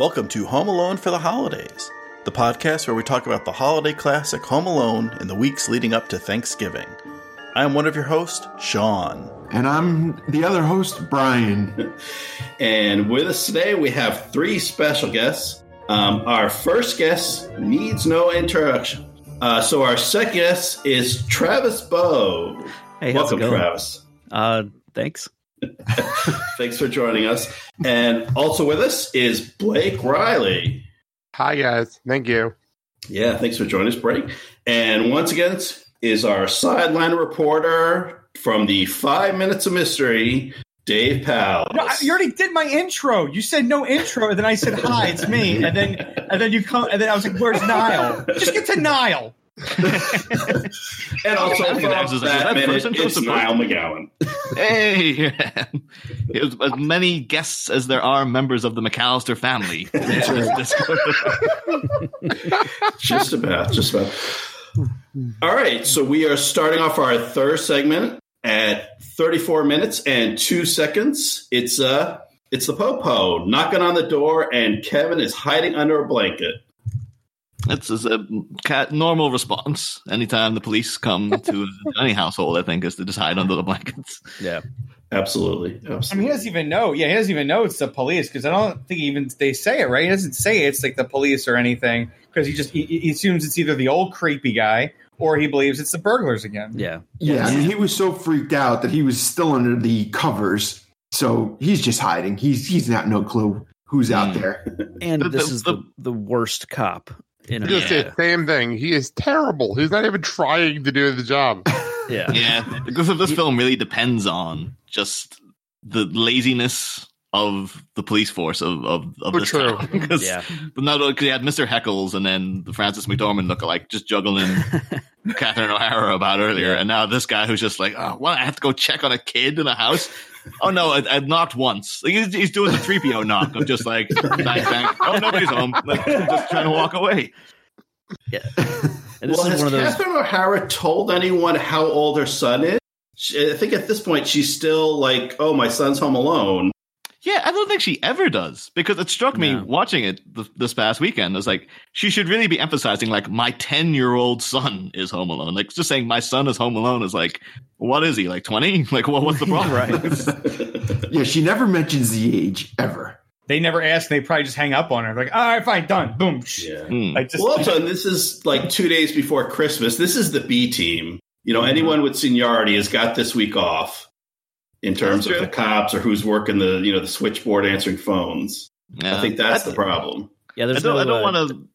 Welcome to Home Alone for the Holidays, the podcast where we talk about the holiday classic Home Alone in the weeks leading up to Thanksgiving. I am one of your hosts, Sean. And I'm the other host, Brian. And with us today, we have three special guests. Um, our first guest needs no introduction. Uh, so our second guest is Travis Bow. Hey, how's Welcome, it going? Travis. Uh, thanks. Thanks for joining us. And also with us is Blake Riley. Hi guys, thank you. Yeah, thanks for joining us, Blake. And once again is our sideline reporter from the Five Minutes of Mystery, Dave Powell. No, you already did my intro. You said no intro, and then I said hi, it's me, and then and then you come, and then I was like, "Where's Niall? Just get to Niall." and also I that was- that minute, intro it's Niall McGowan. Hey, was as many guests as there are members of the McCallister family. just about, just about. All right, so we are starting off our third segment at 34 minutes and two seconds. It's uh, it's the Popo knocking on the door, and Kevin is hiding under a blanket. It's it's a cat normal response. Anytime the police come to any household, I think is to just hide under the blankets. Yeah. Absolutely, I mean, he doesn't even know. Yeah, he doesn't even know it's the police because I don't think even they say it right. He doesn't say it's like the police or anything because he just he, he assumes it's either the old creepy guy or he believes it's the burglars again. Yeah. Yeah, I mean, he was so freaked out that he was still under the covers. So he's just hiding. He's he's not no clue who's out Hmm. there. And The- this the- is the, the worst cop in I a was gonna say the same thing. He is terrible. He's not even trying to do the job. Yeah. Yeah, because of this film really depends on just the laziness of the police force of of, of Oh, this true. town. Because Yeah. But no, because you had Mr. Heckles and then the Frances McDormand lookalike just juggling Catherine O'Hara about earlier, and now this guy who's just like, oh, what? I have to go check on a kid in a house. Oh no, I, I knocked once. Like, he's, he's doing the three PO knock. I'm just like, bang, bang. Oh, nobody's home. Like, just trying to walk away. Yeah. And this well, is has one of those. Catherine O'Hara told anyone how old her son is? She, I think at this point she's still like, "Oh, my son's home alone." Yeah, I don't think she ever does because it struck me No. watching it th- this past weekend. I was like, she should really be emphasizing like my ten year old son is home alone. Like just saying my son is home alone is like, what is he like twenty? Like, what, what's the problem? Right. Yeah, she never mentions the age ever. They never ask. They probably just hang up on her. Like, all right, fine, done, boom. Yeah. Hmm. Like just Well, also, and this is like two days before Christmas. This is the B team. You know, anyone with seniority has got this week off in terms of the cops or who's working the you know the switchboard answering phones. Yeah. I think that's the problem. Yeah. I There's don't, no. I don't uh, want to.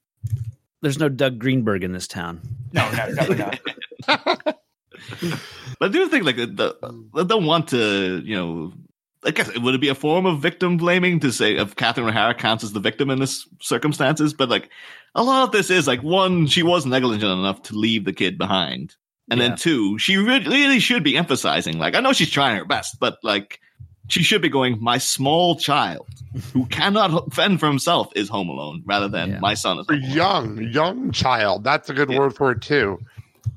There's no Doug Greenberg in this town. no, no, definitely not. I do think like the, I don't want to. You know, I guess would it be a form of victim blaming to say if Catherine O'Hara counts as the victim in this circumstances? But like a lot of this is like one, she was negligent enough to leave the kid behind, and Yeah. then two, she really, really should be emphasizing. Like I know she's trying her best, but like she should be going, my small child who cannot fend for himself is home alone, rather than Yeah. my son is For home alone. young, young child. That's a good Yeah. word for it too.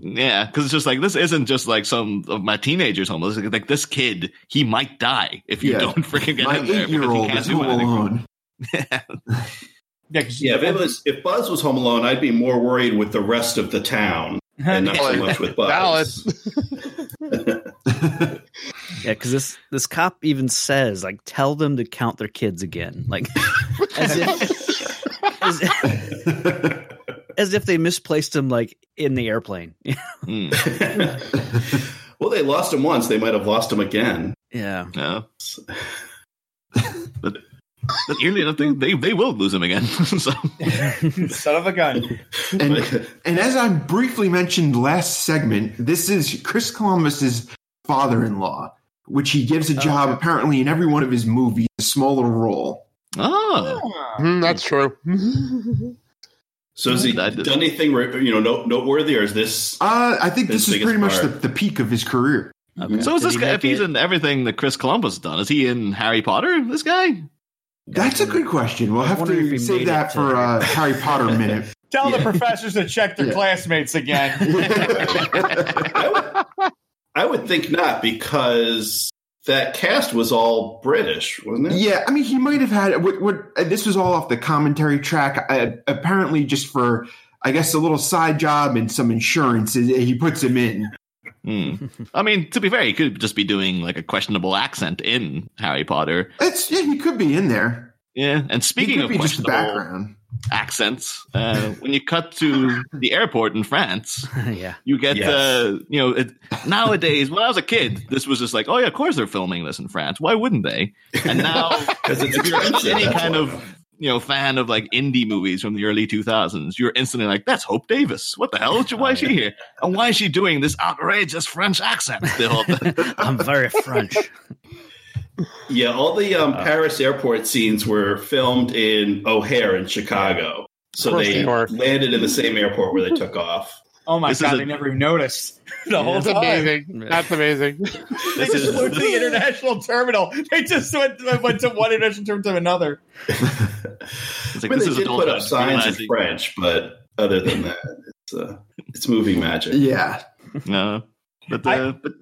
Yeah, because it's just like this isn't just like some of my teenagers home. It's like, like this kid, he might die if you Yeah. don't freaking get My him there eight-year-old is home alone. Yeah, 'cause- Yeah, if it was if Buzz was home alone, I'd be more worried with the rest of the town and not so much with Buzz. Valid. Yeah, because this this cop even says like, tell them to count their kids again, like as if as if, as if they misplaced him like in the airplane. Hmm, well, they lost him once; they might have lost him again. yeah. no. but, but weirdly enough, they, they they will lose him again. so son of a gun. and and as I briefly mentioned last segment, this is Chris Columbus's father-in-law, which he gives a job apparently in every one of his movies, a smaller role. oh, Hmm, that's true. So has he done anything you know note- noteworthy, or is this? Uh, I think this is biggest pretty much the, the peak of his career. Okay. so is Did this guy? If he's it- in everything that Chris Columbus has done, is he in Harry Potter? This guy? That's a good question. We'll have to save that for to- uh, Harry Potter minute. Tell Yeah. the professors to check their Yeah. classmates again. I would think not, because that cast was all British, wasn't it? Yeah, I mean, he might have had what. what uh, this was all off the commentary track. Uh, apparently, just for I guess a little side job and some insurance, uh, he puts him in. Hmm. I mean, to be fair, he could just be doing like a questionable accent in Harry Potter. It's yeah, he could be in there. Yeah, and He speaking could of be just the questionable background. accents, uh, when you cut to the airport in France, yeah. you get Yes. uh, you know it, nowadays. When I was a kid, this was just like, oh yeah, of course they're filming this in France. Why wouldn't they? And now, Because it's if you're expensive. any kind of you know fan of like indie movies from the early 2000s, you're instantly like, that's Hope Davis. What the hell? is she- Why is she here? And why is she doing this outrageous French accent still? I'm very French. Yeah, all the um, Uh. Paris airport scenes were filmed in O'Hare in Chicago. So they they landed in the same airport where they took off. Oh my This god, a- they never even noticed the whole That's time. amazing. That's amazing. They just flew to the international terminal. They just went, went to one international terminal to another. It's I mean, this they is did put up ed, signs in French, but other than that, it's uh, it's movie magic. Yeah, No, but, uh, I- but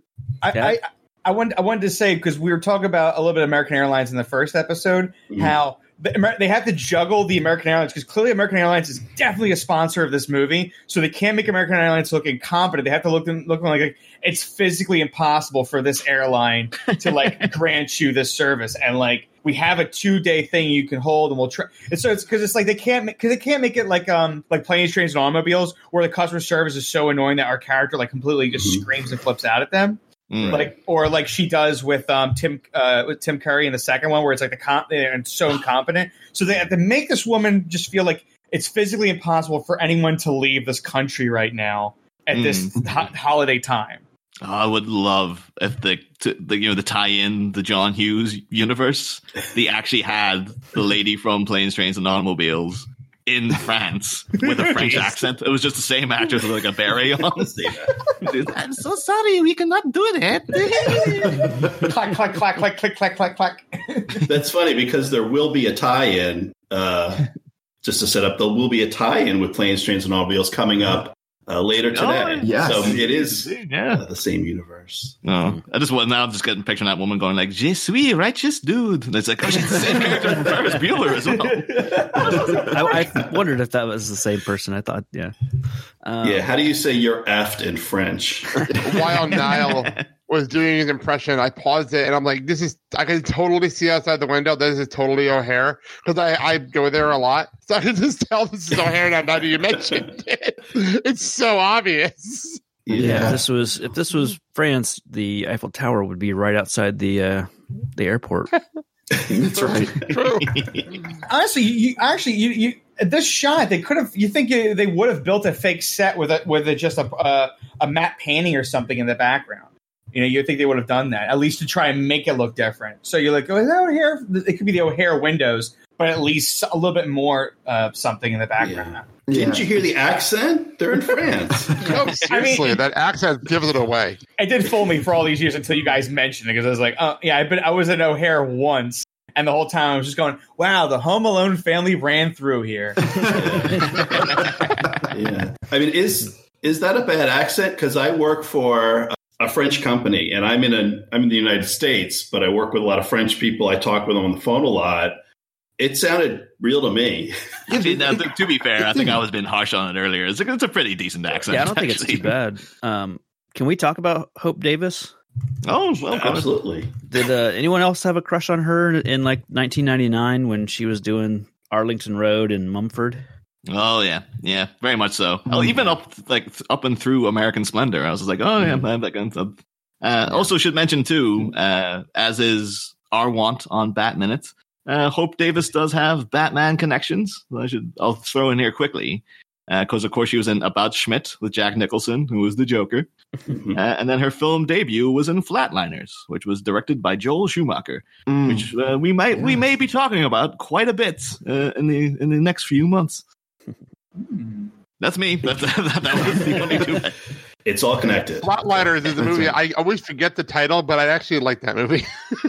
I, Yeah. I, I, wanted, I wanted to say because we were talking about a little bit of American Airlines in the first episode, Mhm. how the, they have to juggle the American Airlines because clearly American Airlines is definitely a sponsor of this movie, so they can't make American Airlines look incompetent. They have to look them look like, like it's physically impossible for this airline to like grant you this service, and like we have a two day thing you can hold, and we'll try. And so it's because it's like they can't because they can't make it like um like planes, trains, and automobiles where the customer service is so annoying that our character like completely just Mhm. screams and flips out at them mm. like or like she does with um Tim uh with Tim Curry in the second one where it's like the comp and so incompetent. So they have to make this woman just feel like it's physically impossible for anyone to leave this country right now at this ho- holiday time. Oh, I would love if the, to, the you know the tie-in the John Hughes universe. They actually had the lady from Planes, Trains, and Automobiles in France with a French accent. It was just the same actress with like a beret on. Say that. I'm so sorry, we cannot do that. clack clack clack clack click clack clack clack. That's funny because there will be a tie-in. Uh, just to set up, there will be a tie-in with planes, trains, and automobiles coming up uh, later today. Oh, yes. So it is yeah. uh, the same universe. No, I just want now. I'm just getting picturing that woman going like, "Je suis righteous dude." And it's like, oh, she's the same character from Ferris Bueller as well. I, I wondered if that was the same person. I thought, yeah. Um, yeah. How do you say you're effed in French? While Niall was doing his impression, I paused it and I'm like, this is, I can totally see outside the window. This is totally O'Hare because I, I go there a lot. So I can just tell this is O'Hare now, now that you mentioned it. It's so obvious. Yeah, if this was if this was France, the Eiffel Tower would be right outside the uh, the airport. that's right. True. Honestly, you, you actually you, you this shot they could have you think you, they would have built a fake set with a with a, just a uh, a matte painting or something in the background. You know, you think they would have done that at least to try and make it look different. So you're like, oh, is that O'Hare? It could be the O'Hare windows, but at least a little bit more uh, something in the background. Didn't Yeah. you hear the accent? They're in France. No, seriously, that accent gives it away. It did fool me for all these years until you guys mentioned it because I was like, oh yeah, I've been I was at O'Hare once, and the whole time I was just going, wow, the Home Alone family ran through here. yeah. I mean, is is that a bad accent? Because I work for a French company, and I'm in a I'm in the United States, but I work with a lot of French people. I talk with them on the phone a lot. It sounded real to me. Actually, now, to, to be fair, I think I was being harsh on it earlier. It's a, it's a pretty decent accent. yeah, I don't think it's too bad. Um, can we talk about Hope Davis? Oh, well. Absolutely. Did uh, anyone else have a crush on her in like 1999 when she was doing Arlington Road in Mumford? Oh yeah, yeah, very much so. Oh, even up like up and through American Splendor, I was like, oh yeah, I have that kind of stuff. Uh, Also, should mention too, uh, as is our want on Bat Minutes, uh, Hope Davis does have Batman connections. I should I'll throw in here quickly because of course she was in About Schmidt with Jack Nicholson, who was the Joker, uh, and then her film debut was in Flatliners, which was directed by Joel Schumacher, Mm. which uh, we might we may be talking about quite a bit uh, in the in the next few months. That's me. That's, that, that was the only two. It's all connected. Flatliners is the That's movie. I always forget the title, but I actually like that movie.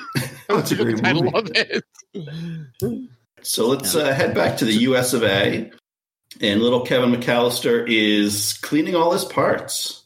It's a great the title movie. of it. So let's uh, head back to the U.S. of A. And little Kevin McCallister is cleaning all his parts.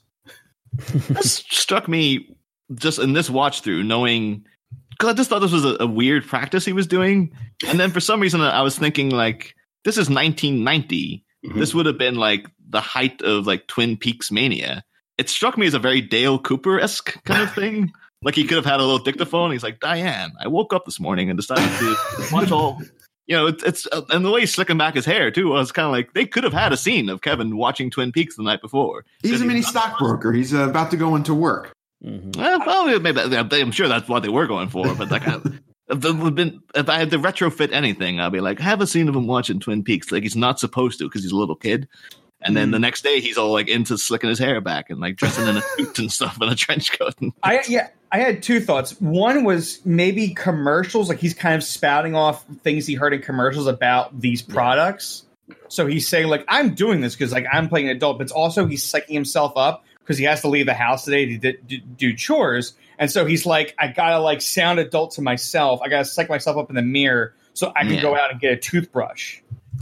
This struck me just in this watch through, knowing because I just thought this was a, a weird practice he was doing, and then for some reason I was thinking like this is 1990. Mhm. This would have been like the height of like Twin Peaks mania. It struck me as a very Dale Cooper esque kind of thing. like he could have had a little dictaphone. He's like, Diane, I woke up this morning and decided to watch all. You know, it's, it's uh, and the way he's slicking back his hair too I was kind of like they could have had a scene of Kevin watching Twin Peaks the night before. He's a mini stockbroker. He's uh, about to go into work. Mhm. Well, maybe I'm sure that's what they were going for, but like, I, if, there would've been, if I had to retrofit anything, I'd be like, have a scene of him watching Twin Peaks, like he's not supposed to because he's a little kid, and then the hmm. next day he's all like into slicking his hair back and like dressing in a suit and stuff and a trench coat. I yeah, I had two thoughts. One was maybe commercials, like he's kind of spouting off things he heard in commercials about these products. So he's saying like I'm doing this because like I'm playing an adult, but it's also he's psyching himself up because he has to leave the house today to do chores, and so he's like I gotta like sound adult to myself. I gotta psych myself up in the mirror so I can Yeah. go out and get a toothbrush.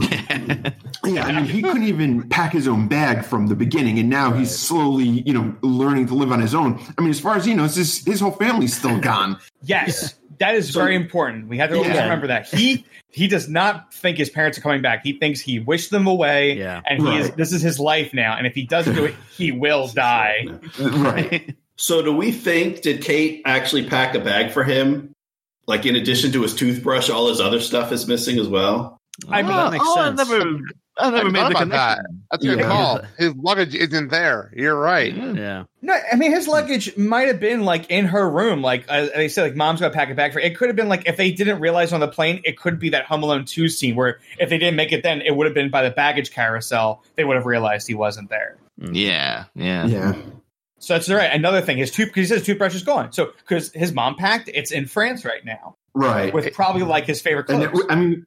Yeah, I mean, he couldn't even pack his own bag from the beginning, and now he's slowly, you know, learning to live on his own. I mean, as far as he knows, his his whole family's still gone. Yes, that is very important. We have to always Yeah. remember that he he does not think his parents are coming back. He thinks he wished them away, Yeah. and he is this is his life now. And if he doesn't do it, he will die. Right. So, do we think did Kate actually pack a bag for him? Like, in addition to his toothbrush, all his other stuff is missing as well. I mean, Oh, that makes oh, sense. I never, I I never never made the about that. That's a good Yeah. call. His luggage isn't there. You're right. Yeah. No, I mean his luggage might have been like in her room. Like uh, they said, like mom's gonna pack a bag for. It could have been like if they didn't realize on the plane, it could be that Home Alone two scene where if they didn't make it then, it would have been by the baggage carousel. They would have realized he wasn't there. Yeah, yeah. Yeah. So that's right. Another thing, his tooth because he says his toothbrush is gone. So because his mom packed, it's in France right now Right. with probably like his favorite And clothes. it, I mean,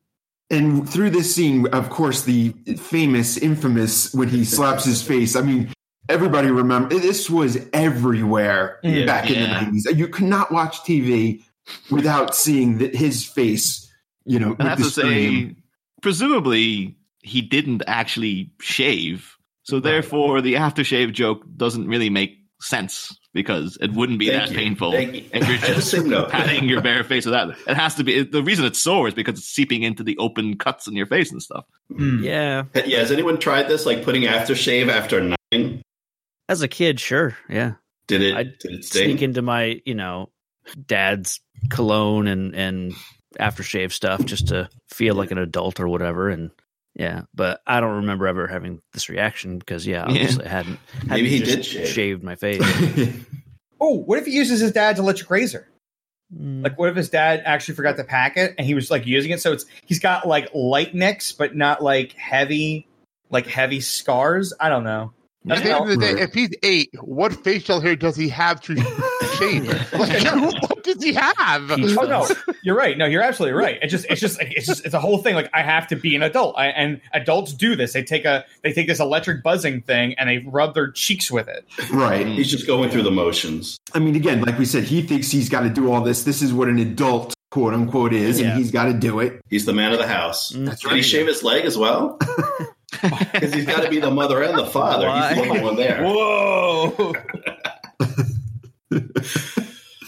and through this scene, of course, the famous, infamous when he slaps his face. I mean, everybody remember this was everywhere Yeah. back in the nineties. You could not watch TV without seeing that his face. You know, I with have the to scream. say, presumably he didn't actually shave, so therefore the aftershave joke doesn't really make sense because it wouldn't be Thank that you. painful Thank you. if you're I had the just same note. patting your bare face with that. It has to be the reason it's sore is because it's seeping into the open cuts in your face and stuff. Hmm. Yeah. Yeah, has anyone tried this? Like putting aftershave after nine? As a kid, sure. Yeah. Did it? I'd did it sting? Sneak into my, you know, dad's cologne and and aftershave stuff just to feel like an adult or whatever. And yeah, but I don't remember ever having this reaction because yeah, obviously I hadn't, hadn't Maybe he just did shave. shaved my face. Oh, what if he uses his dad's electric razor? Mm. Like, what if his dad actually forgot to pack it and he was like using it? So it's he's got like light nicks, but not like heavy, like heavy scars. I don't know. At the end of the day, if he's eight, what facial hair does he have to shave? Like, what does he have? Peach Oh no, you're right. No, you're absolutely right. It's just, it's just, it's just, it's a whole thing. Like I have to be an adult, I, and adults do this. They take a, they take this electric buzzing thing and they rub their cheeks with it. right. He's just going through the motions. I mean, again, like we said, he thinks he's got to do all this. This is what an adult, quote unquote, is, Yeah. and he's got to do it. He's the man of the house. That's Did he shave his leg as well? Because he's got to be the mother and the father. He's the only one there. Whoa!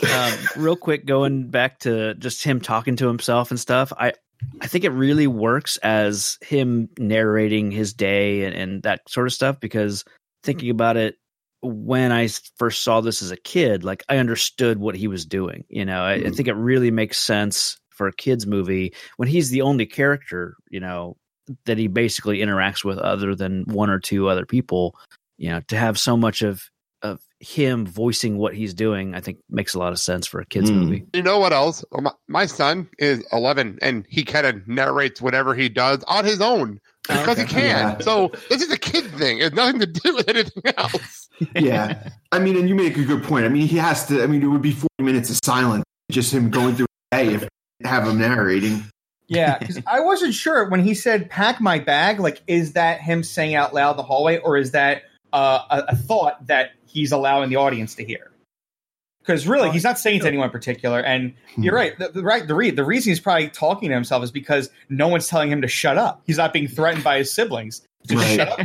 um, real quick, going back to just him talking to himself and stuff. I I think it really works as him narrating his day and, and that sort of stuff because thinking about it when I first saw this as a kid, like I understood what he was doing. You know, I, I Mhm. think it really makes sense for a kids movie when he's the only character. You know that he basically interacts with other than one or two other people. You know, to have so much of him voicing what he's doing, I think makes a lot of sense for a kids Mm. movie. You know what else? My, my son is 11 and he kind of narrates whatever he does on his own because he can. Yeah. So this is a kid thing. It's nothing to do with anything else. Yeah. I mean, and you make a good point. I mean, he has to, I mean, it would be 40 minutes of silence, just him going through a day if have him narrating. Yeah, because I wasn't sure when he said "pack my bag." Like, is that him saying out loud the hallway, or is that uh, a, a thought that he's allowing the audience to hear? Because really, he's not saying to anyone in particular. And you're right. The, the right. The, re- the reason he's probably talking to himself is because no one's telling him to shut up. He's not being threatened by his siblings. to Right. shut up.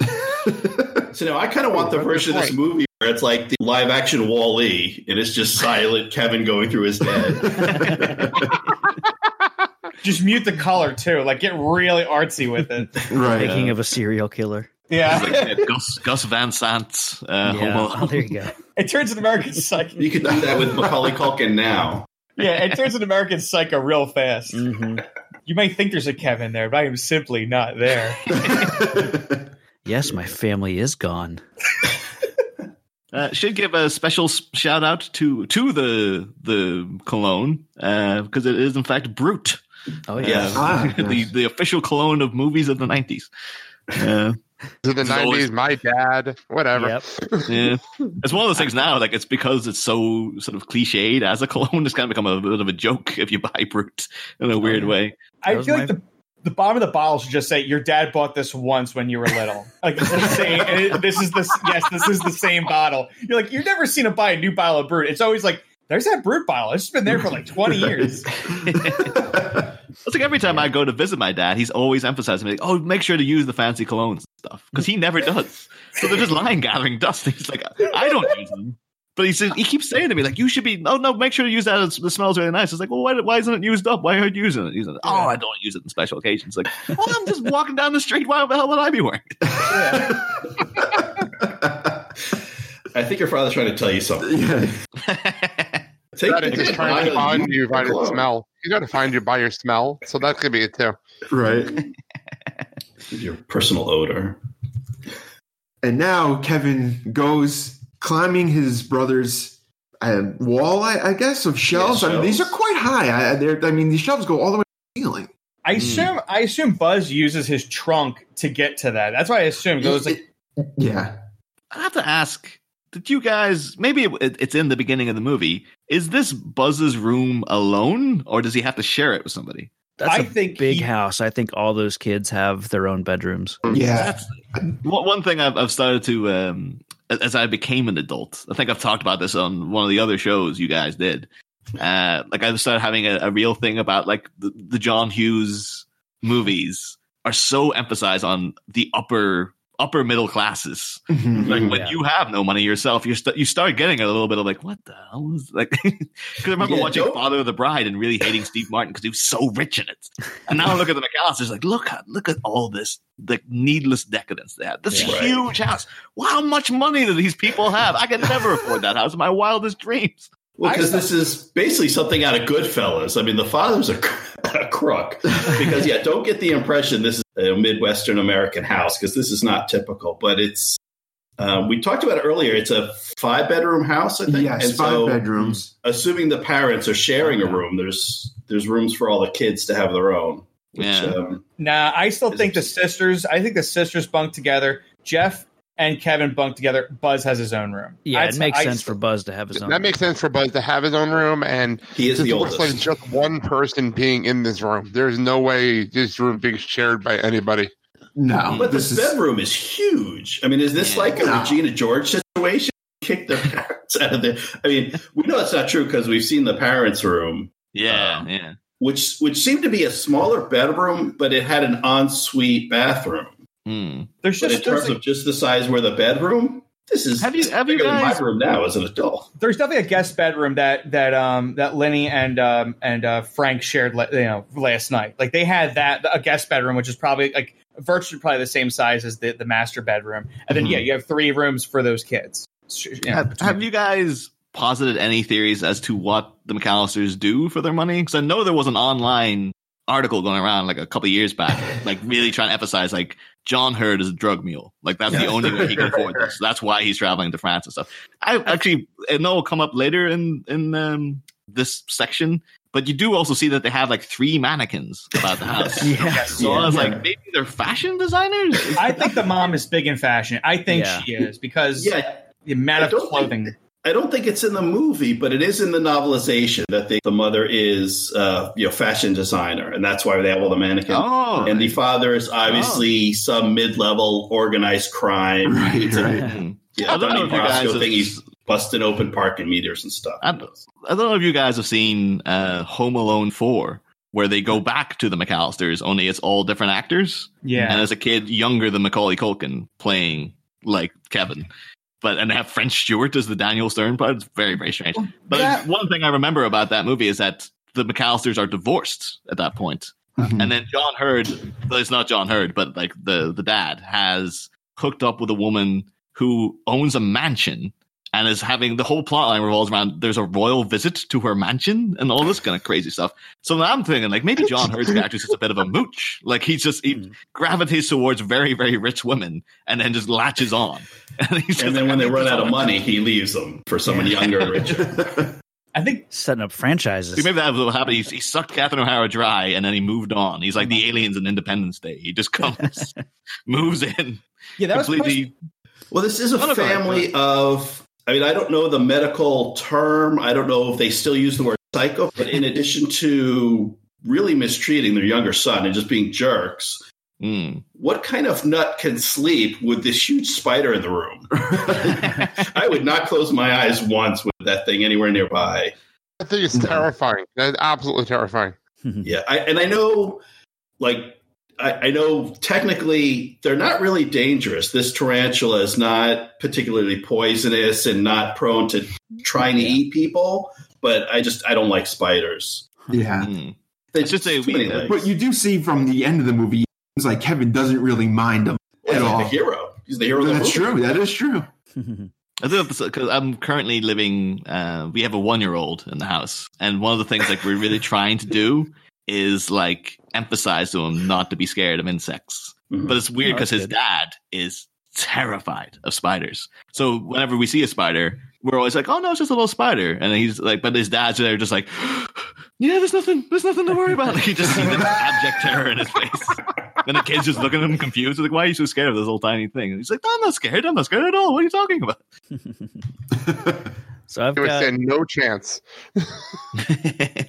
Kevin. so now I kind of want the version of this movie where It's like the live action Wall E, and it's just silent Kevin going through his head. Just mute the color too. Like get really artsy with it. right. Thinking of a serial killer. Yeah. Like uh, Gus, Gus Van Sant, uh, yeah. Alone. Oh, there you go. it turns an American Psycho. You could do that with Macaulay Culkin now. Yeah, it turns an American Psycho real fast. hmm You might think there's a Kevin there, but I am simply not there. Yes, my family is gone. Uh, should give a special shout out to to the the cologne because it is in fact Brut, Oh uh, yeah. Ah, the yes. the official cologne of movies of the nineties. To the It's always- nineties, my dad, whatever. Yep. yeah, it's one of those things now. Like it's because it's so sort of cliched as a cologne. It's kind of become a bit of a joke if you buy Brut in a oh, weird way. I That was feel like the the bottom of the bottle should just say, "Your dad bought this once when you were little." Like it's the same. and it- this is this. Yes, this is the same bottle. You're like, you've never seen him buy a new bottle of Brut. It's always like, there's that Brut bottle. It's been there for like 20 years. It's like every time I go to visit my dad, he's always emphasizing, like, "Oh, make sure to use the fancy colognes and stuff," because he never does. So they're just lying, gathering dust. He's like, "I don't use them," but he says he keeps saying to me, "Like, you should be. Oh no, make sure to use that. It's, it smells really nice." It's like, "Well, why, why isn't it used up? Why aren't you using it?" He's like, "Oh, I don't use it in special occasions." Like, "Well, I'm just walking down the street. Why the hell would I be wearing?" it? I think your father's trying to tell you something. Yeah. Take That is just trying to find you by your Cologne. smell. You got to find you by your smell, so that could be it too. right. your personal odor. And now Kevin goes climbing his brother's uh, wall, I, I guess, of shelves. Yeah, I mean, these are quite high. I, they're, I mean, these shelves go all the way to the ceiling. I assume I assume Buzz uses his trunk to get to that. That's why I assume it was like Yeah. I have to ask. Did you guys maybe it, it's in the beginning of the movie? Is this Buzz's room alone, or does he have to share it with somebody? That's I a think big he- house. I think all those kids have their own bedrooms. Yeah. That's one one thing I've, I've started to um, as I became an adult. I think I've talked about this on one of the other shows you guys did. Uh, like I started having a, a real thing about like the, the John Hughes movies are so emphasized on the upper upper middle classes. Mhm. Like when Yeah. you have no money yourself, you st- you start getting a little bit of like, what the hell is like? Because I remember Yeah, watching don't- Father of the Bride and really hating Steve Martin because he was so rich in it. And now I look at the McCallisters, like, look at look at all this like needless decadence they have. This Yeah. Right. huge house. Wow, how much money do these people have? I could never afford that house in my wildest dreams. Well, because this is basically something out of Goodfellas. I mean, the father's a, a crook. Because yeah, don't get the impression this is a Midwestern American house because this is not typical. But it's um, we talked about it earlier. It's a five bedroom house, I think. Yes, And five so, bedrooms. Assuming the parents are sharing a Yeah. room, there's there's rooms for all the kids to have their own. Which, Yeah. um, Nah, I still think the sisters. I think the sisters bunk together. Jeff and Kevin bunk together. Buzz has his own room. Yeah, I'd it makes I sense still- for Buzz to have his own. That makes sense for Buzz to have his own room, and he is this the looks oldest. like just one person being in this room. There's no way this room being shared by anybody. No. but this this bedroom is huge. I mean, is this Yeah. like a No. Regina George situation? Kick their parents out of there. I mean, we know it's not true because we've seen the parents' room, Yeah, Um, yeah. which which seemed to be a smaller bedroom, but it had an ensuite bathroom. Hmm. There's But in just there's, terms of just the size where the bedroom, this is Have you- this is have you bigger than guys- my room now as an adult. there's definitely a guest bedroom that that um that Lenny and um and uh, Frank shared le- you know last night. Like they had that a guest bedroom, which is probably like virtually probably the same size as the the master bedroom, and then Mhm. yeah, you have three rooms for those kids. You know, Have, have you guys posited any theories as to what the McCallisters do for their money? Because I know there was an online article going around like a couple of years back, like really trying to emphasize like John Heard is a drug mule. Like that's the only way he can afford this. That's why he's traveling to France and stuff. I actually and know it'll come up later in in um, this section, but you do also see that they have like three mannequins about the house. Yeah. So I was Yeah. like, maybe they're fashion designers. I think the mom is big in fashion. I think Yeah. she is because Yeah, the amount of don't think- clothing. I don't think it's in the movie, but it is in the novelization that the, the mother is uh, you know fashion designer, and that's why they have all the mannequins. Oh, And the father is obviously some mid-level organized crime. Right, It's a- right. Yeah, I don't know Donnie if you guys Brasco have- thing. He's busting open parking meters and stuff. I, I don't know if you guys have seen uh, Home Alone 4, where they go back to the McCallisters, only it's all different actors. Yeah, And as a kid, younger than Macaulay Culkin playing like Kevin. But and they have French Stewart as the Daniel Stern part. It's very very strange. But that- one thing I remember about that movie is that the McCallisters are divorced at that point. Mhm. and then John Heard. Well, it's not John Heard, but like the the dad has hooked up with a woman who owns a mansion. And is having the whole plot line revolves around there's a royal visit to her mansion and all this kind of crazy stuff. So I'm thinking like maybe John Heard's character is just a bit of a mooch. Like he's just he hmm. gravitates towards very, very rich women and then just latches on. And, he's And then like, when they run out of money, he leaves them for someone younger and richer. I think Setting up franchises. See, maybe that was what happened. He, he sucked Catherine O'Hara dry, and then he moved on. He's like the hmm. aliens in Independence Day. He just comes, moves in, yeah, that was completely. Well, this is a Oh, no, family of. I mean, I don't know the medical term. I don't know if they still use the word psycho, but in addition to really mistreating their younger son and just being jerks, Mm. what kind of nut can sleep with this huge spider in the room? I would not close my eyes once with that thing anywhere nearby. I think it's No. terrifying. That's absolutely terrifying. Yeah, I, and I know, like, I, I know technically they're not really dangerous. This tarantula is not particularly poisonous and not prone to trying to eat people. But I just I don't like spiders. Yeah. Mm. It's just a too many weak- legs. But you do see from the end of the movie, it seems like Kevin doesn't really mind them He's at like all. the hero. He's the hero. Of the That's movie. true. That is true. I think because I'm currently living. Uh, we have a one year old in the house, and one of the things like we're really trying to do is like emphasize to him not to be scared of insects. Mhm. But it's weird because that's his dad is terrified of spiders. So whenever we see a spider, we're always like, "Oh no, it's just a little spider," and he's like, "But his dad's there, just like." Yeah, there's nothing. There's nothing to worry about. Like, you just see this abject terror in his face, and the kid's just looking at him confused. Like, why are you so scared of this little tiny thing? And he's like, "I'm not scared. I'm not scared at all. What are you talking about?" so I've would got stand no chance.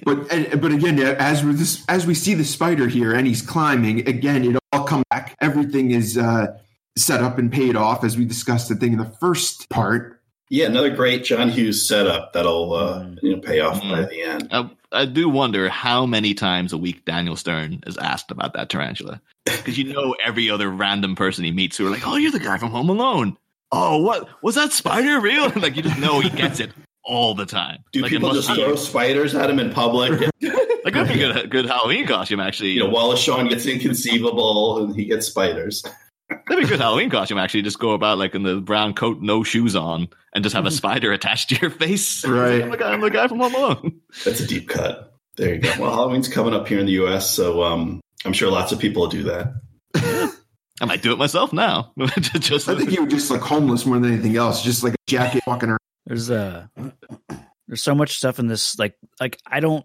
But and, but again, as we this as we see the spider here and he's climbing again, it all come back. Everything is uh, set up and paid off as we discussed. I thing in the first part. Yeah, another great John Hughes setup that'll uh, Mm. you know pay off Mm. by the end. I, I do wonder how many times a week Daniel Stern is asked about that tarantula. Because you know every other random person he meets who are like, "Oh, you're the guy from Home Alone." Oh, what was that spider real? like you just know he gets it all the time. Do like, people just throw spiders at him in public? like that'd be a good, good Halloween costume actually. you know, Wallace Shawn gets inconceivable and he gets spiders. that'd be a good Halloween costume actually. Just go about like in the brown coat, no shoes on, and just have a spider attached to your face. Right. I'm the guy, I'm the guy from Home Alone. That's a deep cut. There you go. Well, Halloween's coming up here in the U.S., so um, I'm sure lots of people will do that. I might do it myself now. just I think you would just look homeless more than anything else, just like a jacket walking around. there's uh there's so much stuff in this like like I don't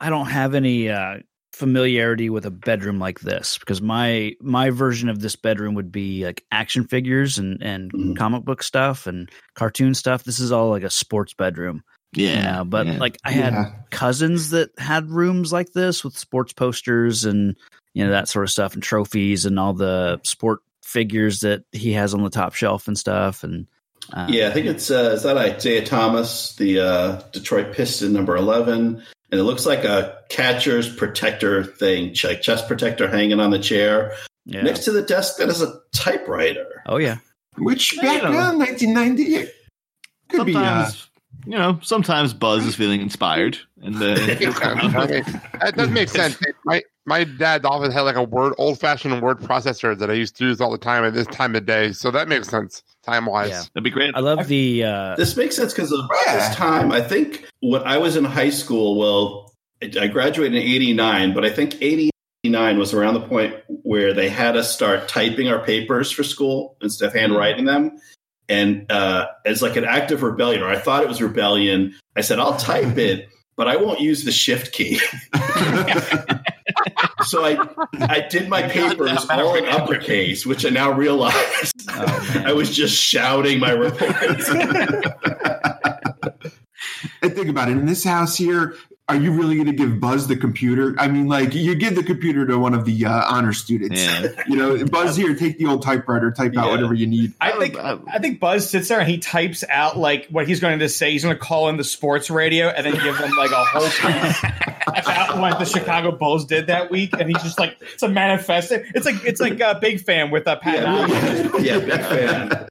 I don't have any uh familiarity with a bedroom like this because my my version of this bedroom would be like action figures and and Mhm. comic book stuff and cartoon stuff. This is all like a sports bedroom. yeah, Yeah, but yeah. like I had Yeah. cousins that had rooms like this with sports posters and you know that sort of stuff and trophies and all the sport figures that he has on the top shelf and stuff and uh, Yeah, I think it's uh, is that Isiah Thomas, the uh, Detroit Piston number eleven, and it looks like a catcher's protector thing, like chest protector hanging on the chair yeah. next to the desk. That is a typewriter. oh yeah Which back you know. then, 1990, could be. Uh, you know sometimes buzz is feeling inspired and I the mean, that does make sense. My my dad often had like a word old fashioned word processor that I used to use all the time at this time of day, so that makes sense time wise. Yeah. that'd be great I love the uh This makes sense because around Yeah. this time, I think when I was in high school, well, I graduated in 89, but I think 89 was around the point where they had us start typing our papers for school instead of handwriting them. And uh, as like an act of rebellion, or I thought it was rebellion, I said, I'll type it, but I won't use the shift key. so I, I did my papers all in uppercase, which I now realize Oh. I was just shouting my reports. and think about it. In this house here, are you really going to give Buzz the computer? I mean, like you give the computer to one of the uh, honor students. yeah You know, Buzz here, take the old typewriter, type out whatever you need. I think I- I think Buzz sits there and he types out like what he's going to say. He's going to call in the sports radio and then give them like a whole piece about what the Chicago Bulls did that week. And he's just like it's a manifesto. It's like it's like a big fan with a Pat. Yeah, yeah, big fan.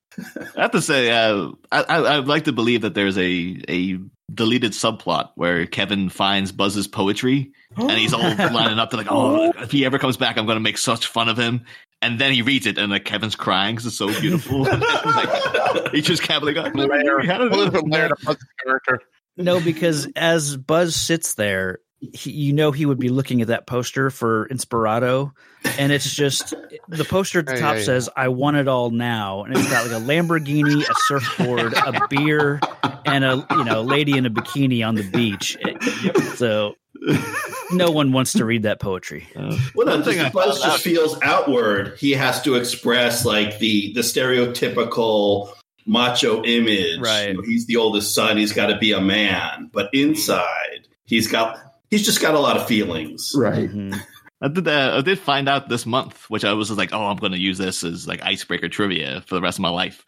I have to say, uh, I, I, I'd like to believe that there's a a deleted subplot where Kevin finds Buzz's poetry, and he's all lining up to like, oh, if he ever comes back, I'm going to make such fun of him. And then he reads it, and like Kevin's crying because it's so beautiful. Like, he just can't believe, like, Layer, how did a little bit layered above the character. No, because as Buzz sits there, he, you know he would be looking at that poster for Inspirato, and it's just the poster at the Hey, top hey. says "I want it all now," and it's got like a Lamborghini, a surfboard, a beer, and a you know lady in a bikini on the beach. So no one wants to read that poetry. Uh, Well, no, One thing I just, Buzz just feels outward. He has to express like the the stereotypical macho image. Right. You know, he's the oldest son. He's got to be a man. But inside, he's got he's just got a lot of feelings. Right. Mhm. I did uh, I did find out this month, which I was like, oh, I'm going to use this as like icebreaker trivia for the rest of my life.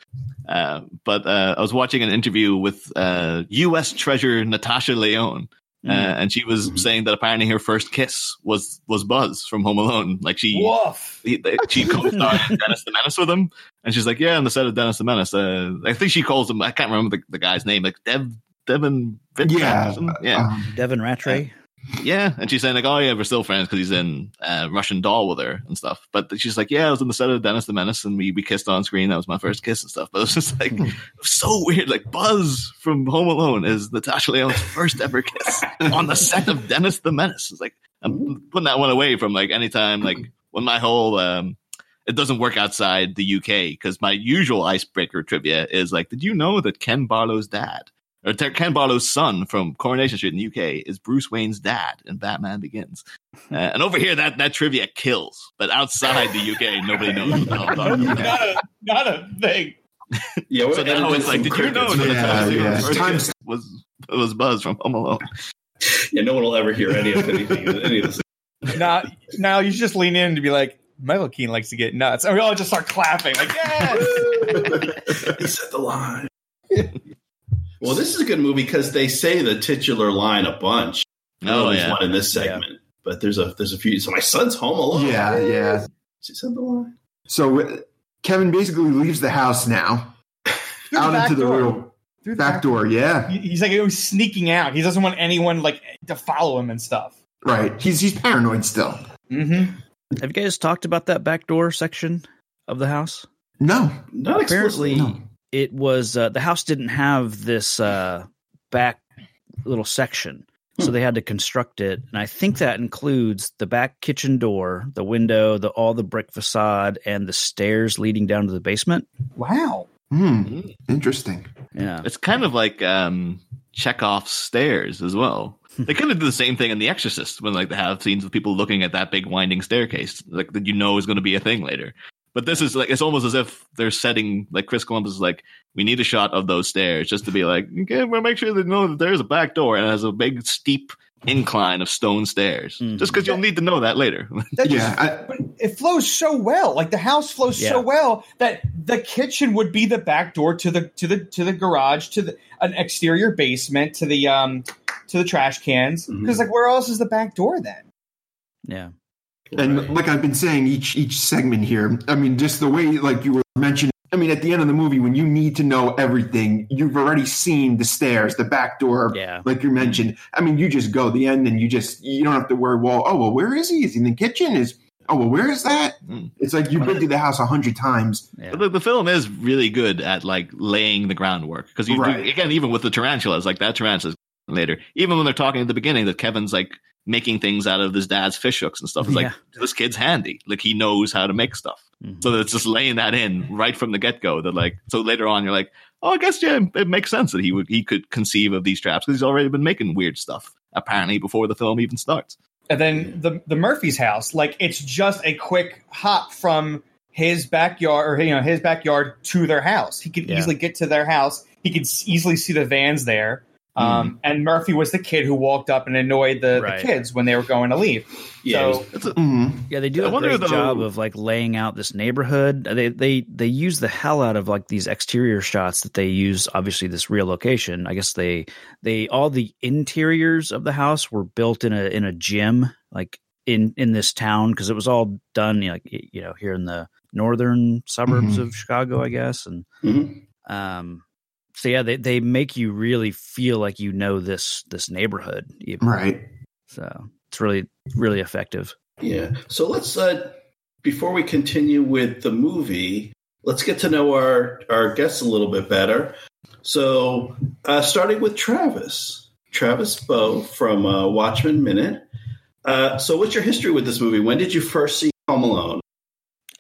Uh, but uh, I was watching an interview with uh, U.S. Treasure Natasha Lyonne, uh, and she was saying that apparently her first kiss was was Buzz from Home Alone. Like she he, they- she co-starred Dennis the Menace with him, and she's like, yeah, on the set of Dennis the Menace. Uh, I think she calls him. I can't remember the, the guy's name, like Dev Devin. Vincent Yeah. yeah. Um, Devin Ratray. Yeah, and she's saying like, "Oh yeah, we're still friends because he's in uh, Russian Doll with her and stuff." But she's like, "Yeah, I was on the set of Dennis the Menace, and we we kissed on screen. That was my first kiss and stuff." But it was just like was so weird. Like Buzz from Home Alone is Natasha Lyonne's first ever kiss on the set of Dennis the Menace. It's like I'm putting that one away from like anytime like when my whole um it doesn't work outside the UK because my usual icebreaker trivia is like, did you know that Ken Barlow's dad or Ter- Ken Barlow's son from Coronation Street in the UK is Bruce Wayne's dad in Batman Begins. Uh, and over here, that, that trivia kills. But outside the UK, nobody knows what the hell I'm talking about. not, a, not a thing. Yeah, we're So now it's like, did you know that Yeah, yeah. Lyonne's first Times- was was Buzz from Home Alone? Yeah, no one will ever hear any of anything. any of this. Now, now you should just lean in to be like, Michael Keaton likes to get nuts. And we all just start clapping. Like, yes! he said the line. Well, this is a good movie because they say the titular line a bunch. Oh, there's yeah. one in this segment, but there's a there's a few. So my son's home alone. yeah, yeah. She said the line. So uh, Kevin basically leaves the house now, out back into the door. real Through the back door. Yeah, He's like he was sneaking out. He doesn't want anyone like to follow him and stuff. right. He's he's paranoid still. Mm-hmm. Have you guys talked about that back door section of the house? No, Not Apparently, explicitly. no. It was uh, the house didn't have this uh, back little section, so they had to construct it. And I think that includes the back kitchen door, the window, the all the brick facade, and the stairs leading down to the basement. Wow. Hmm. Interesting. Yeah, It's kind of like um, Chekhov's stairs as well. They kind of do the same thing in The Exorcist when like they have scenes of people looking at that big winding staircase, like that you know is going to be a thing later. But this is like it's almost as if they're setting like Chris Columbus is like, we need a shot of those stairs just to be like, okay, we'll make sure they know that there's a back door and it has a big steep incline of stone stairs. Mhm. Just because you'll need to know that later. That Yeah, I- but it flows so well. Like the house flows Yeah. so well that the kitchen would be the back door to the to the to the garage to the an exterior basement to the um to the trash cans. Because like where else is the back door then? yeah. And like I've been saying, each each segment here, I mean, just the way like you were mentioning. I mean, at the end of the movie, when you need to know everything, you've already seen the stairs, the back door, Yeah. like you mentioned. I mean, you just go the end, and you just you don't have to worry. Well, oh well, where is he? Is he in the kitchen? Is oh well, where is that? Mm. It's like you've been through the house a hundred times. Yeah. The, the film is really good at like laying the groundwork because you do, Right. again even with the tarantulas like that tarantula later even when they're talking at the beginning that Kevin's like making things out of his dad's fish hooks and stuff it's like Yeah. this kid's handy like he knows how to make stuff Mhm. so it's just laying that in right from the get go that like so later on you're like oh I guess yeah it makes sense that he would he could conceive of these traps because he's already been making weird stuff apparently before the film even starts And then the the Murphy's house, like it's just a quick hop from his backyard or you know his backyard to their house. He could Yeah. easily get to their house. He could easily see the vans there. Um, and Murphy was the kid who walked up and annoyed the, Right. the kids when they were going to leave. Yeah, so was- a, Mhm. Yeah, they do I a wonder great though- job of like laying out this neighborhood. They they they use the hell out of like these exterior shots that they use. Obviously, this real location. I guess they they all the interiors of the house were built in a in a gym, like in in this town because it was all done you know, like you know here in the northern suburbs Mhm. of Chicago, I guess. And Mhm. um, so yeah, they they make you really feel like you know this this neighborhood. even. Right. So it's really really effective. Yeah. So let's uh before we continue with the movie, let's get to know our our guests a little bit better. So, uh starting with Travis. Travis Bow from uh, Watchmen Minute. Uh so what's your history with this movie? When did you first see Home Alone?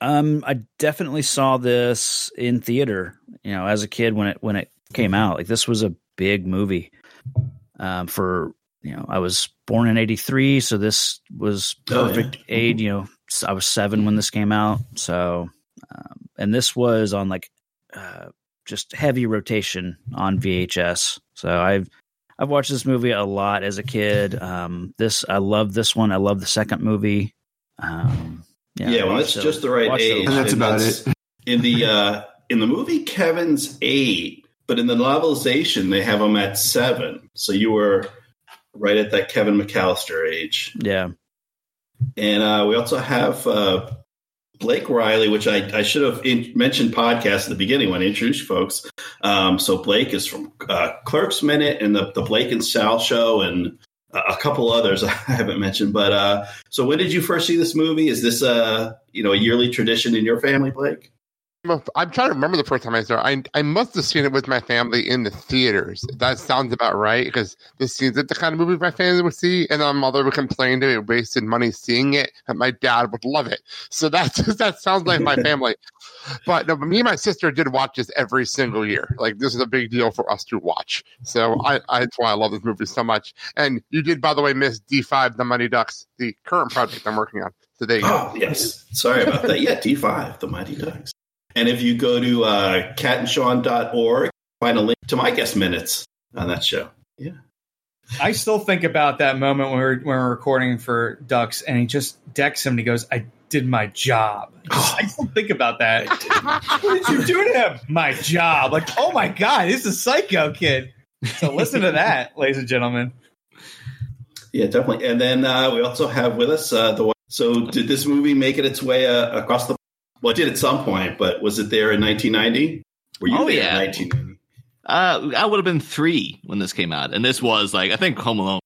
Um, I definitely saw this in theater. You know, as a kid when it when it came out, like this was a big movie. Um, for you know, I was born in '83, so this was Oh, yeah. perfect age. You know, I was seven when this came out. So, um, and this was on like uh, just heavy rotation on VHS. So I've I've watched this movie a lot as a kid. Um, this I love this one. I love the second movie. Um, Yeah, well, that's so just the right watch age. And that's about that's- it. In the uh in the movie Kevin's 8, but in the novelization they have him at 7. So you were right at that Kevin McCallister age. Yeah. And uh, we also have uh, Blake Riley, which I, I should have in- mentioned podcast at the beginning when I introduced you folks. Um, so Blake is from uh, Clerks Minute and the, the Blake and Sal Show and a a couple others I haven't mentioned. But uh, so when did you first see this movie? Is this a you know a yearly tradition in your family, Blake? I'm trying to remember the first time I saw it. I, I must have seen it with my family in the theaters. That sounds about right because this seems like the kind of movie my family would see, and my mother would complain that we wasted money seeing it, and my dad would love it. So that that sounds like my family. But no, me and my sister did watch this every single year. Like this is a big deal for us to watch. So I, I that's why I love this movie so much. And you did, by the way, miss D5, The Money Ducks, the current project I'm working on. So there you go. Oh yes, sorry about that. Yeah, D five, the Mighty Ducks. And if you go to uh, catandsean.org, find a link to my guest minutes on that show. Yeah. I still think about that moment when we're when we're recording for Ducks, and he just decks him. and He goes, "I did my job." I still think about that. what did you do to him? My job. Like, oh my god, this is a psycho kid. So listen to that, ladies and gentlemen. Yeah, definitely. And then uh, we also have with us uh, the. So, did this movie make it its way uh, across the? Well, it did at some point, but was it there in 1990? Were you Oh, there yeah. in 1990? Uh, I would have been three when this came out, and this was like I think Home Alone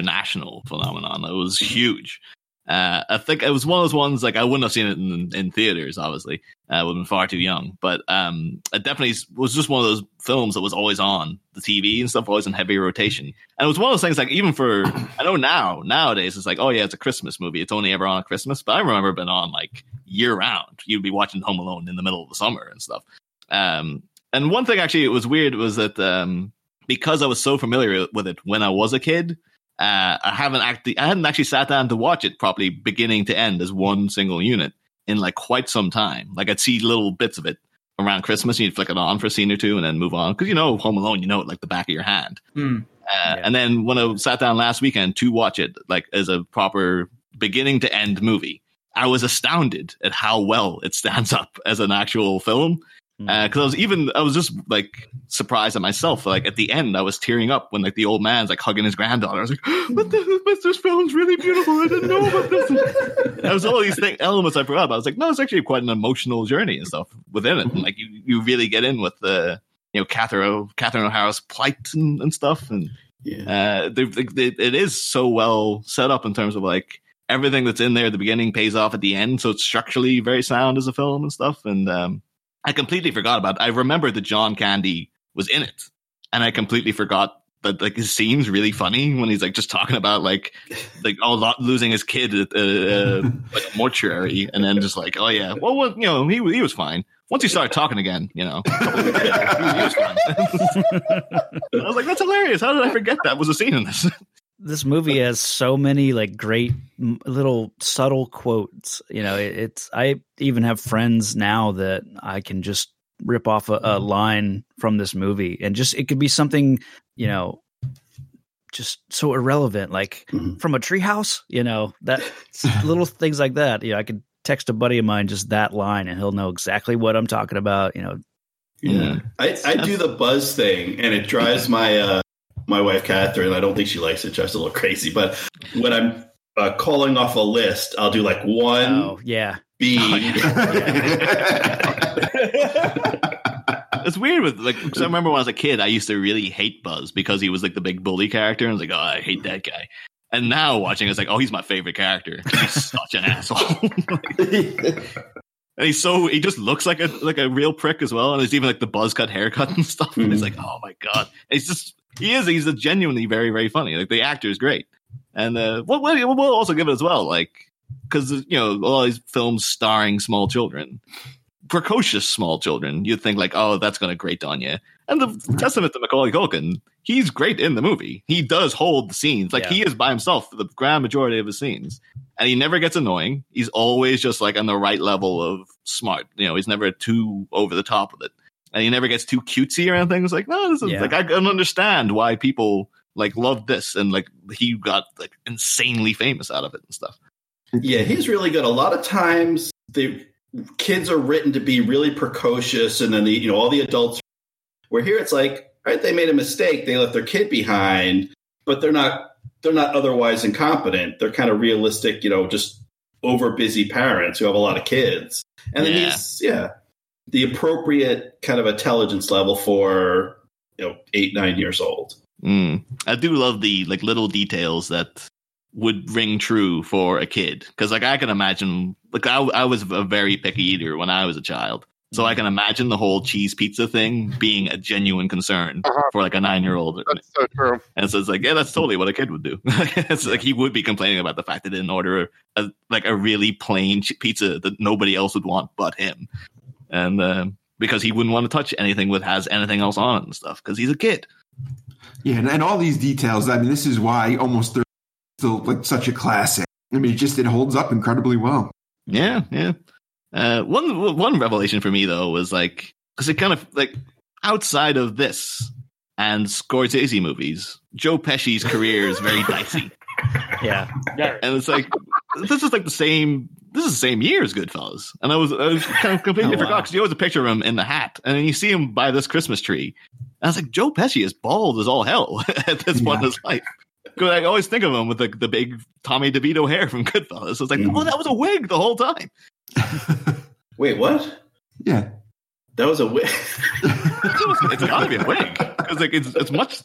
a national phenomenon. It was huge. Uh, I think it was one of those ones like I wouldn't have seen it in, in theaters. Obviously, uh, I would have been far too young. But um, it definitely was just one of those films that was always on the TV and stuff, always in heavy rotation. And it was one of those things like even for I know now nowadays it's like oh yeah, it's a Christmas movie. It's only ever on at Christmas. But I remember it been on like year round. You'd be watching Home Alone in the middle of the summer and stuff. Um, and one thing actually it was weird was that um, because I was so familiar with it when I was a kid, uh, I haven't actually I hadn't actually sat down to watch it properly beginning to end as one single unit in like quite some time. Like I'd see little bits of it around Christmas, and you'd flick it on for a scene or two, and then move on because you know Home Alone, you know it like the back of your hand. Hmm. Uh, Yeah. And then when I sat down last weekend to watch it, like as a proper beginning to end movie, I was astounded at how well it stands up as an actual film. Mm. Because I was even, I was just like surprised at myself. Like at the end, I was tearing up when like the old man's like hugging his granddaughter. I was like, "What the? This, this film's really beautiful. I didn't know about this." There was all these elements I forgot. About. I was like, "No, it's actually quite an emotional journey and stuff within it. And like you, you really get in with the, you know, Catherine, Catherine O'Hara's plight and, and stuff. And Yeah. uh, they, they, it is so well set up in terms of like everything that's in there at the beginning pays off at the end. So it's structurally very sound as a film and stuff. And um, I completely forgot about. It. I remember that John Candy was in it, and I completely forgot that like his scene's really funny when he's like just talking about like like oh lo- losing his kid at uh, uh, like a mortuary, and then just like oh yeah, well, well you know he he was fine. Once he started talking again, you know, a couple of weeks later, he, he was fine. I was like, that's hilarious. How did I forget that was a scene in this? This movie has so many like great little subtle quotes you know it, it's i even have friends now that i can just rip off a, a line from this movie and just it could be something you know just so irrelevant like Mhm. from a treehouse you know that little things like that you know i could text a buddy of mine just that line and he'll know exactly what i'm talking about you know Yeah. I, I do the buzz thing and it drives my uh, my wife Catherine. I don't think she likes it. It drives her a little crazy. But when I'm uh, calling off a list, I'll do like one oh yeah Bean. It's weird with like because I remember when I was a kid, I used to really hate Buzz because he was like the big bully character, and I was like, oh, I hate that guy. And now watching, it's like, oh, he's my favorite character. He's such an asshole. And he's so he just looks like a like a real prick as well. And there's even like the buzz cut haircut and stuff. And he's like, oh my god. And he's just he is he's a genuinely very very funny. Like the actor is great. And uh, we'll, we'll also give it as well, like because you know all these films starring small children, precocious small children. You'd think like, oh, that's going to grate on you. And the testament to Macaulay Culkin, he's great in the movie. He does hold the scenes. Like Yeah. he is by himself for the grand majority of his scenes. And he never gets annoying. He's always just like on the right level of smart. You know, he's never too over the top with it. And he never gets too cutesy or anything. It's like, no, this is Yeah. like I can understand why people like love this and like he got like insanely famous out of it and stuff. Yeah, he's really good. A lot of times the kids are written to be really precocious, and then the you know all the adults. Where here it's like, all right, they made a mistake, they left their kid behind, but they're not they're not otherwise incompetent. They're kind of realistic, you know, just over busy parents who have a lot of kids, and then Yeah. he's yeah the appropriate kind of intelligence level for you know eight nine years old. Mm. I do love the like little details that would ring true for a kid because like I can imagine like I, I was a very picky eater when I was a child, so I can imagine the whole cheese pizza thing being a genuine concern Uh-huh. for like a nine year old. That's so true. And so it's like, yeah, that's totally what a kid would do. it's like he would be complaining about the fact that he didn't order a, like a really plain pizza that nobody else would want but him, and uh, because he wouldn't want to touch anything with has anything else on it and stuff because he's a kid. Yeah, and, and all these details. I mean, this is why almost they're still like such a classic. I mean, it just it holds up incredibly well. Yeah, yeah. Uh, one one revelation for me though was like because it kind of like outside of this and Scorsese movies, Joe Pesci's career is very dicey, Yeah. and it's like this is like the same. This is the same year as Goodfellas, and I was I was kind of completely Oh, forgot wow. because you always a picture of him in the hat, and then you see him by this Christmas tree, and I was like, Joe Pesci is bald as all hell at this point in his life. 'Cause I always think of him with the, the big Tommy DeVito hair from Goodfellas. So it's like, Mhm. oh, that was a wig the whole time. Wait, what? Yeah, That was a wig. it's got to be a wig because like it's it's much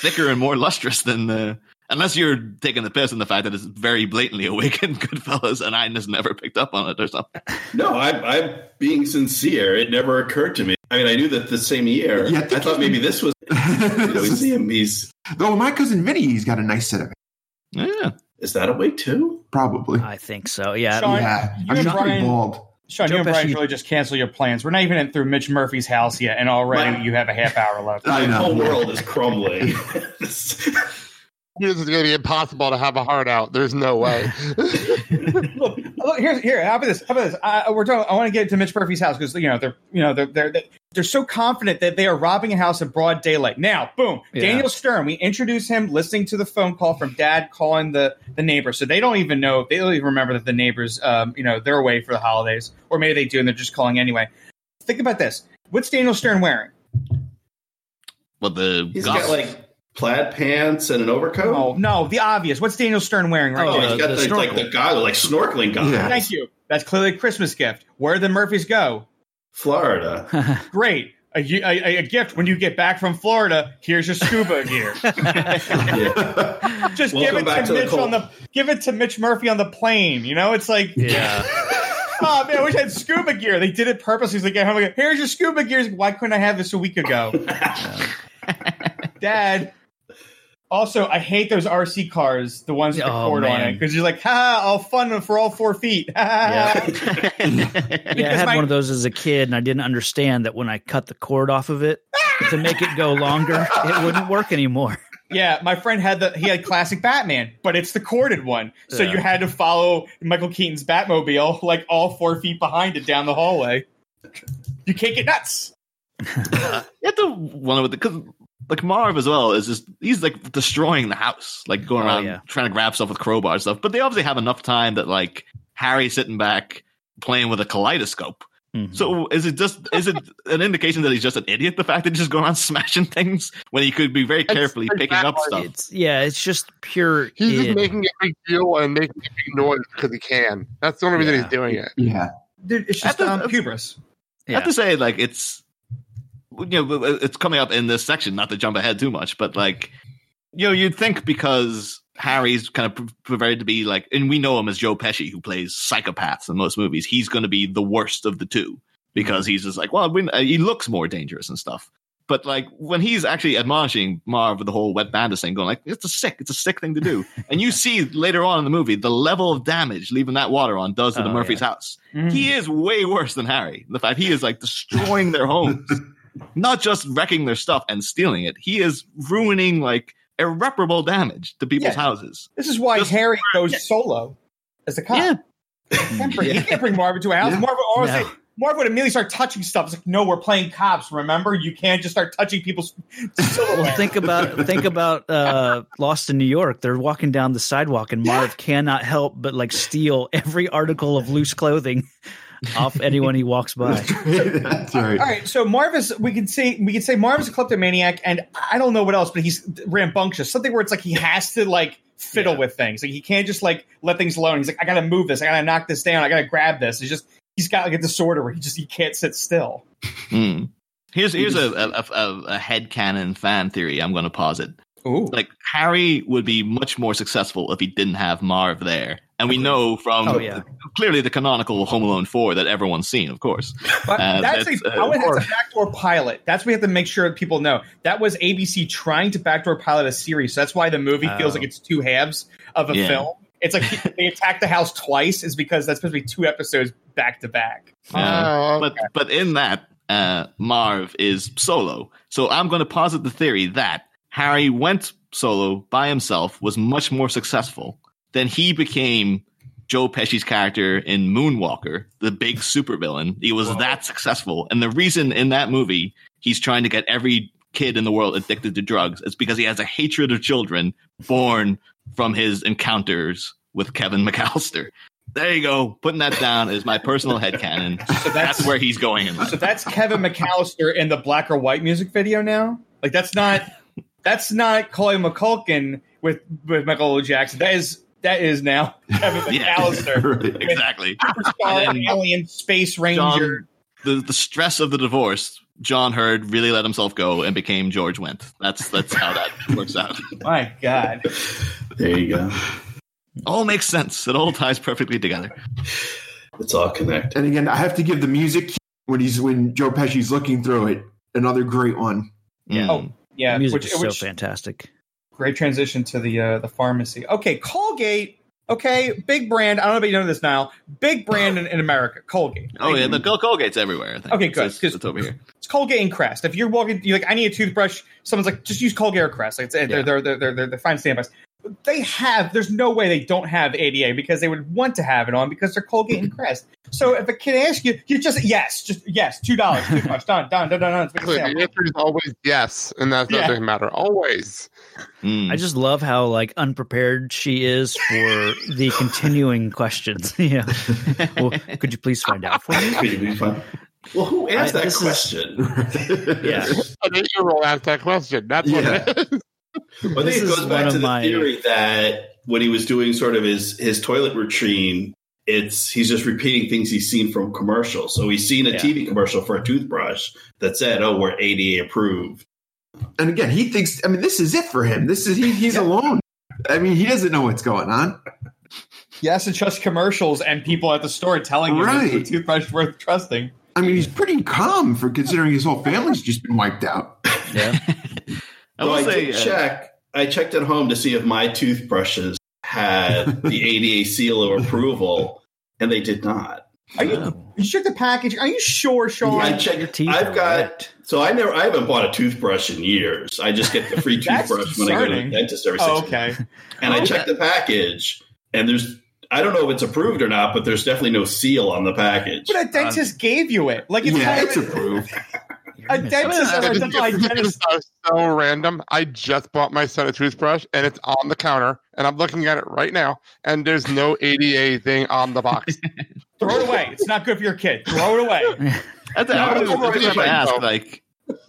thicker and more lustrous than uh, unless you're taking the piss in the fact that it's very blatantly awakened wig in Goodfellas and I just never picked up on it or something. No, I'm, I'm being sincere. It never occurred to me. I mean, I knew that the same year. Yeah, I I, thought maybe this was. You know, we see him. He's Though my cousin Vinny, he's got a nice set of it. Yeah, is that a wig too? Probably. I think so. Yeah. Sean, yeah, you I'm and just Brian- bald. Sean, Joe you and Brian Pesci- really just cancel your plans. We're not even in through Mitch Murphy's house yet, and already Right. you have a half hour left. I The whole world is crumbling. This is going to be impossible to have a heart out. There's no way. look, look, here's here. How about this? How about this? I, we're talking. I want to get to Mitch Murphy's house because you know they're you know they're they're they're so confident that they are robbing a house in broad daylight. Now, boom, Yeah. Daniel Stern. We introduce him listening to the phone call from Dad calling the the neighbor. So they don't even know. They don't even remember that the neighbors, um, you know, they're away for the holidays, or maybe they do and they're just calling anyway. Think about this. What's Daniel Stern wearing? but the He's goth- got like plaid pants and an overcoat. Oh no, the obvious. What's Daniel Stern wearing right now? Oh, now? he's got the the, like the goggles, like snorkeling goggles. Yeah. Thank you. That's clearly a Christmas gift. Where did the Murphys go? Florida. Great. A, a, a gift when you get back from Florida. Here's your scuba gear. Yeah. Just Welcome give it to to Mitch cold. on the give it to Mitch Murphy on the plane. You know, it's like, yeah. oh man, I wish I had scuba gear. They did it purposely. He's like, I'm like, here's your scuba gear. Like, Why couldn't I have this a week ago, Dad? Also, I hate those RC cars, the ones with the Oh, cord on it, because you're like, ha, all fun for all four feet. Yeah. yeah, I had my- one of those as a kid, and I didn't understand that when I cut the cord off of it to make it go longer, it wouldn't work anymore. Yeah, my friend had the he had classic Batman, but it's the corded one. So Yeah. you had to follow Michael Keaton's Batmobile like all four feet behind it down the hallway. You can't get nuts. you have to wonder with because like Marv as well is just he's like destroying the house, like going Oh, around yeah. trying to grab stuff with crowbar stuff. But they obviously have enough time that like Harry's sitting back playing with a kaleidoscope. Mhm. So is it just is it an indication that he's just an idiot? The fact that he's just going around smashing things when he could be very carefully it's picking up stuff. it's yeah, it's just pure. He's just making a big deal and making a big noise because he can. That's the only reason Yeah. he's doing it. Yeah. Dude, it's just That's- um, that's- hubris. I have to say, like it's you know it's coming up in this section. Not to jump ahead too much, but like you know you'd think because Harry's kind of prepared to be like, and we know him as Joe Pesci, who plays psychopaths in most movies. He's going to be the worst of the two because he's just like, well, we, uh, he looks more dangerous and stuff. But like when he's actually admonishing Marv with the whole wet bandit thing, going like, it's a sick, it's a sick thing to do. and you see later on in the movie the level of damage leaving that water on does to the Oh, Murphy's yeah. house. Mhm. He is way worse than Harry. The fact he is like destroying their homes, not just wrecking their stuff and stealing it. He is ruining like irreparable damage to people's Yeah. houses. This is why Just- Harry goes solo as a cop. Yeah. He can't bring, he can't bring Marv to a house. Yeah. Marv, would always No. say, Marv would immediately start touching stuff. It's like, no, we're playing cops. Remember, you can't just start touching people's silverware. Well, think about think about uh, Lost in New York. They're walking down the sidewalk, and Marv cannot help but like steal every article of loose clothing off anyone he walks by. That's right. All right, so Marv is we can say we can say Marv is a kleptomaniac, and I don't know what else, but he's rambunctious. Something where it's like he has to like fiddle with things. Like he can't just like let things alone. He's like, I gotta move this, I gotta knock this down, I gotta grab this. It's just he's got like a disorder where he just he can't sit still. Hmm. Here's here's a a, a, a headcanon fan theory. I'm going to posit. Ooh, Like Harry would be much more successful if he didn't have Marv there, and we know from Oh, yeah. clearly the canonical Home Alone four that everyone's seen, of course. but uh, that's, that's, a, uh, that's a backdoor pilot. That's what we have to make sure people know. That was ABC trying to backdoor pilot a series. So that's why the movie feels Oh. like it's two halves of a Yeah. film. It's like they attack the house twice, is because that's supposed to be two episodes back to back. Oh, but but in that, uh, Marv is solo. So I'm going to posit the theory that Harry went solo by himself, was much more successful. Then he became Joe Pesci's character in Moonwalker, the big supervillain. He was that successful, and the reason in that movie he's trying to get every kid in the world addicted to drugs is because he has a hatred of children born from his encounters with Kevin McCallister. There you go. Putting that down is my personal headcanon. So That's where he's going in life. So that's Kevin McCallister in the black or white music video now. Like that's not that's not Macaulay Culkin with with Michael Jackson. That is that is now Kevin Yeah. McCallister, Right. Exactly. superstar alien space ranger. John, the the stress of the divorce. John Heard really let himself go and became George Wendt. That's that's how that works out. My God, There you go. All makes sense. It all ties perfectly together. It's all connected. And again, I have to give the music when he's when Joe Pesci's looking through it. Another great one. Yeah. Oh, yeah, the music which, is so which fantastic. Great transition to the uh, the pharmacy. Okay, Colgate. Okay, big brand. I don't know if you know this now. Big brand in, in America, Colgate. Oh yeah, the Col- Colgate's everywhere. I think. Okay, good, It's, 'cause- it's over here. It's Colgate and Crest. If you're walking, you're like, I need a toothbrush. Someone's like, just use Colgate or Crest. Like, it's, they're, Yeah. they're, they're, they're, they're, they're fine standbys. They have, there's no way they don't have ADA because they would want to have it on because they're Colgate and Crest. So if a kid asks you, you just, yes, just, yes, $2, toothbrush, done, done, done, done, done. It's a big Actually, sale. the answer is always yes, and that doesn't matter. Always. Mm. I just love how like unprepared she is for the continuing questions. yeah. Well, could you please find out for me? Could you be fun? Well, who asked I- that this is- question? Yeah. An eight-year-old asked that question. That's Yeah. what it is. Well, I This think it is goes back to the my- theory that when he was doing sort of his his toilet routine, it's he's just repeating things he's seen from commercials. So he's seen a Yeah. TV commercial for a toothbrush that said, "Oh, we're ADA approved." And again, he thinks. I mean, this is it for him. This is he, he's Yeah. alone. I mean, he doesn't know what's going on. He has to trust commercials and people at the store telling you Right. it's a toothbrush worth trusting. I mean, he's pretty calm for considering his whole family's just been wiped out. Yeah. I will I say, did uh, check. I checked at home to see if my toothbrushes had the ADA seal of approval, and they did not. Are you, you check the package? Are you sure, Sean? I checked. Your teeth I've got ripped. So I never. I haven't bought a toothbrush in years. I just get the free toothbrush when I go to the dentist every oh, six oh, months. okay. And I Okay. checked the package, and there's I don't know if it's approved or not, but there's definitely no seal on the package. But a dentist um, gave you it. Like it's yeah, it's approved. A dentist or a This dental is hygienist. so- so random. I just bought my son a toothbrush and it's on the counter and I'm looking at it right now and there's no ADA thing on the box. Throw it away. It's not good for your kid. Throw it away. I, th- I, No, was- I was it's gonna right, ask, though. like,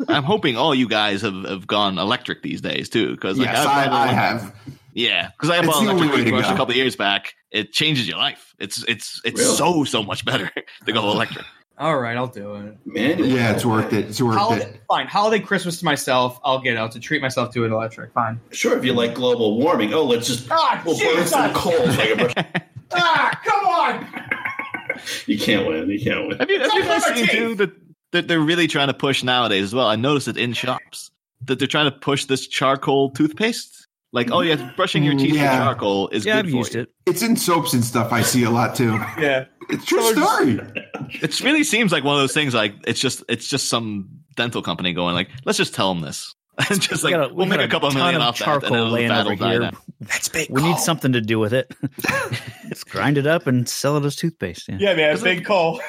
I'm hoping all you guys have, have gone electric these days too, because like yes, I've I, I have. Yeah, because I bought an electric toothbrush a couple of years back. It changes your life. It's it's it's Really? so so much better to go electric. All right, I'll do it. Manual. Yeah, it's worth it. It's worth Holiday, it. fine. Holiday Christmas to myself. I'll get out to treat myself to an electric. Fine. Sure, if you like global warming. Oh, let's just Ah, we'll burn some coals. Like a. Ah, come on. You can't win. You can't win. Have you, have you guys seen too that, that they're really trying to push nowadays as well? I noticed it in shops that they're trying to push this charcoal toothpaste. Like, oh yeah, brushing your mm, teeth Yeah. with charcoal is Yeah, good I've for used you. it. It's in soaps and stuff. I see a lot too. Yeah. It's true So story. It really seems like one of those things. Like it's just it's just some dental company going like, let's just tell them this. And just like We got a- we'll we make a couple ton million of off that, and charcoal then laying that'll over here. down. That's big. We need something to do with it. Let's grind it up and sell it as toothpaste. Yeah. Yeah, man. Big call.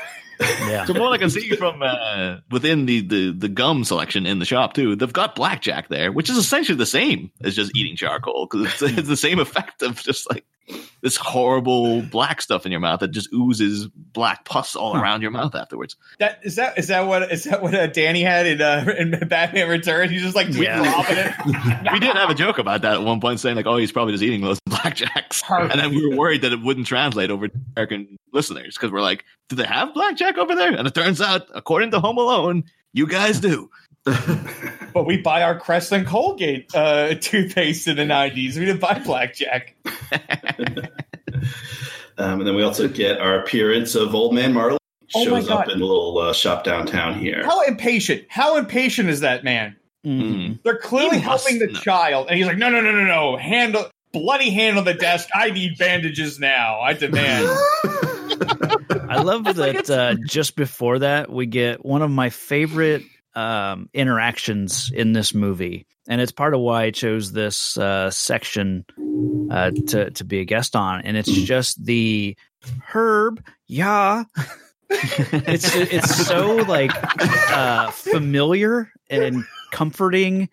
Yeah. So more I can see from uh, within the, the the gum selection in the shop too, they've got blackjack there, which is essentially the same as just eating charcoal because it's, it's the same effect of just like this horrible black stuff in your mouth that just oozes black pus all around your mouth afterwards. That is that is that what is that what uh, Danny had in uh, in Batman Returns? He's just like Yeah. it. we did have a joke about that at one point, saying like, "Oh, he's probably just eating those blackjacks," Perfect. and then we were worried that it wouldn't translate over to American listeners because we're like, "Do they have blackjack over there?" And it turns out, according to Home Alone, you guys do. But we buy our Crest and Colgate uh, toothpaste in the nineties. We didn't buy blackjack. Um, and then we also get our appearance of Old Man Marley. Oh Shows up in a little uh, shop downtown here. How impatient? How impatient is that man? Mhm. They're clearly He helping the know. child, and he's like, "No, no, no, no, no! Handle bloody hand on the desk. I need bandages now. I demand." I love that uh, just before that, we get one of my favorite um, interactions in this movie. And it's part of why I chose this uh, section uh, to, to be a guest on. And it's just the Herb, yeah. it's it's so like uh, familiar and comforting,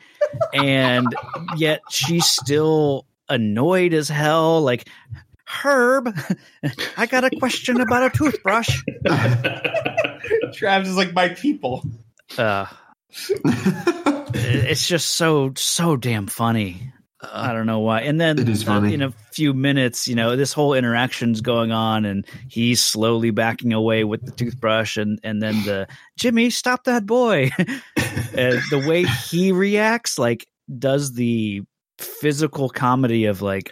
and yet she's still annoyed as hell. Like Herb, I got a question about a toothbrush. Travis is like my people. Uh, it's just so so damn funny. I don't know why. And then funny. in a few minutes, you know, this whole interaction's going on, and he's slowly backing away with the toothbrush, and and then the Jimmy, stop that boy. and the way he reacts, like, does the physical comedy of like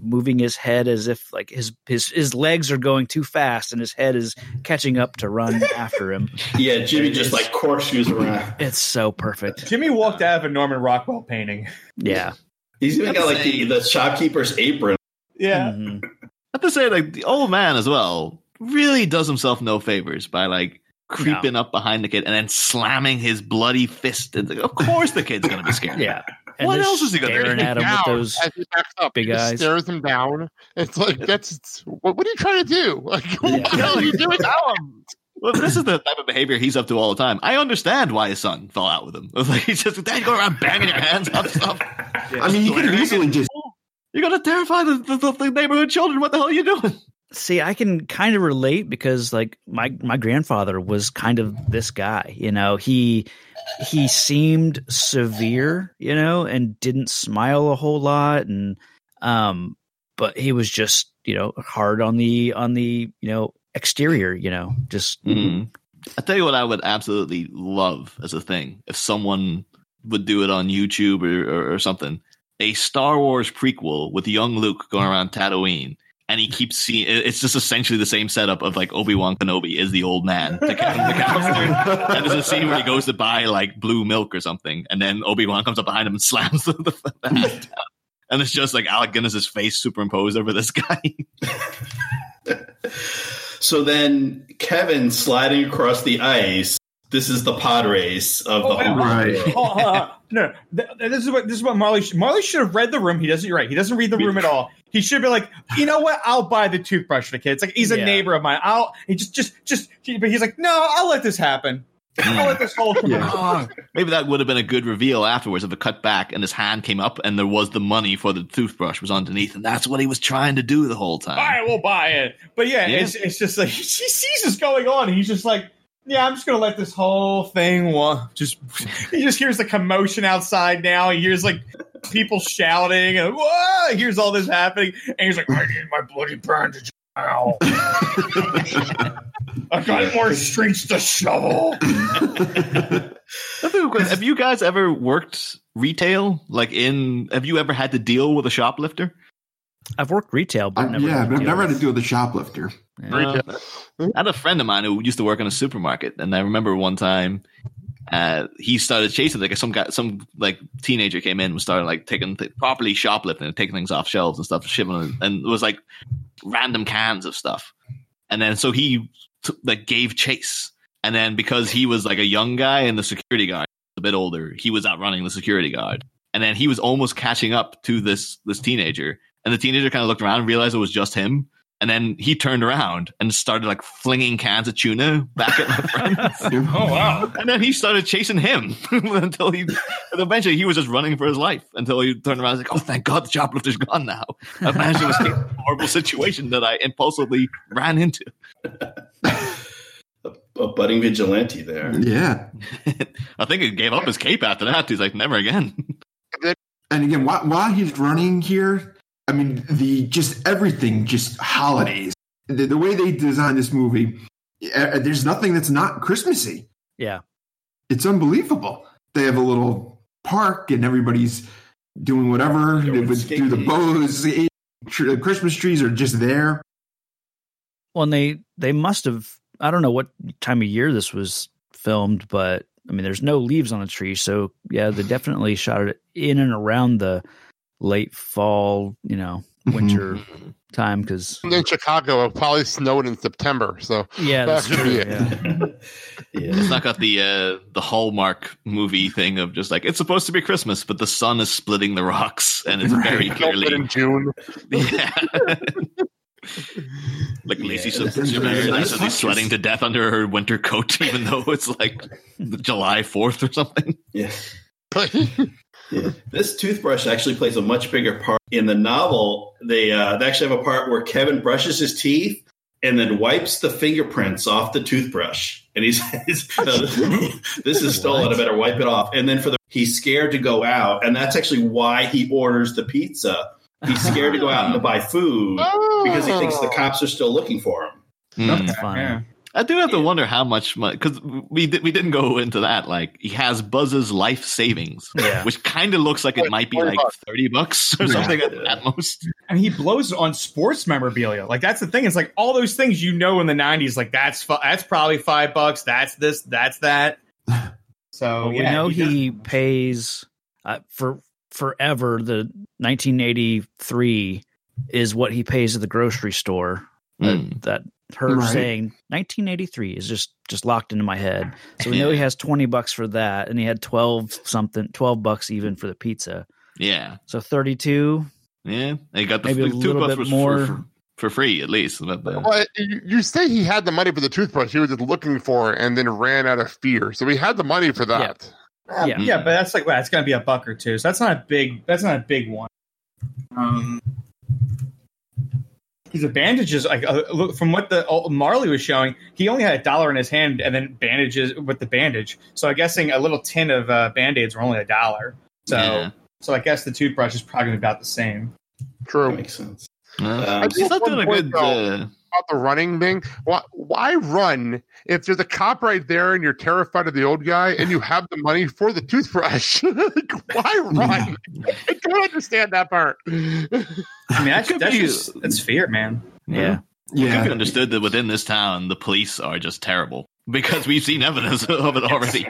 moving his head as if like his his his legs are going too fast and his head is catching up to run after him. yeah, Jimmy just like corkscrews around. It's so perfect. Jimmy walked out of a Norman Rockwell painting. Yeah. He's even got like the, the shopkeeper's apron. Yeah. Mhm. I have to say, like the old man as well really does himself no favors by like creeping up behind the kid and then slamming his bloody fist. And of course, the kid's gonna be scared. Yeah. And What else is he gonna do? staring at him with those? as he backs up, big he eyes. stares him down. It's like that's what, what are you trying to do? Like what Yeah. the hell are you doing? Tell him. Well, this is the type of behavior he's up to all the time. I understand why his son fell out with him. Like he's just dad, you go around banging your hands on stuff. I mean, you could easily just you're gonna terrify the, the, the neighborhood children. What the hell are you doing? See, I can kind of relate because like my my grandfather was kind of this guy, you know. He he seemed severe, you know, and didn't smile a whole lot and um but he was just, you know, hard on the on the, you know, exterior, you know, just Mm. I tell you what, I would absolutely love as a thing if someone would do it on YouTube or, or, or something. A Star Wars prequel with young Luke going around Tatooine, and he keeps seeing. It's just essentially the same setup of like Obi Wan Kenobi is the old man to Kevin McCallister. and there's a scene where he goes to buy like blue milk or something, and then Obi Wan comes up behind him and slams the, the, the hat down. And it's just like Alec Guinness's face superimposed over this guy. So then Kevin sliding across the ice. This is the pod race of the Oh, wait, whole right. Oh, uh, uh, no, th- th- this is what this is what Marley. Sh- Marley should have read the room. He doesn't. You're right. He doesn't read the room at all. He should be like, you know what? I'll buy the toothbrush for the kid. It's like he's a Yeah. neighbor of mine. I'll. He just, just, just. He, but he's like, no, I'll let this happen. I'll let this whole come Yeah. along. Maybe that would have been a good reveal afterwards if it cut back and his hand came up and there was the money for the toothbrush was underneath, and that's what he was trying to do the whole time. I we'll buy it. But yeah, Yeah. it's it's just like he sees this going on, and he's just like, yeah, I'm just gonna let this whole thing. Wa- just he just hears the commotion outside now. He hears like people shouting, and whoa, he hears all this happening, and he's like, I need my bloody bandage now. I got more streets to shovel. That's a good question. Have you guys ever worked retail? Like in, have you ever had to deal with a shoplifter? I've worked retail, but I- never yeah, had but I've never had to deal with a shoplifter. Yeah. I had a friend of mine who used to work in a supermarket, and I remember one time uh, he started chasing like some guy, some like teenager came in and started like taking th- properly shoplifting and taking things off shelves and stuff, shipping it, and it was like random cans of stuff. And then so he t- like gave chase, and then because he was like a young guy and the security guard a bit older, he was outrunning the security guard, and then he was almost catching up to this this teenager, and the teenager kind of looked around and realized it was just him. And then he turned around and started like flinging cans of tuna back at my friends. Oh wow! And then he started chasing him until he, and eventually he was just running for his life until he turned around and was like, oh, thank God the shoplifter's gone now. I've managed to escape a horrible situation that I impulsively ran into. A, a budding vigilante there. Yeah. I think he gave up his cape after that. He's like, never again. And again, while, while he's running here, I mean, the just everything, just holidays. The, the way they designed this movie, uh, there's nothing that's not Christmassy. Yeah. It's unbelievable. They have a little park and everybody's doing whatever. Yeah, They would do the bows. The Christmas trees are just there. Well, and they they must have. I don't know what time of year this was filmed, but I mean, there's no leaves on the tree, so yeah, they definitely shot it in and around the late fall, you know, winter time. Because in Chicago, it probably snowed in September. So yeah, that's That could true. be it. Yeah. Yeah. It's not got the uh, the Hallmark movie thing of just like it's supposed to be Christmas, but the sun is splitting the rocks, and it's very clearly in June. Yeah. like Yeah, Lacey that's- Simpson that's nice Lacey sweating to death under her winter coat, even though it's like July 4th or something. Yeah. Yeah. This toothbrush actually plays a much bigger part in the novel. They uh, they actually have a part where Kevin brushes his teeth and then wipes the fingerprints off the toothbrush, and he says, "This is stolen. I better wipe it off." And then for the he's scared to go out, and that's actually why he orders the pizza. He's scared to go out and to buy food because he thinks the cops are still looking for him. Hmm. That's funny. Yeah. I do have to wonder how much money because we we didn't go into that. Like he has Buzz's life savings, Yeah. which kind of looks like it might be like thirty bucks or Yeah. something at, at most. and he blows on sports memorabilia. Like that's the thing. It's like all those things you know in the '90s. Like that's fu- that's probably five bucks. That's this. That's that. So Well, we know he he pays uh, for forever. The 1983 is what he pays at the grocery store. That, Hmm. that her Right. saying 1983 is just just locked into my head. So we know he has 20 bucks for that, and he had 12 something, 12 bucks even for the pizza. Yeah, So 32. yeah. They got the, Maybe a little toothbrush bit more. for, for, for free at least. But Well, you you say he had the money for the toothbrush. He was just looking for and then ran out of fear. So he had the money for that. Yeah. yeah, but that's like well, it's gonna be a buck or two. So that's not a big. That's not a big one. Um, Because the bandages, like uh, look from what the uh, Marley was showing, he only had a dollar in his hand and then bandages with the bandage. So I'm guessing a little tin of uh, band aids were only a dollar. So, Yeah. so I guess the toothbrush is probably about the same. That True. makes sense. Uh, Um, he's not doing a one good. Point, About the running thing. Why, why run if there's a cop right there and you're terrified of the old guy and you have the money for the toothbrush? Like, why run? I don't understand that part. I mean, that's, Could that's be- just that's fear, man. Yeah. It could Yeah. be understood that within this town, the police are just terrible because we've seen evidence of it already.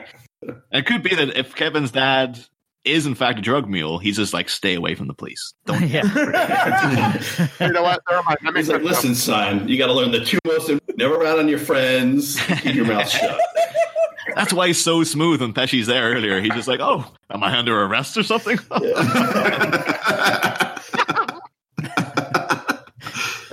It could be that if Kevin's dad is in fact a drug mule, he's just like, stay away from the police. Don't. yeah. You know what? Never mind. That makes He's like, sense. listen, son, you got to learn the two most. Never rat on your friends. Keep your mouth shut. That's why he's so smooth when Pesci's there earlier. He's just like, oh, am I under arrest or something?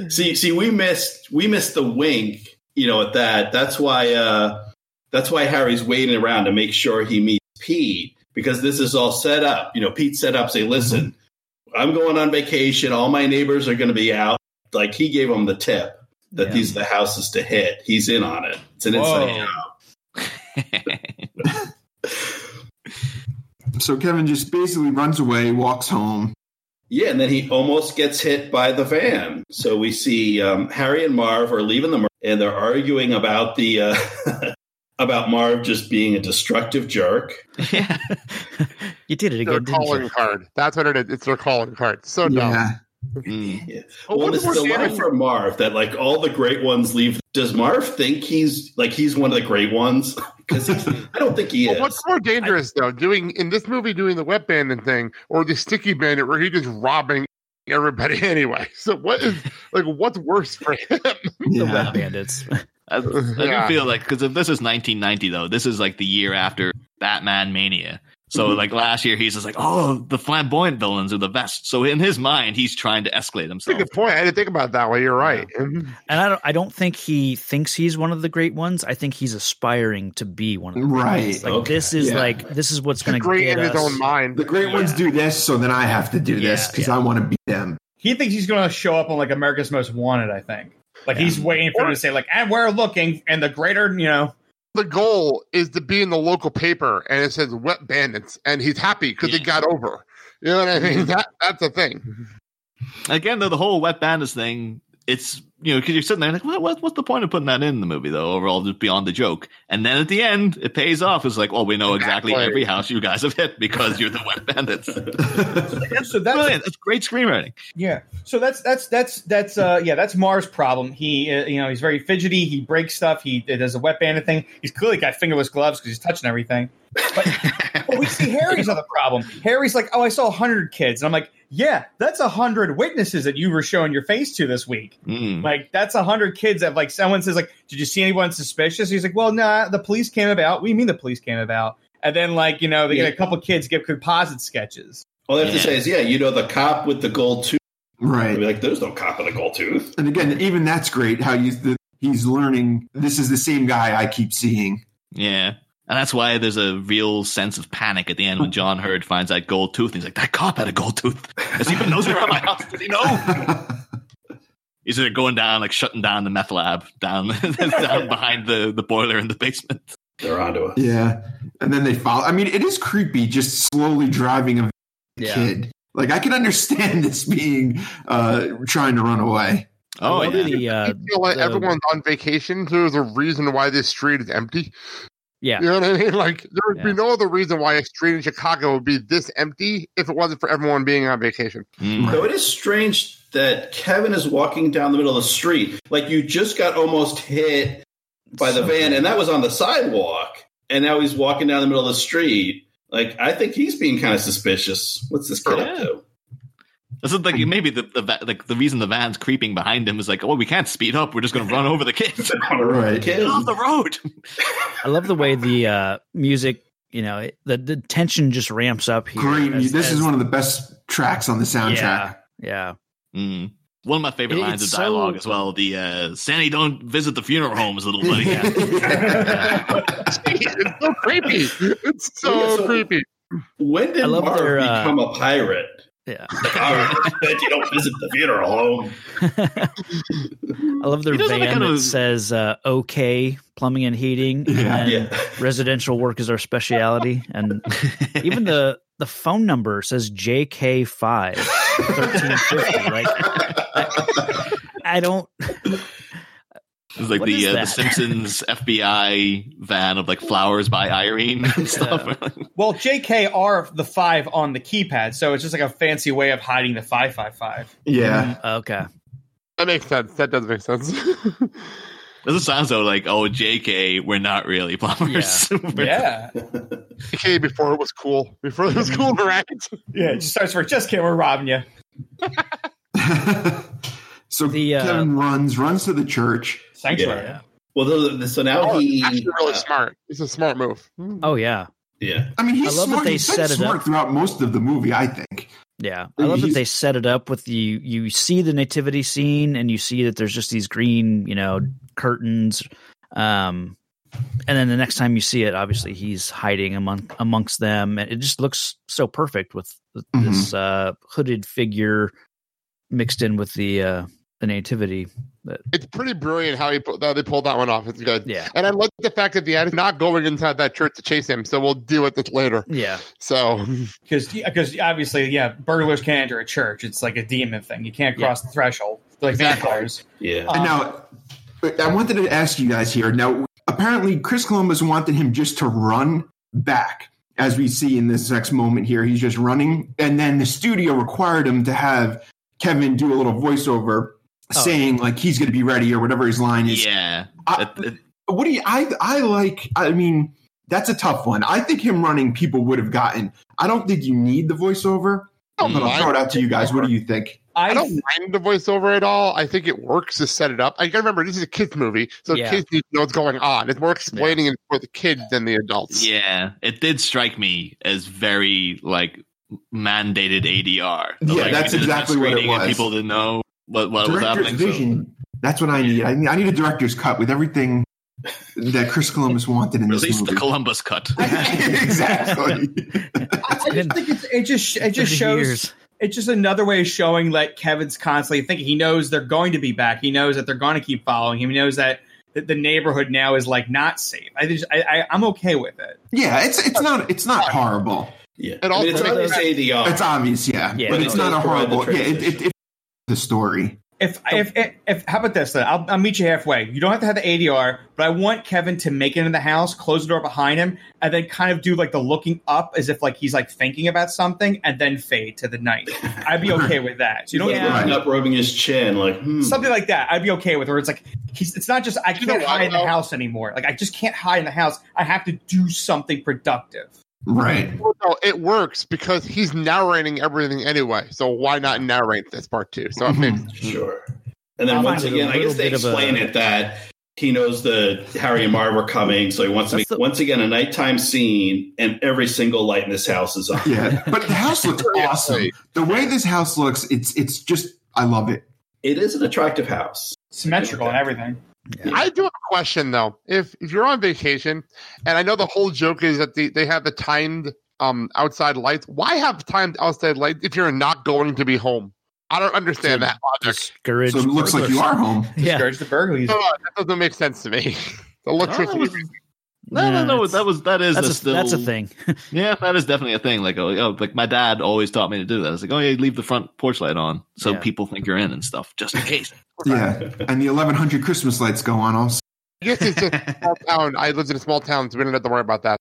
see, see, we missed we missed the wink. You know, at that. That's why uh, that's why Harry's waiting around to make sure he meets Pete because this is all set up. You know, Pete set up, say, listen, I'm going on vacation. All my neighbors are going to be out. Like he gave them the tip that Yeah. these are the houses to hit. He's in on it. It's an inside Whoa. job. So Kevin just basically runs away, walks home. Yeah, and then he almost gets hit by the van. So we see um, Harry and Marv are leaving the and they're arguing about the uh, about Marv just being a destructive jerk. yeah. you did it again, didn't calling you? card. That's what it is. It's their calling card. So dumb. Yeah. Mm. Yeah. Oh, well, what's it's more the line for Marv that like all the great ones leave. Does Marv think he's like he's one of the great ones? Because I don't think he Well, is. what's more dangerous though, doing in this movie doing the wet bandit thing or the sticky bandit where he just robbing everybody anyway? So what is like what's worse for him? The Yeah. Wet Bandits. I, I Yeah. do feel like because if this is 1990 though, this is like the year after Batman Mania. So Mhm. like last year, he's just like, oh, the flamboyant villains are the best. So in his mind, he's trying to escalate That's a himself. good point. I didn't think about it that way. You're right. And I don't I don't think he thinks he's one of the great ones. I think he's aspiring to be one of the great Right. ones. Like Okay. this is Yeah. like this is what's going to great get in his own mind. The great ones do this, so then I have to do this because yeah. I want to beat them. He thinks he's going to show up on like America's Most Wanted. I think. Like he's waiting for Or- him to say like, "And we're looking," and the greater, you know, the goal is to be in the local paper and it says wet bandits and he's happy because Yeah. it got over. You know what I mean? That that's the thing. Again, though, the whole wet bandits thing, it's you know because you're sitting there like, what, what, what's the point of putting that in the movie though? Overall, just beyond the joke. And then at the end, it pays off. It's like, well, we know exactly Exactly. every house you guys have hit because you're the wet bandits. so that's Brilliant. That's great screenwriting. Yeah. So that's that's that's that's uh yeah that's Marv's problem. He uh, you know he's very fidgety. He breaks stuff. He does a wet bandit thing. He's clearly got fingerless gloves because he's touching everything. But, but we see Harry's other problem. Harry's like, oh, I saw hundred kids, and I'm like, yeah, that's a hundred witnesses that you were showing your face to this week. Mm. Like that's a hundred kids that like someone says like, did you see anyone suspicious? He's like, well, nah, the police came about. We mean the police came about? And then like you know they Yeah. get a couple kids give composite sketches. All they have to say is, yeah, you know, the cop with the gold tooth. Right. be like, there's no cop with a gold tooth. And again, even that's great. How you the, he's learning. This is the same guy I keep seeing. Yeah. And that's why there's a real sense of panic at the end when John Heard finds that gold tooth. And he's like, that cop had a gold tooth. Has he been nosing around my house? Does he know? He's either going down, like shutting down the meth lab down, down behind the, the boiler in the basement. They're onto us. yeah. And then they follow. I mean, it is creepy just slowly driving a Yeah. kid. Like I can understand this being uh trying to run away. Oh, yeah. the, uh, I feel like the- everyone's on vacation, so there's a reason why this street is empty. Yeah. You know what I mean? Like there would Yeah. be no other reason why a street in Chicago would be this empty if it wasn't for everyone being on vacation. Mm. Though it is strange that Kevin is walking down the middle of the street. Like you just got almost hit by the So van, and that was on the sidewalk. And now he's walking down the middle of the street. Like I think he's being kind of suspicious. What's this kid up to? This is like maybe the, the like the reason the van's creeping behind him is like, oh, we can't speed up. We're just going to run over the kids. Right. Get off the road. I love the way the uh, music, you know, it- the, the tension just ramps up here. Great. as- this is one of the best tracks on the soundtrack. Yeah, yeah. Mm. One of my favorite It- lines of dialogue so- as well. The uh, Sandy, don't visit the funeral homes, little buddy. it's so creepy. It's so, Yeah, so- creepy. When did I love Marv their, uh, become a pirate? Yeah. All right, that you don't visit the funeral home. I love their He does van kind that of- says uh, "OK Plumbing and Heating," Yeah. and Yeah. residential work is our specialty, and even the the phone number says JK five thirteen fifty. Right? I, I don't. It's like What the uh, the? Simpsons FBI van of like flowers by Irene and stuff. Well, JK are the five on the keypad, so it's just like a fancy way of hiding the five five five. Yeah. Mm, Okay. That makes sense. That does make sense. Doesn't sound so like oh JK, we're not really plumbers. We're- Yeah, okay, before it was cool. Before it was cool, right? yeah. It just starts for just kidding, we're robbing you. so The, uh, Kevin runs, runs to the the Sanctuary. Yeah. Well, the, the, so now Oh, he actually really uh, smart. It's a smart move. Oh yeah. yeah. I mean, he's I love that smart. they he's been set it smart up. throughout most of the movie. I think. Yeah, I love that they set it up with you. You see the nativity scene, and you see that there's just these green, you know, curtains. Um, and then the next time you see it, obviously he's hiding among amongst them, and it just looks so perfect with this uh, hooded figure mixed in with the uh, the nativity. That It's pretty brilliant how he how they pulled that one off. It's good. yeah, And I like the fact that the end is not going inside that church to chase him. So we'll deal with this later. yeah, So because because obviously, yeah, burglars can't enter a church. It's like a demon thing. You can't cross the threshold like vampires. Yeah. And now, I wanted to ask you guys here. Now, apparently, Chris Columbus wanted him just to run back, as we see in this next moment here. He's just running, and then the studio required him to have Kevin do a little voiceover Oh. saying like he's going to be ready or whatever his line is. Yeah. I- It- it- What do you? I I like. I mean, that's a tough one. I think him running, people would have gotten. I don't think you need the voiceover. don't But I'll throw it out to you guys. What do you think? I I don't mind the voiceover at all. I think it works to set it up. I gotta remember this is a kids movie, so Yeah. kids need to know what's going on. It's more explaining it for the kids than the adults. yeah. It did strike me as very like mandated ADR. Yeah, like, that's we did a exactly what it screening was. People didn't know what, what was Director's happening. so- vision. That's what I need. I need, I need a director's cut with everything that Chris Columbus wanted in this Release movie. the Columbus cut. exactly. I just think it's, it just it just shows years. it's just another way of showing like Kevin's constantly thinking he knows they're going to be back. He knows that they're going to keep following him. He knows that the, the neighborhood now is like not safe. I just I, I I'm okay with it. yeah, it's it's not it's not horrible. Yeah. And I mean, it's obvious ADR. Uh, it's obvious, yeah, Yeah, but it it's not a horrible. Yeah, it, it, it the story. If, if if if how about this? Then I'll, I'll meet you halfway. You don't have to have the ADR, but I want Kevin to make it in the house, close the door behind him, and then kind of do like the looking up as if like he's like thinking about something, and then fade to the night. I'd be okay with that. So you don't He's get looking up, rubbing his chin, like hmm. something like that. I'd be okay with. Where it's like he's. It's not just I can't what, hide in the house anymore. Like I just can't hide in the house. I have to do something productive. Right. Well, no, it works because he's narrating everything anyway. So why not narrate this part too? So it Mhm. makes Sure. And then I once find it a again, I guess they bit of a- explain it that he knows the Harry and Marv are coming, so he wants to make the- once again a nighttime scene, and every single light in this house is on. Yeah, but the house looks awesome. The way this house looks, it's it's just I love it. It is an attractive house. Symmetrical and everything. I do have a question though. If if you're on vacation, and I know the whole joke is that they, they have the timed um outside lights, why have timed outside lights if you're not going to be home? I don't understand To that logic. Discourage. So it looks like you are home. Yeah. Discourage the burglaries. No, that doesn't make sense to me. The electricity. No, no, no. That was that is That's a a, still, that's a thing. Yeah, that is definitely a thing. Like, oh, oh, like my dad always taught me to do that. It's like, oh, yeah, leave the front porch light on so Yeah. people think you're in and stuff, just in case. Yeah, and the 1100 Christmas lights go on also. I guess it's a small town. I lived in a small town, so we didn't have to worry about that.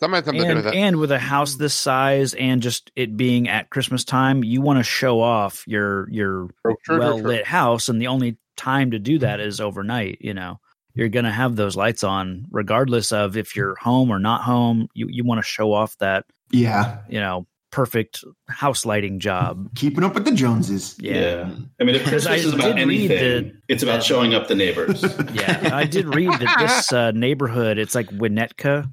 That might have to do and, with it. and with a house this size and just it being at Christmas time, you want to show off your your well true. lit house, and the only time to do that is overnight. You know, you're gonna have those lights on regardless of if you're home or not home. You you want to show off that Yeah, you know perfect house lighting job. keeping up with the Joneses. Yeah, I mean, if Christmas I is about anything, that- it's about that- showing up the neighbors. yeah. I did read that this uh, neighborhood, it's like Winnetka,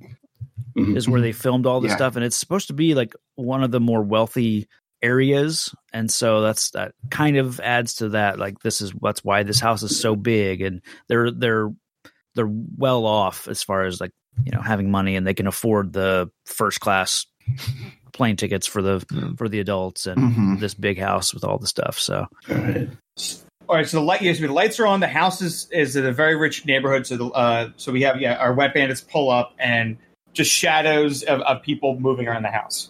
Mhm. is where they filmed all this Yeah. stuff, and it's supposed to be like one of the more wealthy areas, and so that's that kind of adds to that. Like this is that's why this house is so big, and they're they're they're well off as far as like you know having money, and they can afford the first class plane tickets for the for the adults and Mhm. this big house with all the stuff. So All right. All right, so the light, yes, the lights are on. The house is, is in a very rich neighborhood. So, the, uh, so we have yeah, our wet bandits pull up and just shadows of, of people moving around the house.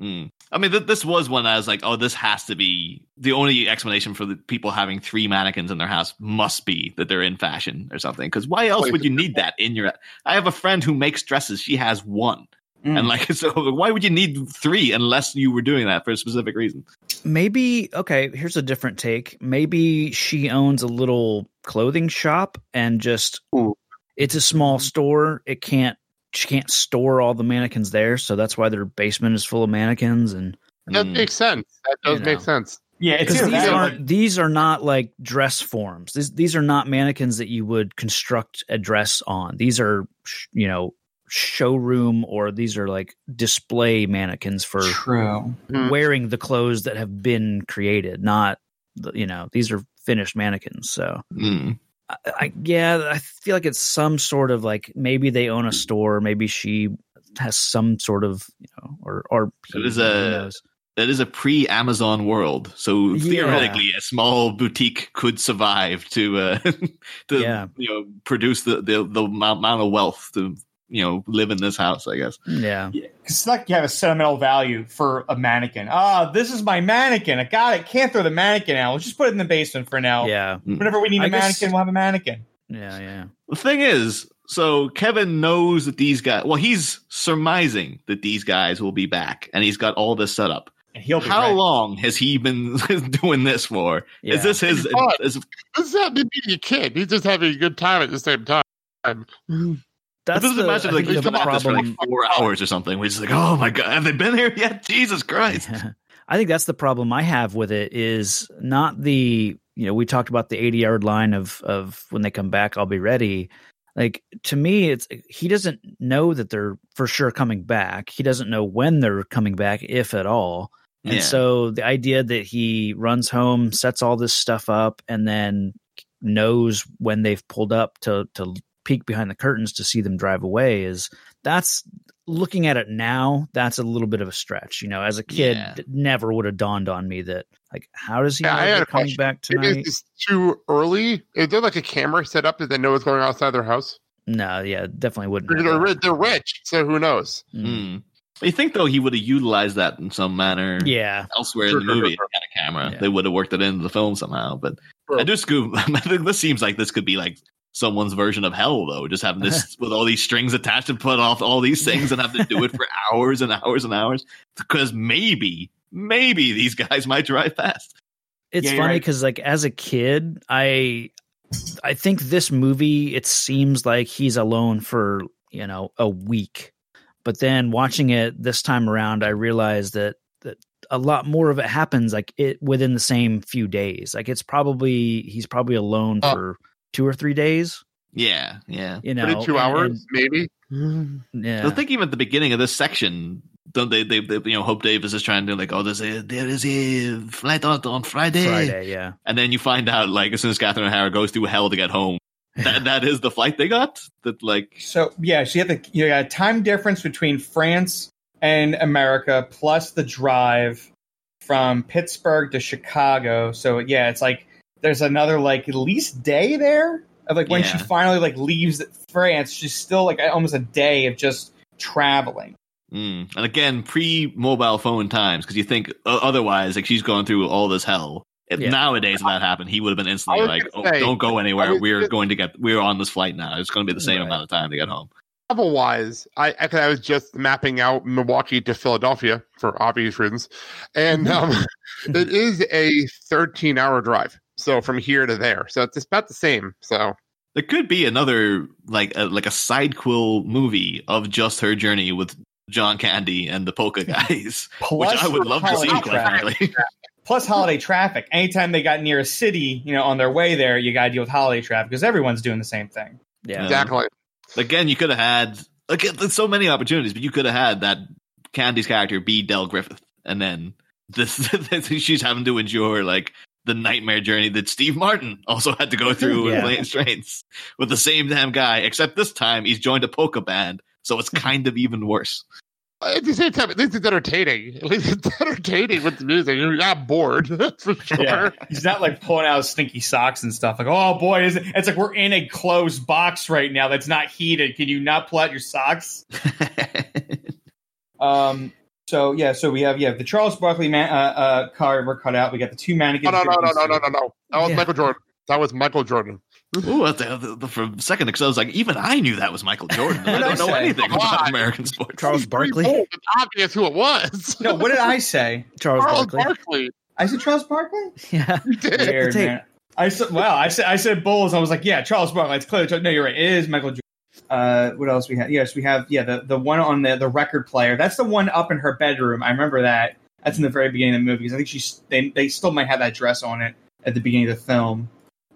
Mm. I mean, th- this was one I was like, oh, this has to be the only explanation for the people having three mannequins in their house must be that they're in fashion or something. Because why else would you need that in your? I have a friend who makes dresses. She has one, Mm. and like, so why would you need three unless you were doing that for a specific reason? maybe okay here's a different take maybe she owns a little clothing shop and just Ooh. it's a small store it can't she can't store all the mannequins there so that's why their basement is full of mannequins and That Mm. makes sense. That does You make sense. Yeah, it's because these that aren't these are not like dress forms these these are not mannequins that you would construct a dress on these are sh- you know showroom or these are like display mannequins for true. Mhm. wearing the clothes that have been created not the- you know these are finished mannequins so Mm. I, I, yeah, I feel like it's some sort of like maybe they own a store, maybe she has some sort of you know, or or It is a-? That is a pre-Amazon world, so Yeah. theoretically, a small boutique could survive to uh, to Yeah. you know produce the, the the amount of wealth to you know live in this house. I guess. yeah. It's like you have a sentimental value for a mannequin. Ah, this is my mannequin. I got it. Can't throw the mannequin out. Let's just put it in the basement for now. Yeah, Whenever we need a I guess- mannequin, we'll have a mannequin. yeah, yeah. The thing is, so Kevin knows that these guys. Well, he's surmising that these guys will be back, and he's got all this set up. And he'll be How ready. long has he been doing this for? Yeah. Is this his? It's fun. Is, This is happening to be a kid. He's just having a good time at the same time. That's just the, imagine like the been at this for problem. like four hours or something. We're just like, oh my god, have they been here yet? Jesus Christ! I think that's the problem I have with it is not the you know we talked about the ADR line of of when they come back I'll be ready. Like to me it's he doesn't know that they're for sure coming back. He doesn't know when they're coming back if at all. And Yeah. so the idea that he runs home, sets all this stuff up and then knows when they've pulled up to to peek behind the curtains to see them drive away is that's looking at it now that's a little bit of a stretch you know as a kid Yeah. it never would have dawned on me that like how does he Yeah, know I had a coming question. back Maybe tonight it's too early. Is there like a camera set up that they know what's going on outside their house? no yeah definitely wouldn't They're, have they're, they're rich, so who knows? Mm. Hmm. You think though he would have utilized that in some manner yeah elsewhere Sure, in the movie, sure, kind of camera? Yeah. They would have worked it into the film somehow. But Sure. I do scoop. This seems like this could be like someone's version of hell, though. Just having this with all these strings attached and put off all these things and have to do it for hours and hours and hours because maybe, maybe these guys might drive fast. it's Yeah, you're funny right. because like as a kid i i think this movie it seems like he's alone for you know a week but then watching it this time around i realized that that a lot more of it happens like it within the same few days like it's probably he's probably alone Oh. for two or three days Yeah, yeah. you know two and- hours, maybe. and- yeah I think even at the beginning of this section, don't they, they, they you know, Hope Davis is trying to like, oh, there's a there is a flight out on Friday, friday yeah and then you find out like as soon as Catherine O'Hara goes through hell to get home, that that is the flight they got. That like, So yeah, so you have the you got a time difference between France and America, plus the drive from Pittsburgh to Chicago. So yeah, it's like there's another like at least day there of like when she finally like leaves France. She's still like almost a day of just traveling. mm. and again, pre mobile phone times because you think uh, otherwise, like she's going through all this hell. If Yeah. nowadays if that happened, he would have been instantly I was like, "Oh, say, don't go anywhere. was We're gonna- going to get. We're on this flight now. It's going to be the same Right. amount of time to get home." Travel wise, I actually I was just mapping out Milwaukee to Philadelphia for obvious reasons, and um, it is a 13 hour drive. So from here to there, so it's about the same. So There could be another like a, like a side quill movie of just her journey with John Candy and the polka guys, which I would love to see. holiday Quite traffic. Plus holiday traffic. Anytime they got near a city, you know, on their way there, you got to deal with holiday traffic because everyone's doing the same thing. yeah exactly. again, you could have had like there's so many opportunities, but you could have had that Candy's character be Del Griffith, and then this she's having to endure like the nightmare journey that Steve Martin also had to go through in Yeah. Planes Trains with the same damn guy, except this time he's joined a polka band, so it's kind of even worse. At the same time, at least it's entertaining. At least it's entertaining with the music. You're not bored, for sure. Yeah, he's not like pulling out his stinky socks and stuff. Like, oh boy, is it? It's like we're in a closed box right now that's not heated. Can you not pull out your socks? Um. So yeah, so we have yeah the Charles Barkley man, uh, uh, card we're cut out. We got the two mannequins. No, no, no, no, no, no, no, no. That was Yeah. Michael Jordan. That was Michael Jordan. Ooh, the, the, the, for a second, because I was like, even I knew that was Michael Jordan. I What did I don't know say? anything Come about. American sports. Charles Barkley It's obvious who it was. No, what did I say? charles, Charles barkley Barkley. I said Charles Barkley. yeah You did. Weird, man. I said, wow. I said, I said Bulls. I was like, yeah, Charles Barkley. It's clearly. No, you're right. It is Michael Jordan. Uh, what else we have? Yes, we have. Yeah, the the one on the the record player. That's the one up in her bedroom. I remember that. That's in the very beginning of the movie because I think she's they they still might have that dress on it at the beginning of the film.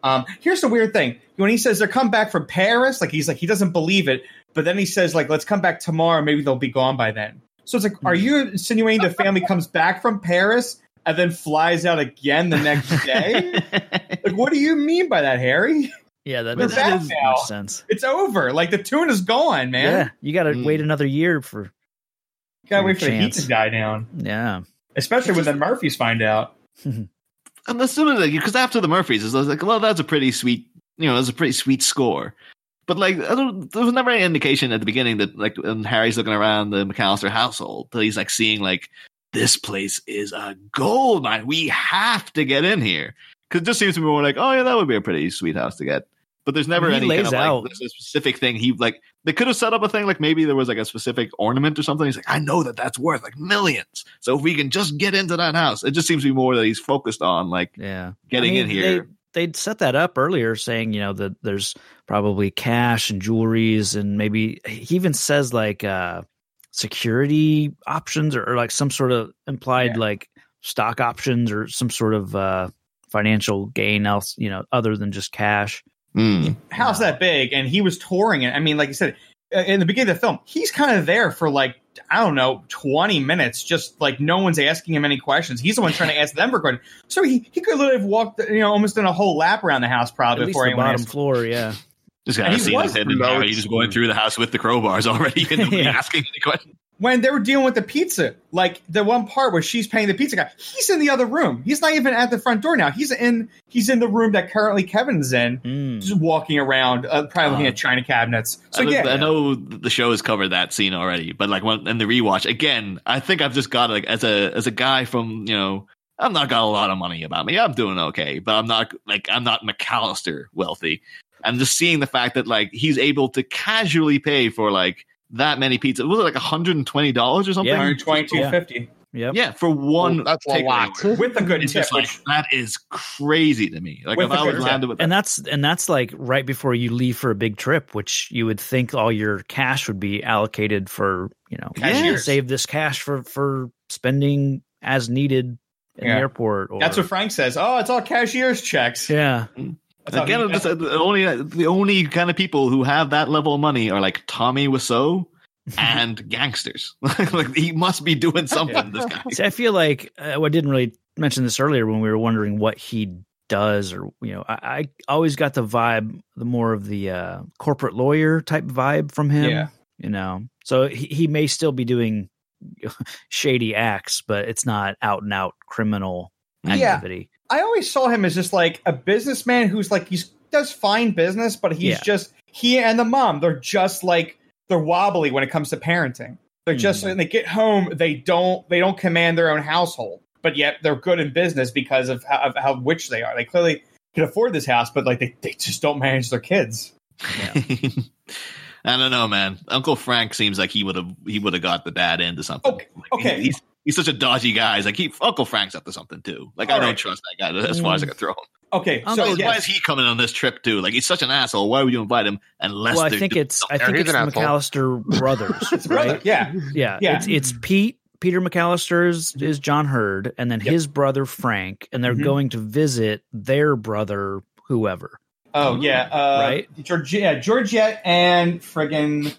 Um, here's the weird thing when he says they're come back from Paris, like he's like he doesn't believe it, but then he says like let's come back tomorrow, maybe they'll be gone by then. So it's like, are you insinuating the family comes back from Paris and then flies out again the next day? like, what do you mean by that, Harry? Yeah, that They're does back makes much sense. It's over. Like the tune is gone, man. Yeah, you got to Mm. wait another year for. You Gotta For wait for the heat to die down. Yeah, Especially when the Murphys find out. And as soon as because after the Murphys, it's like, well, that's a pretty sweet, you know, that's a pretty sweet score. But like, I don't, there was never any indication at the beginning that like when Harry's looking around the McCallister household, that he's like seeing like this place is a gold mine. We have to get in here because it just seems to be more like, oh yeah, that would be a pretty sweet house to get. But there's never any kind of like there's a specific thing. He like they could have set up a thing like maybe there was like a specific ornament or something. He's like, I know that that's worth like millions. So if we can just get into that house, it just seems to be more that he's focused on like yeah. getting I in mean, here. They, would set that up earlier, saying you know that there's probably cash and jewelries, and maybe he even says like uh, security options or, or like some sort of implied Yeah. like stock options or some sort of uh, financial gain else you know other than just cash. Mm. House that big, and he was touring it. I mean, like you said, uh, in the beginning of the film, he's kind of there for like I don't know, twenty minutes. Just like no one's asking him any questions. He's the one trying to ask them for questions. So he he could literally have walked, you know, almost in a whole lap around the house At probably least before the anyone bottom asked. floor, yeah. Just And got to he see was his head and promoted. Harry just going through the house with the crowbars already and nobody Yeah. asking any questions. When they were dealing with the pizza, like the one part where she's paying the pizza guy, he's in the other room. He's not even at the front door now. He's in he's in the room that currently Kevin's in, Mm. just walking around, uh, probably looking Uh, at china cabinets. So I, know- yeah, I know the show has covered that scene already, but like when in the rewatch again, I think I've just got like as a as a guy from you know I'm not got a lot of money about me. I'm doing okay, but I'm not like I'm not McCallister wealthy. And just seeing the fact that like he's able to casually pay for like that many pizzas was it like 120 dollars or something? Yeah. 122 50 Yep. Yeah, for one. Oh, that's a lot. with a good It's tip. like that is crazy to me. Like With if a I was good landed with and that's and that's like right before you leave for a big trip, which you would think all your cash would be allocated for, you know, Cashiers. save this cash for for spending as needed in Yeah. the airport. Or, that's what Frank says. Oh, it's all cashier's checks. Yeah, That's how Again, he- I'm just, uh, the only the only kind of people who have that level of money are like Tommy Wiseau and gangsters. like he must be doing something. This guy. See, I feel like uh, I didn't really mention this earlier when we were wondering what he does, or you know, I, I always got the vibe, the more of the uh, corporate lawyer type vibe from him. Yeah. you know, so he, he may still be doing shady acts, but it's not out and out criminal Yeah. activity. I always saw him as just like a businessman who's like he's does fine business, but he's Yeah. just he and the mom. They're just like they're wobbly when it comes to parenting. They're just Mhm. when they get home, they don't they don't command their own household, but yet they're good in business because of how, of how rich they are. They clearly can afford this house, but like they, they just don't manage their kids. I don't know, man. Uncle Frank seems like he would have he would have got the dad into something. Okay, Like, okay. he's he's such a dodgy guy. He's like he Uncle Frank's up to something too. Like I All don't trust that guy as far as I can throw him. Okay, so Why- yes. Why is he coming on this trip too? Like he's such an asshole. Why would you invite him unless? Well, I think it's I think it's the. McCallister brothers, right? yeah. Yeah, Yeah. It's it's Pete. Peter McCallister is, is John Heard, and then Yep. his brother Frank, and they're Mhm. going to visit their brother, whoever. Oh yeah, uh, Right? George, yeah, Georgette and friggin'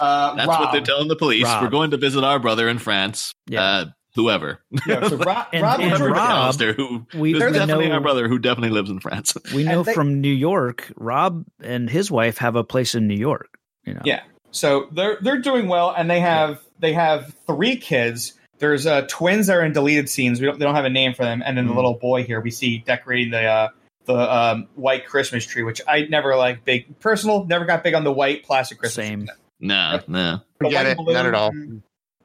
uh, That's Rob. what they're telling the police. Rob. We're going to visit our brother in France. Yeah. Uh, whoever. Yeah, so Rob, And- Rob and, and Rob- who We, who's definitely know our brother who definitely lives in France. we know they- from New York. Rob and his wife have a place in New York. You know, Yeah. So they're they're doing well, and they have they have three kids. There's uh, twins that are in deleted scenes. We don't they don't have a name for them, and then the Mm. little boy here we see decorating the uh, the um, white Christmas tree, which I never like big personal. Never got big on the white plastic Christmas. same. tree. No, no. The Forget it. balloon. Not at all.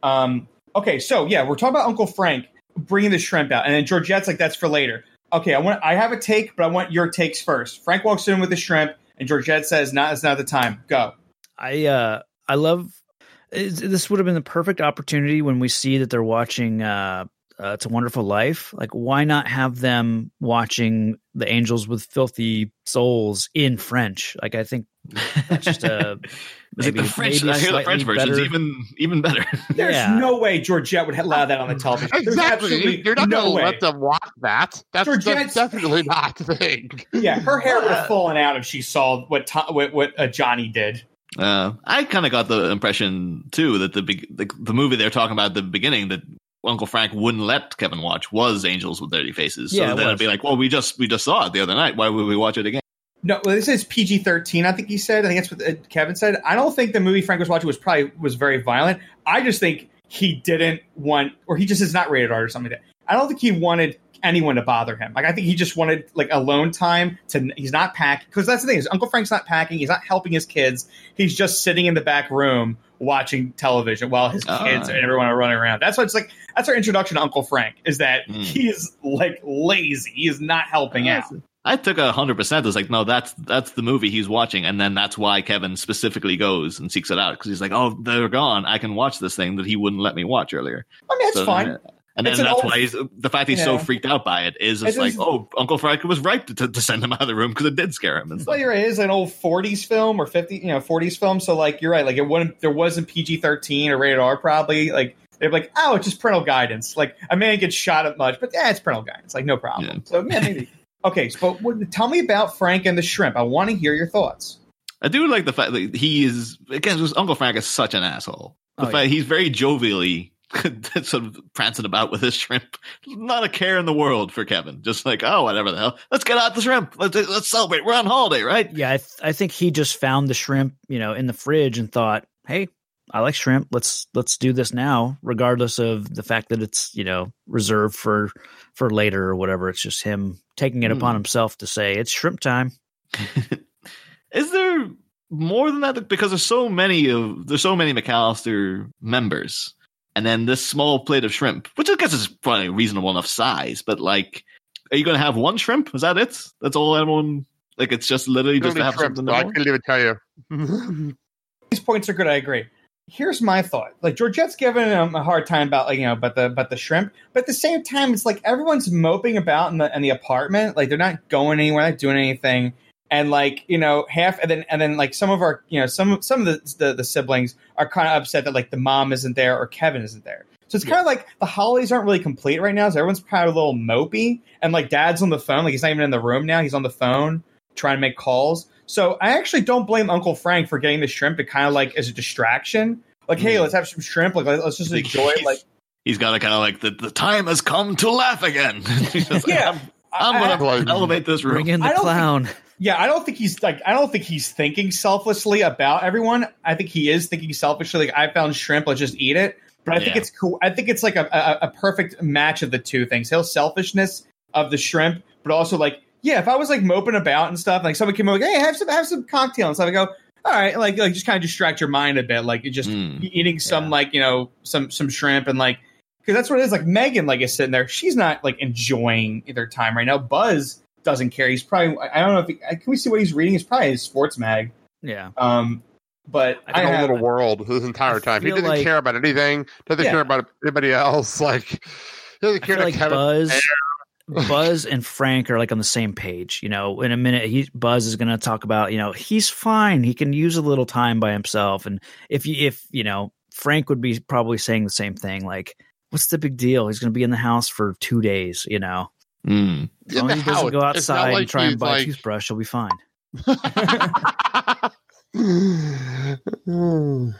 Um, okay, so yeah, we're talking about Uncle Frank bringing the shrimp out, and then Georgette's like, "That's for later." Okay, I want I have a take, but I want your takes first. Frank walks in with the shrimp, and Georgette says, "Not, it's not the time. Go." I uh I love this would have been the perfect opportunity when we see that they're watching uh, uh It's a Wonderful Life. Like why not have them watching The Angels with Filthy Souls in French? Like I think that's just a Is it the maybe- French? maybe I hear the French slightly version's even even better. There's Yeah. no way Georgette would allow that on the television. There's Exactly. absolutely You're not no going to way. let them watch that. That's, that's definitely not the thing. Yeah, her hair would have fallen out if she saw what To- what, what uh, Johnny did. Uh, I kind of got the impression too that the, big the the movie they're talking about at the beginning that Uncle Frank wouldn't let Kevin watch was Angels with Dirty Faces. So Yeah, it then it'd be like, well, we just we just saw it the other night. Why would we watch it again? No, well, this is PG thirteen. I think he said. I think that's what uh, Kevin said. I don't think the movie Frank was watching was probably was very violent. I just think he didn't want, or he just is not rated R or something like that. I don't think he wanted anyone to bother him. Like I think he just wanted like alone time to. He's not packing because that's the thing is Uncle Frank's not packing. He's not helping his kids. He's just sitting in the back room watching television while his Ah. kids and everyone are running around. That's what it's like. That's our introduction to Uncle Frank. Is that Mm. he is like lazy. He is not helping out. I took a hundred percent. It's like, no, that's that's the movie he's watching, and then that's why Kevin specifically goes and seeks it out because he's like, oh, they're gone. I can watch this thing that he wouldn't let me watch earlier. I mean, that's So, fine. And then that's old- why he's the fact he's so freaked out by it is It it's like, oh, Uncle Frank was right to, to send him out of the room because it did scare him. And. Well, you're right. It is an old '40s film or '50, you know, '40s film. So, like, you're right. Like, it wouldn't. There wasn't PG-13 or rated R. Probably. Like, they're like, oh, it's just parental guidance. Like, a man gets shot at much, but yeah, it's parental guidance. Like, no problem. Yeah. So, yeah, maybe. okay, so but what, tell me about Frank and the shrimp. I want to hear your thoughts. I do like the fact that he is again. Uncle Frank is such an asshole. The Oh, fact he's very jovially sort of prancing about with his shrimp. Not a care in the world for Kevin. Just like, oh, whatever the hell. Let's get out the shrimp. Let's let's celebrate. We're on holiday, right? Yeah, I, th- I think he just found the shrimp, you know, in the fridge and thought, "Hey, I like shrimp. Let's let's do this now, regardless of the fact that it's you know reserved for for later or whatever. It's just him taking it Hmm. upon himself to say it's shrimp time. Is there more than that? Because there's so many of there's so many McCallister members, and then this small plate of shrimp, which I guess is probably a reasonable enough size. But like, are you going to have one shrimp? Is that it? That's all everyone. Like it's just literally just to have shrimp, something. so I to couldn't even tell you. These points are good. I agree. Here's my thought. Like Georgette's giving him a hard time about like you know about the about the shrimp, but at the same time, it's like everyone's moping about in the in the apartment. Like they're not going anywhere, not doing anything, and like you know half and then and then like some of our you know some some of the the, the siblings are kind of upset that like the mom isn't there or Kevin isn't there. So it's kind of like the holidays aren't really complete right now. So everyone's kind of a little mopey, and like dad's on the phone. Like he's not even in the room now. He's on the phone trying to make calls. So I actually don't blame Uncle Frank for getting the shrimp. It kind of like as a distraction. Like, hey, Mm. let's have some shrimp. Like, let's just enjoy it. Like, He's got to kind of like the, the time has come to laugh again. He's just like, Yeah. I'm, I- I'm going I- to elevate this room. Bring in the don't clown. Yeah, I don't think he's like, I don't think he's thinking selflessly about everyone. I think he is thinking selfishly. Like, I found shrimp, let's just eat it. But I think it's cool. I think it's like a, a, a perfect match of the two things. His selfishness of the shrimp, but also like, yeah, if I was like moping about and stuff, like someone came over, like, hey, have some have some cocktail and stuff. I go, all right, like like just kind of distract your mind a bit, like just Mm, eating some yeah. like you know some some shrimp and like because that's what it is. Like Megan, like is sitting there, she's not like enjoying their time right now. Buzz doesn't care. He's probably I I don't know if he, can we see what he's reading. He's probably his sports mag. Yeah, Um, but I I, in a little world this entire I time. He feel doesn't like- care about anything. Doesn't Yeah. care about anybody else. Like he doesn't care feel like Kevin. Buzz, Buzz and Frank are like on the same page. You know, in a minute, he Buzz is going to talk about you know he's fine. He can use a little time by himself, and if you if you know Frank would be probably saying the same thing. Like, what's the big deal? He's going to be in the house for two days. You know, Mm. as long the as he doesn't house. go outside like and try and buy a like- toothbrush, he'll be fine. Uh,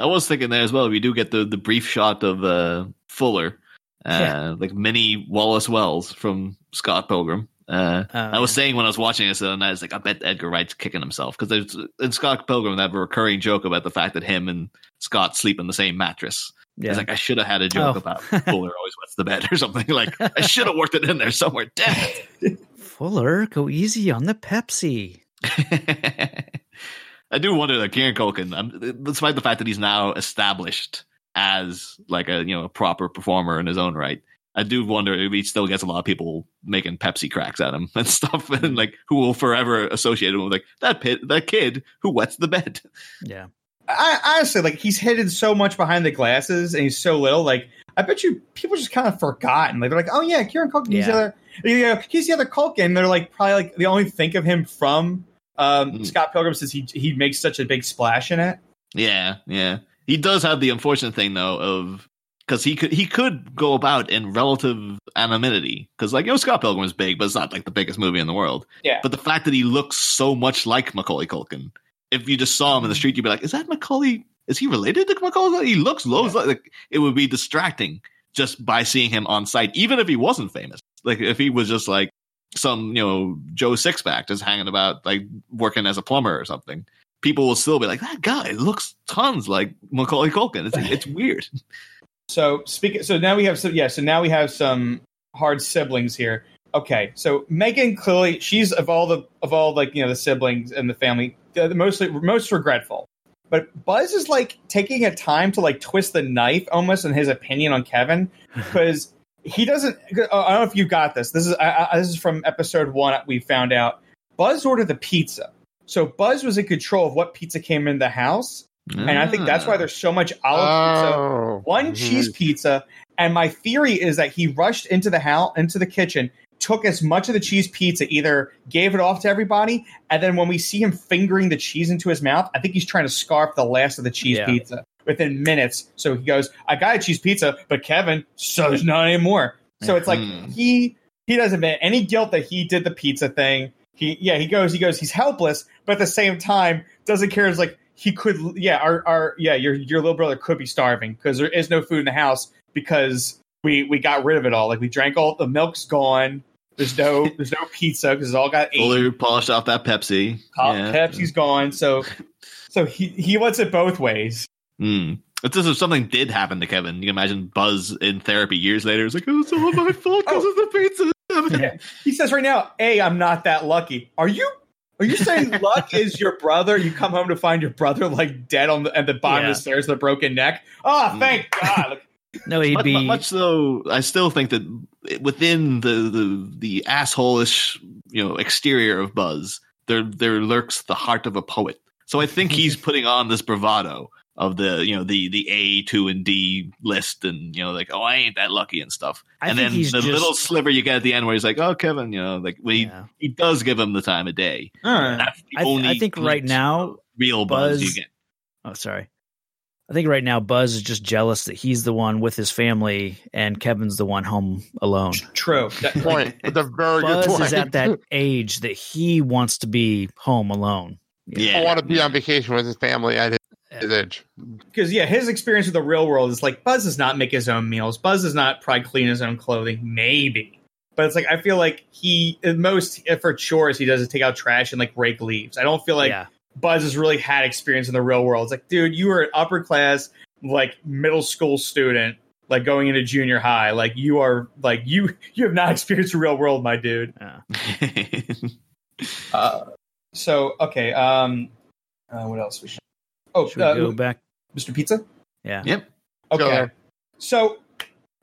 I was thinking there as well. We do get the, the brief shot of uh, Fuller, uh, Yeah. like mini Wallace Wells from Scott Pilgrim. Uh, Oh, I was saying when I was watching this, and I was like, I bet Edgar Wright's kicking himself because there's in Scott Pilgrim they have a recurring joke about the fact that him and Scott sleep in the same mattress. Yeah. It's like I should have had a joke Oh. about Fuller always wets the bed or something. Like I should have worked it in there somewhere. Damn it. Fuller, go easy on the Pepsi. I do wonder that Kieran Culkin, um, despite the fact that he's now established as like a you know a proper performer in his own right, I do wonder if he still gets a lot of people making Pepsi cracks at him and stuff, and like who will forever associate him with like that pit, that kid who wets the bed. Yeah. I, honestly, like he's hidden so much behind the glasses, and he's so little. Like I bet you people just kind of forgotten. Like they're like, oh yeah, Kieran Culkin. He's the Yeah. other, yeah, he's the other Culkin. They're like probably like they only think of him from um, Mm. Scott Pilgrim since he he makes such a big splash in it. Yeah, yeah. He does have the unfortunate thing though of because he could he could go about in relative anonymity because like you know Scott Pilgrim is big, but it's not like the biggest movie in the world. Yeah. But the fact that he looks so much like Macaulay Culkin, if you just saw him in the street, you'd be like, "Is that Macaulay? Is he related to Macaulay? He looks loads like, like." It would be distracting just by seeing him on site, even if he wasn't famous. Like if he was just like some you know Joe Sixpack just hanging about like working as a plumber or something, people will still be like that guy looks tons like Macaulay Culkin. It's it's weird. So speaking, so now we have some. Yeah, so now we have some hard siblings here. Okay, so Megan clearly she's of all the of all like you know the siblings and the family the, the mostly most regretful. But Buzz is like taking a time to like twist the knife almost in his opinion on Kevin because he doesn't. I don't know if you got this. This is I, I, this is from episode one. We found out Buzz ordered the pizza, so Buzz was in control of what pizza came in the house, and I think that's why there's so much olive pizza Oh. one Mhm. cheese pizza and my theory is that he rushed into the house into the kitchen took as much of the cheese pizza either gave it off to everybody and then when we see him fingering the cheese into his mouth i think he's trying to scarf the last of the cheese Yeah. pizza within minutes so he goes i got a cheese pizza but kevin so there's not anymore so it's like Mhm. he he doesn't admit any guilt that he did the pizza thing he yeah he goes he goes he's helpless but at the same time doesn't care it's like he could yeah our, our yeah your your little brother could be starving because there is no food in the house because we we got rid of it all like we drank all the milk's gone there's no there's no pizza because it all got ate polished off that Pepsi. Pop- Yeah. Pepsi's gone so so he he wants it both ways Mm. If this if something did happen to Kevin, you can imagine Buzz in therapy years later. It's like, oh, it's all my fault because Oh. of the pizza. Yeah. He says right now, "A, I'm not that lucky." Are you? Are you saying luck is your brother? You come home to find your brother like dead on the at the bottom Yeah. of the stairs with a broken neck. Oh, thank God! No, he'd Much, be much though, I still think that within the the the asshole-ish, you know, exterior of Buzz, there there lurks the heart of a poet. So I think he's putting on this bravado of the you know the the A two and D list, and you know like oh I ain't that lucky and stuff. I and then the just- little sliver you get at the end where he's like oh Kevin, you know like he, Yeah. he does give him the time of day. uh, I, th- only I think right now. real Buzz, you get. Oh, sorry. I think right now Buzz is just jealous that he's the one with his family and Kevin's the one home alone. true. That- Point. That's a very good Buzz point. is at that age that he wants to be home alone. Yeah. I want to be on vacation with his family at his, his age. Because yeah, his experience with the real world is like Buzz does not make his own meals. Buzz does not probably clean his own clothing. Maybe, but it's like I feel like he at most for chores he does is take out trash and like rake leaves. I don't feel like yeah, Buzz has really had experience in the real world. It's like, dude, you were an upper class, like middle school student, like going into junior high. Like you are, like you, you have not experienced the real world, my dude. Uh, so okay, um, uh, what else? We should. Oh, should we uh, go back? Mr. Pizza. Yeah, Yep. Okay. So,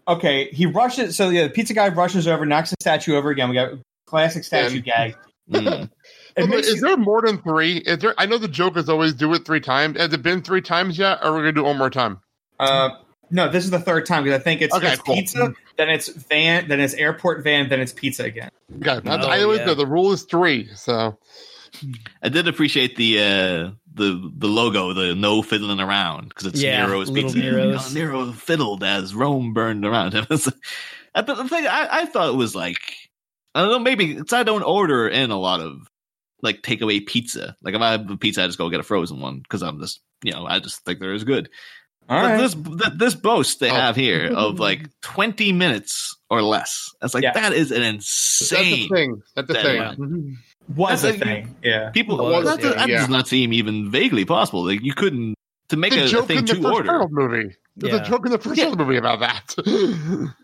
okay, he rushes. So yeah, the pizza guy rushes over, knocks the statue over again. We got classic statue And- gag. Mm. It Well, is you- there more than three? Is there? I know the Jokers always do it three times. Has it been three times yet, or are we gonna do it one more time? uh, no, this is the third time because I think it's, Okay, it's cool. pizza, then it's van, then it's airport van, then it's pizza again. Okay, that's- Oh, I always yeah. know the rule is three. So I did appreciate the uh, the the logo, the no fiddling around, because it's Yeah, Nero's pizza. Nero's. Nero fiddled as Rome burned around him. It's- I thought- the thing I, I thought it was like I don't know, maybe it's I don't order in a lot of like takeaway pizza. Like if I have a pizza, I just go get a frozen one because I'm just you know I just think they're as good. All but right. this th- this boast they Oh. have here of like 20 minutes or less. It's like Yeah. that is an that's the insane. thing. That's the That thing. one. Mm-hmm. was That's a like- thing. Yeah. People, Was, that, that yeah. does not seem even vaguely possible. Like you couldn't to make a, a thing in the to first order. Turtles movie. There's Yeah. a joke in the first Yeah. Turtles movie about that.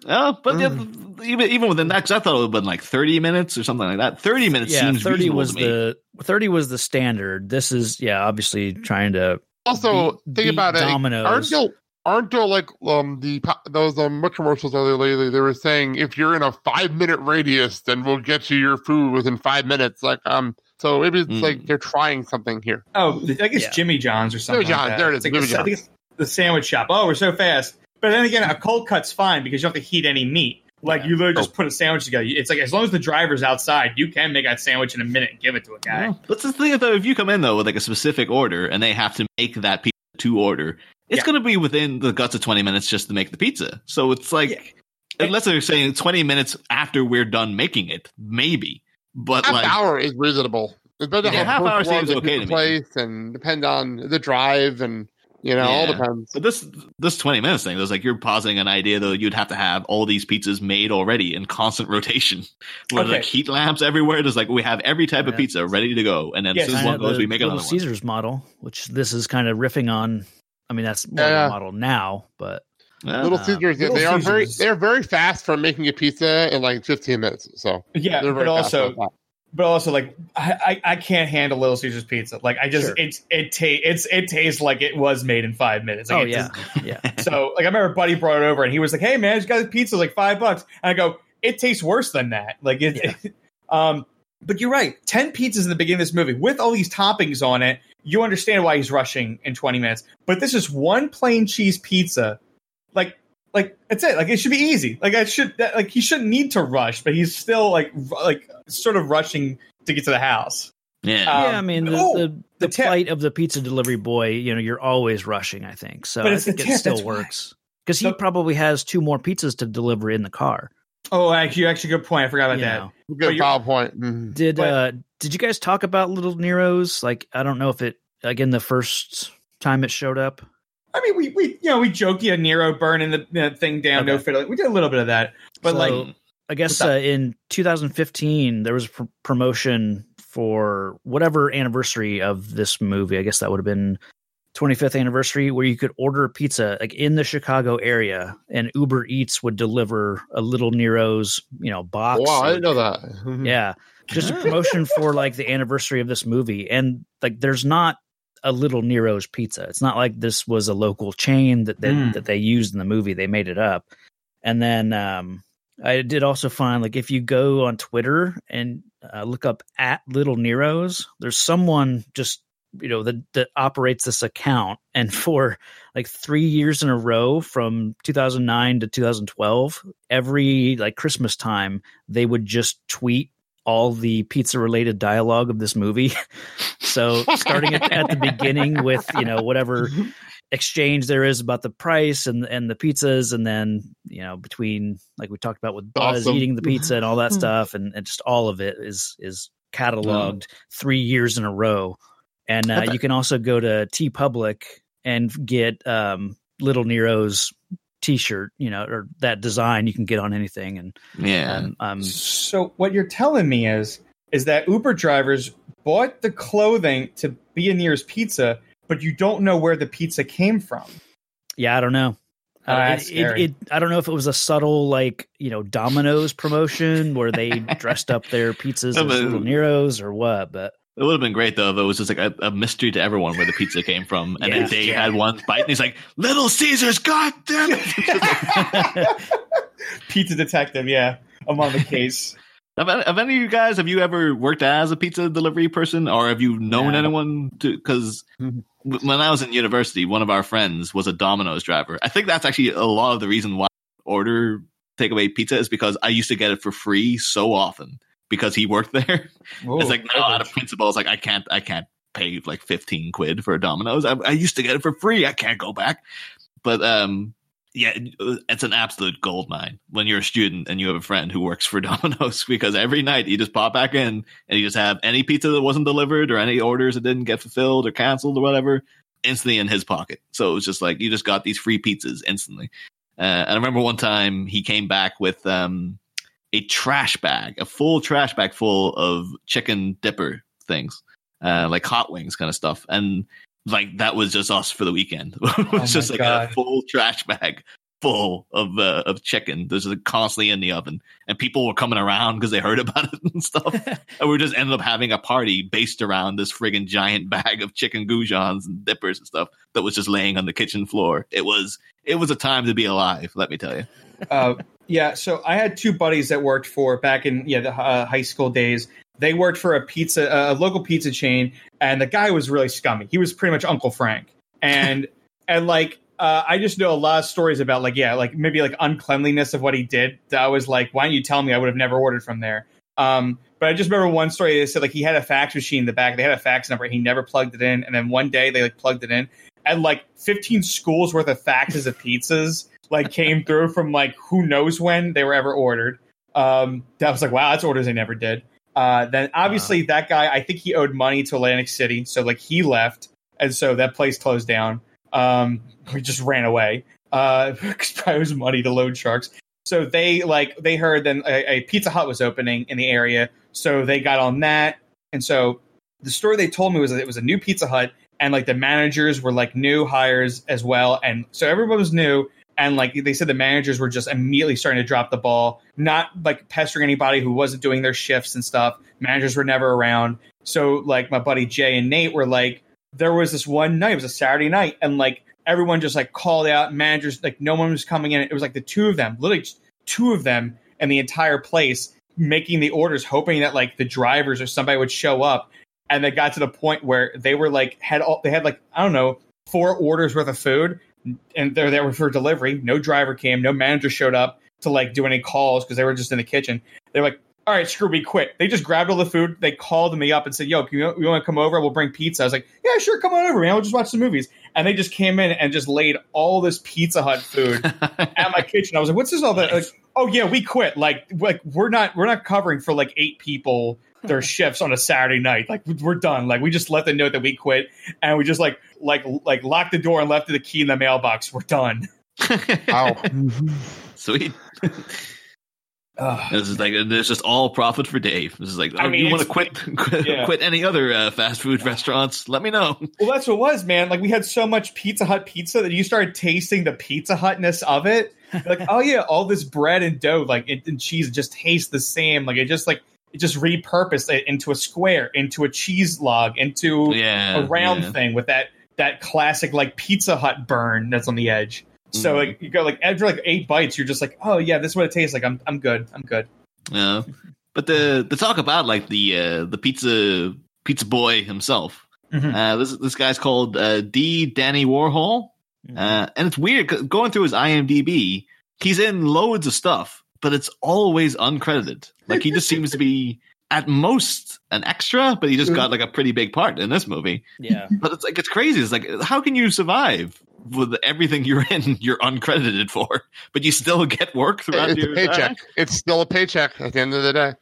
Yeah, but the- Mm. even even within that, because I thought it would have been like thirty minutes or something like that. Thirty minutes yeah. seems Thirty was to me. the thirty was the standard. This is yeah, obviously trying to also, Beat- think beat about it. Domino's. Aren't there, aren't there like um the those um much commercials earlier lately? They were saying if you're in a five minute radius, then we'll get you your food within five minutes. Like um, so maybe it's Mm. like they're trying something here. Oh, I guess Yeah. Jimmy John's or something. Jimmy like John's, that. there it is, like Jimmy the, I think it's the sandwich shop. Oh, we're so fast. But then again, a cold cut's fine because you don't have to heat any meat. Like Yeah. you literally Oh. just put a sandwich together. It's like as long as the driver's outside, you can make that sandwich in a minute and give it to a guy. But the thing though, if you come in though with like a specific order and they have to make that pizza to order, it's Yeah. going to be within the guts of twenty minutes just to make the pizza. So it's like Yeah. unless they're saying twenty minutes after we're done making it, maybe. But Half like, hour is reasonable. It's better to Yeah, half both hour ones seems in okay to me. place and depend on the drive and You know, all Yeah. depends. But this this twenty minutes thing, it was like you're positing an idea though you'd have to have all these pizzas made already in constant rotation. With Okay. like heat lamps everywhere. There's like we have every type of pizza ready to go. And then Yes, as soon as one goes, the we make Little another one. Caesars model, which this is kind of riffing on. I mean, that's more Yeah. of model now, but Yeah. Little Uh, Caesars, yeah, Little they are very they're very fast for making a pizza in like 15 minutes. So Yeah, they're but very fast also about that. But also like I, I I can't handle Little Caesars pizza. Like I just Sure. it's it ta- it's it tastes like it was made in five minutes. Like, oh yeah, just- yeah. so like I remember Buddy brought it over and he was like, "Hey man, I just got this pizza like five bucks." And I go, "It tastes worse than that." Like it, Yeah. um. But you're right. Ten pizzas in the beginning of this movie with all these toppings on it. You understand why he's rushing in 20 minutes. But this is one plain cheese pizza. Like like that's it. Like it should be easy. Like I should that, like he shouldn't need to rush, but he's still like r- like sort of rushing to get to the house. yeah. Um, yeah, I mean the oh, the, the the plight of the pizza delivery boy. You know, you're always rushing. I think so. But I think it still works because he So- probably has two more pizzas to deliver in the car. Oh, actually, actually, good point. I forgot about you that. know. Good you're- PowerPoint. Mhm. Did But- uh did you guys talk about Little Nero's? Like I don't know if it again the first time it showed up. I mean, we we you know we joked, yeah, Nero burning the, the thing down, no Okay. fiddle. We did a little bit of that, but So, like, I guess uh, in 2015 there was a pr- promotion for whatever anniversary of this movie. I guess that would have been 25th anniversary, where you could order a pizza like in the Chicago area, and Uber Eats would deliver a Little Nero's, you know, box. Wow, I didn't know that. Yeah, just a promotion for like the anniversary of this movie, and like there's not a Little Nero's pizza. It's not like this was a local chain that that, Mm. that they used in the movie. They made it up, and then um, I did also find like if you go on Twitter and uh, look up at Little Nero's, there's someone just you know that that operates this account, and for like three years in a row from 2009 to 2012, every like Christmas time they would just tweet all the pizza related dialogue of this movie. so starting at, at the beginning with you know whatever exchange there is about the price and and the pizzas, and then you know between like we talked about with Buzz Awesome. eating the pizza and all that stuff, and, and just all of it is is cataloged three years in a row. And uh, you can also go to TeePublic and get um, Little Nero's T-shirt, you know, or that design you can get on anything. And yeah. um, um, so what you're telling me is is that Uber drivers bought the clothing to be in Nero's Pizza, but you don't know where the pizza came from. yeah, I don't know. Oh, Uh, it, it, it, I don't know if it was a subtle, like you know, Domino's promotion where they dressed up their pizzas as but- Little Nero's or what. But It would have been great though if it was just like a, a mystery to everyone where the pizza came from, and Yeah. then Dave had one bite, and he's like, "Little Caesars, god damn it!" Pizza detective, yeah. I'm on the case. have, have any of you guys have you ever worked as a pizza delivery person, or have you known No. anyone to? Because mm-hmm. when I was in university, one of our friends was a Domino's driver. I think that's actually a lot of the reason why I order takeaway pizza is because I used to get it for free so often because he worked there. Ooh, it's like now out of privilege. principle, it's like I can't, I can't pay like fifteen quid for a Domino's. I, I used to get it for free. I can't go back. But um, yeah, it's an absolute gold mine when you're a student and you have a friend who works for Domino's because every night you just pop back in and you just have any pizza that wasn't delivered or any orders that didn't get fulfilled or canceled or whatever instantly in his pocket. So it was just like you just got these free pizzas instantly. Uh, and I remember one time he came back with um, a trash bag, a full trash bag full of chicken dipper things, uh, like hot wings kind of stuff. And like that was just us for the weekend. it was Oh just like God. a full trash bag full of uh, of chicken. There's like constantly in the oven, and people were coming around because they heard about it and stuff. and we just ended up having a party based around this friggin' giant bag of chicken goujons and dippers and stuff that was just laying on the kitchen floor. It was it was a time to be alive. Let me tell you. uh, yeah, so I had two buddies that worked for back in yeah the uh, high school days. They worked for a pizza, a local pizza chain, and the guy was really scummy. He was pretty much Uncle Frank, and and like uh, I just know a lot of stories about like yeah, like maybe like uncleanliness of what he did. That I was like, why don't you tell me? I would have never ordered from there. Um, but I just remember one story. They said like he had a fax machine in the back. They had a fax number. He never plugged it in, and then one day they like plugged it in, and like 15 schools worth of faxes of pizzas like came through from like who knows when they were ever ordered. Um, that was like wow, that's orders they never did. Uh, then obviously that guy, I think he owed money to Atlantic City, so like he left, and so that place closed down. Um, we just ran away. Uh, because probably was money to load sharks. So they like they heard then a, a Pizza Hut was opening in the area, so they got on that. And so the story they told me was that it was a new Pizza Hut, and like the managers were like new hires as well, and so everyone was new. And like they said, the managers were just immediately starting to drop the ball, not like pestering anybody who wasn't doing their shifts and stuff. Managers were never around. So like my buddy Jay and Nate were like, there was this one night, it was a Saturday night, and like everyone just like called out managers, like no one was coming in. It was like the two of them, literally two of them, and the entire place making the orders, hoping that like the drivers or somebody would show up. And they got to the point where they were like had all they had like I don't know four orders worth of food, and they're there for delivery. No driver came, no manager showed up to like do any calls because they were just in the kitchen. They're like, all right, screw, me, quit. They just grabbed all the food. They called me up and said, yo, can you, you want to come over? We'll bring pizza. I was like, yeah, sure, come on over, man. We'll just watch some movies. And they just came in and just laid all this Pizza Hut food at my kitchen. I was like, what's this all that? Like, oh yeah, we quit. Like, like we're not we're not covering for like eight people their shifts on a Saturday night. Like we're done. Like we just left a note that we quit, and we just like like like locked the door and left the key in the mailbox. We're done. Wow. Sweet. Ugh. This is like it's just all profit for Dave. This is like, I oh, mean, you want to quit quit, yeah. quit any other uh, fast food restaurants? Let me know. Well, that's what it was, man. Like we had so much Pizza Hut pizza that you started tasting the Pizza Hutness of it. Like, oh yeah, all this bread and dough, like and, and cheese, just tastes the same. Like it just like it just repurposed it into a square, into a cheese log, into Yeah, a round yeah. thing with that that classic like Pizza Hut burn that's on the edge. So Mhm. like you go like after like eight bites, you're just like, oh yeah, this is what it tastes like. I'm I'm good. I'm good. Yeah, but the the talk about like the uh, the pizza pizza boy himself. Mhm. Uh, this this guy's called uh, D. Danny Warhol, uh, and it's weird going through his IMDb. He's in loads of stuff, but it's always uncredited. Like he just seems to be at most an extra, but he just got like a pretty big part in this movie. Yeah. But it's like it's crazy. It's like how can you survive with everything you're in? You're uncredited for, but you still get work throughout It's your paycheck. It's still a paycheck at the end of the day.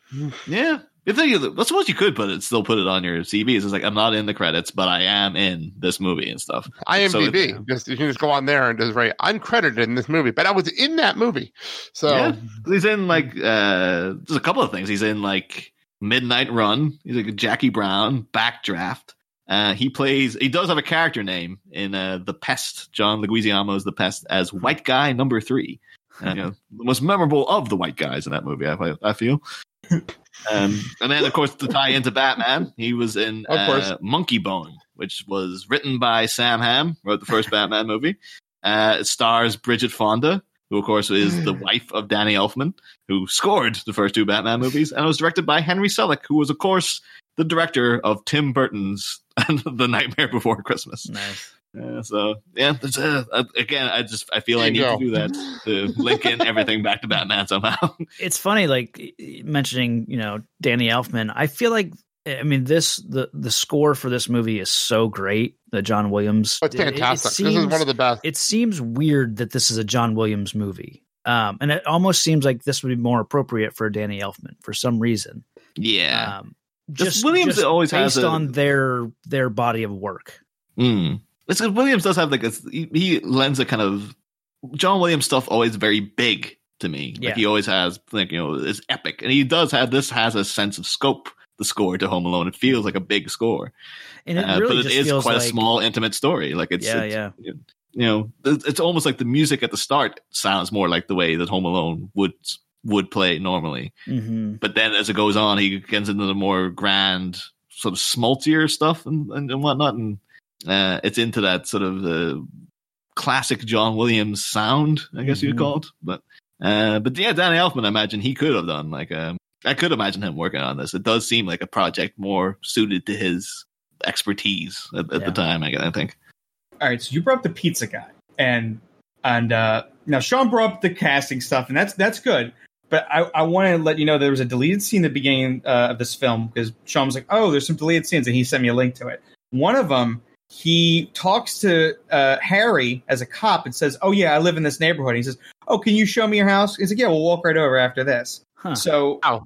yeah. If they, I suppose you could put it, still put it on your CV. It's like I'm not in the credits, but I am in this movie and stuff. So IMDb. it- just you can just go on there and just write uncredited in this movie, but I was in that movie. So yeah, he's in like uh, there's a couple of things. He's in like Midnight Run. He's like Jackie Brown, Backdraft. Uh, he plays. He does have a character name in uh, the Pest. John Leguizamo's The Pest as White Guy Number Three. Uh, you know, the most memorable of the white guys in that movie. I, I feel. Um, and then, of course, to tie into Batman, he was in uh, Monkey Bone, which was written by Sam Hamm, wrote the first Batman movie. Uh, it stars Bridget Fonda, who, of course, is the wife of Danny Elfman, who scored the first two Batman movies, and it was directed by Henry Selick, who was, of course, the director of Tim Burton's The Nightmare Before Christmas. Nice. Uh, so yeah, it's, uh, again, I just I feel I need you to do that to link in everything back to Batman somehow. It's funny, like mentioning, you know, Danny Elfman. I feel like, I mean, this the the score for this movie is so great. The John Williams, it's it- it fantastic. this is seems- one of the best. it seems weird that this is a John Williams movie. Um, and it almost seems like this would be more appropriate for Danny Elfman for some reason. yeah, Um, Just just Williams just always has based a- on their their body of work. Mm. It's 'cause Williams does have like a he, he lends a kind of John Williams stuff always very big to me. Yeah. Like he always has like you know is epic, and he does have this has a sense of scope. The score to Home Alone, it feels like a big score, And it Uh, really but it just is feels quite like, a small, intimate story. Like it's Yeah, it's- yeah. you know it's it's almost like the music at the start sounds more like the way that Home Alone would would play normally. Mhm. But then as it goes on, he gets into the more grand, sort of smoltier stuff and, and, and whatnot. And uh, it's into that sort of uh, classic John Williams sound, I guess you'd Mhm. call it. But uh, but yeah, Danny Elfman, I imagine he could have done like um, I could imagine him working on this. It does seem like a project more suited to his expertise at, at Yeah. the time. I, I think. All right, so you brought up the pizza guy, and and uh, now Sean brought up the casting stuff, and that's that's good. But I, I want to let you know there was a deleted scene at the beginning uh, of this film because Sean was like, "Oh, there's some deleted scenes," and he sent me a link to it. One of them, he talks to uh, Harry as a cop and says, "Oh yeah, I live in this neighborhood." he says, "Oh, can you show me your house?" He's like, "Yeah, we'll walk right over after this." Huh. So Ow.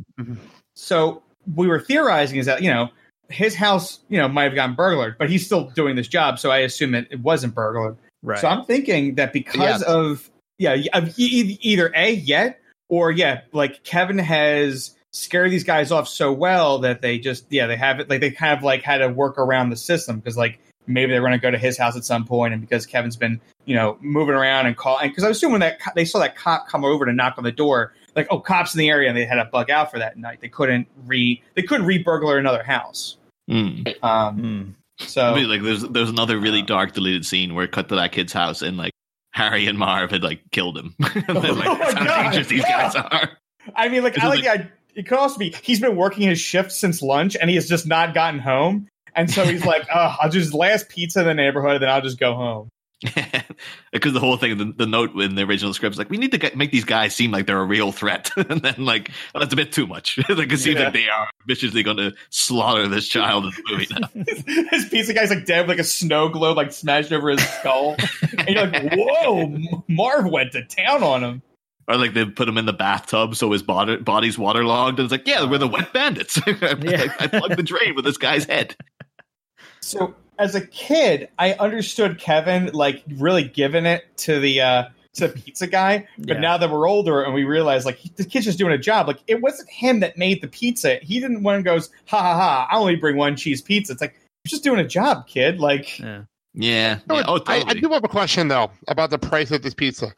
so we were theorizing is that you know his house you know might have gotten burglared, but he's still doing this job, so I assume that it wasn't burglared. Right. So I'm thinking that because Yes. of yeah, of e- either a yet or yeah, like Kevin has scared these guys off so well that they just yeah they have it like they kind of like had to work around the system because like maybe they're going to go to his house at some point and because Kevin's been you know moving around and call because I assume when that co- they saw that cop come over to knock on the door like oh cops in the area and they had to bug out for that night they couldn't re they couldn't re burglar another house Mm. um Hmm. so Maybe, like there's there's another really dark deleted scene where it cut to that kid's house and like Harry and Marv had like killed him. and then, like, Oh my that's how God, dangerous these yeah. guys are. I mean, like, I it like, the it could also be he's been working his shift since lunch and he has just not gotten home. And so he's like, oh, I'll just last pizza in the neighborhood, then I'll just go home. because the whole thing, the, the note in the original script is like, we need to get, make these guys seem like they're a real threat, and then like, well, that's a bit too much. like it seems Yeah. like they are viciously going to slaughter this child in the movie now. his pizza guy's like dead with like a snow globe like smashed over his skull. and you're like, whoa, M- Marv went to town on him. Or like they put him in the bathtub so his body, body's waterlogged, and it's like, yeah, we're the wet bandits. I, I plugged the drain with this guy's head. So as a kid, I understood Kevin like really giving it to the uh to the pizza guy. But Yeah. now that we're older and we realize like the kid's just doing a job, like it wasn't him that made the pizza. He didn't one goes, ha ha ha, I only bring one cheese pizza. It's like you're just doing a job, kid. Like Yeah. Yeah. No, yeah. Oh, I, I do have a question though about the price of this pizza.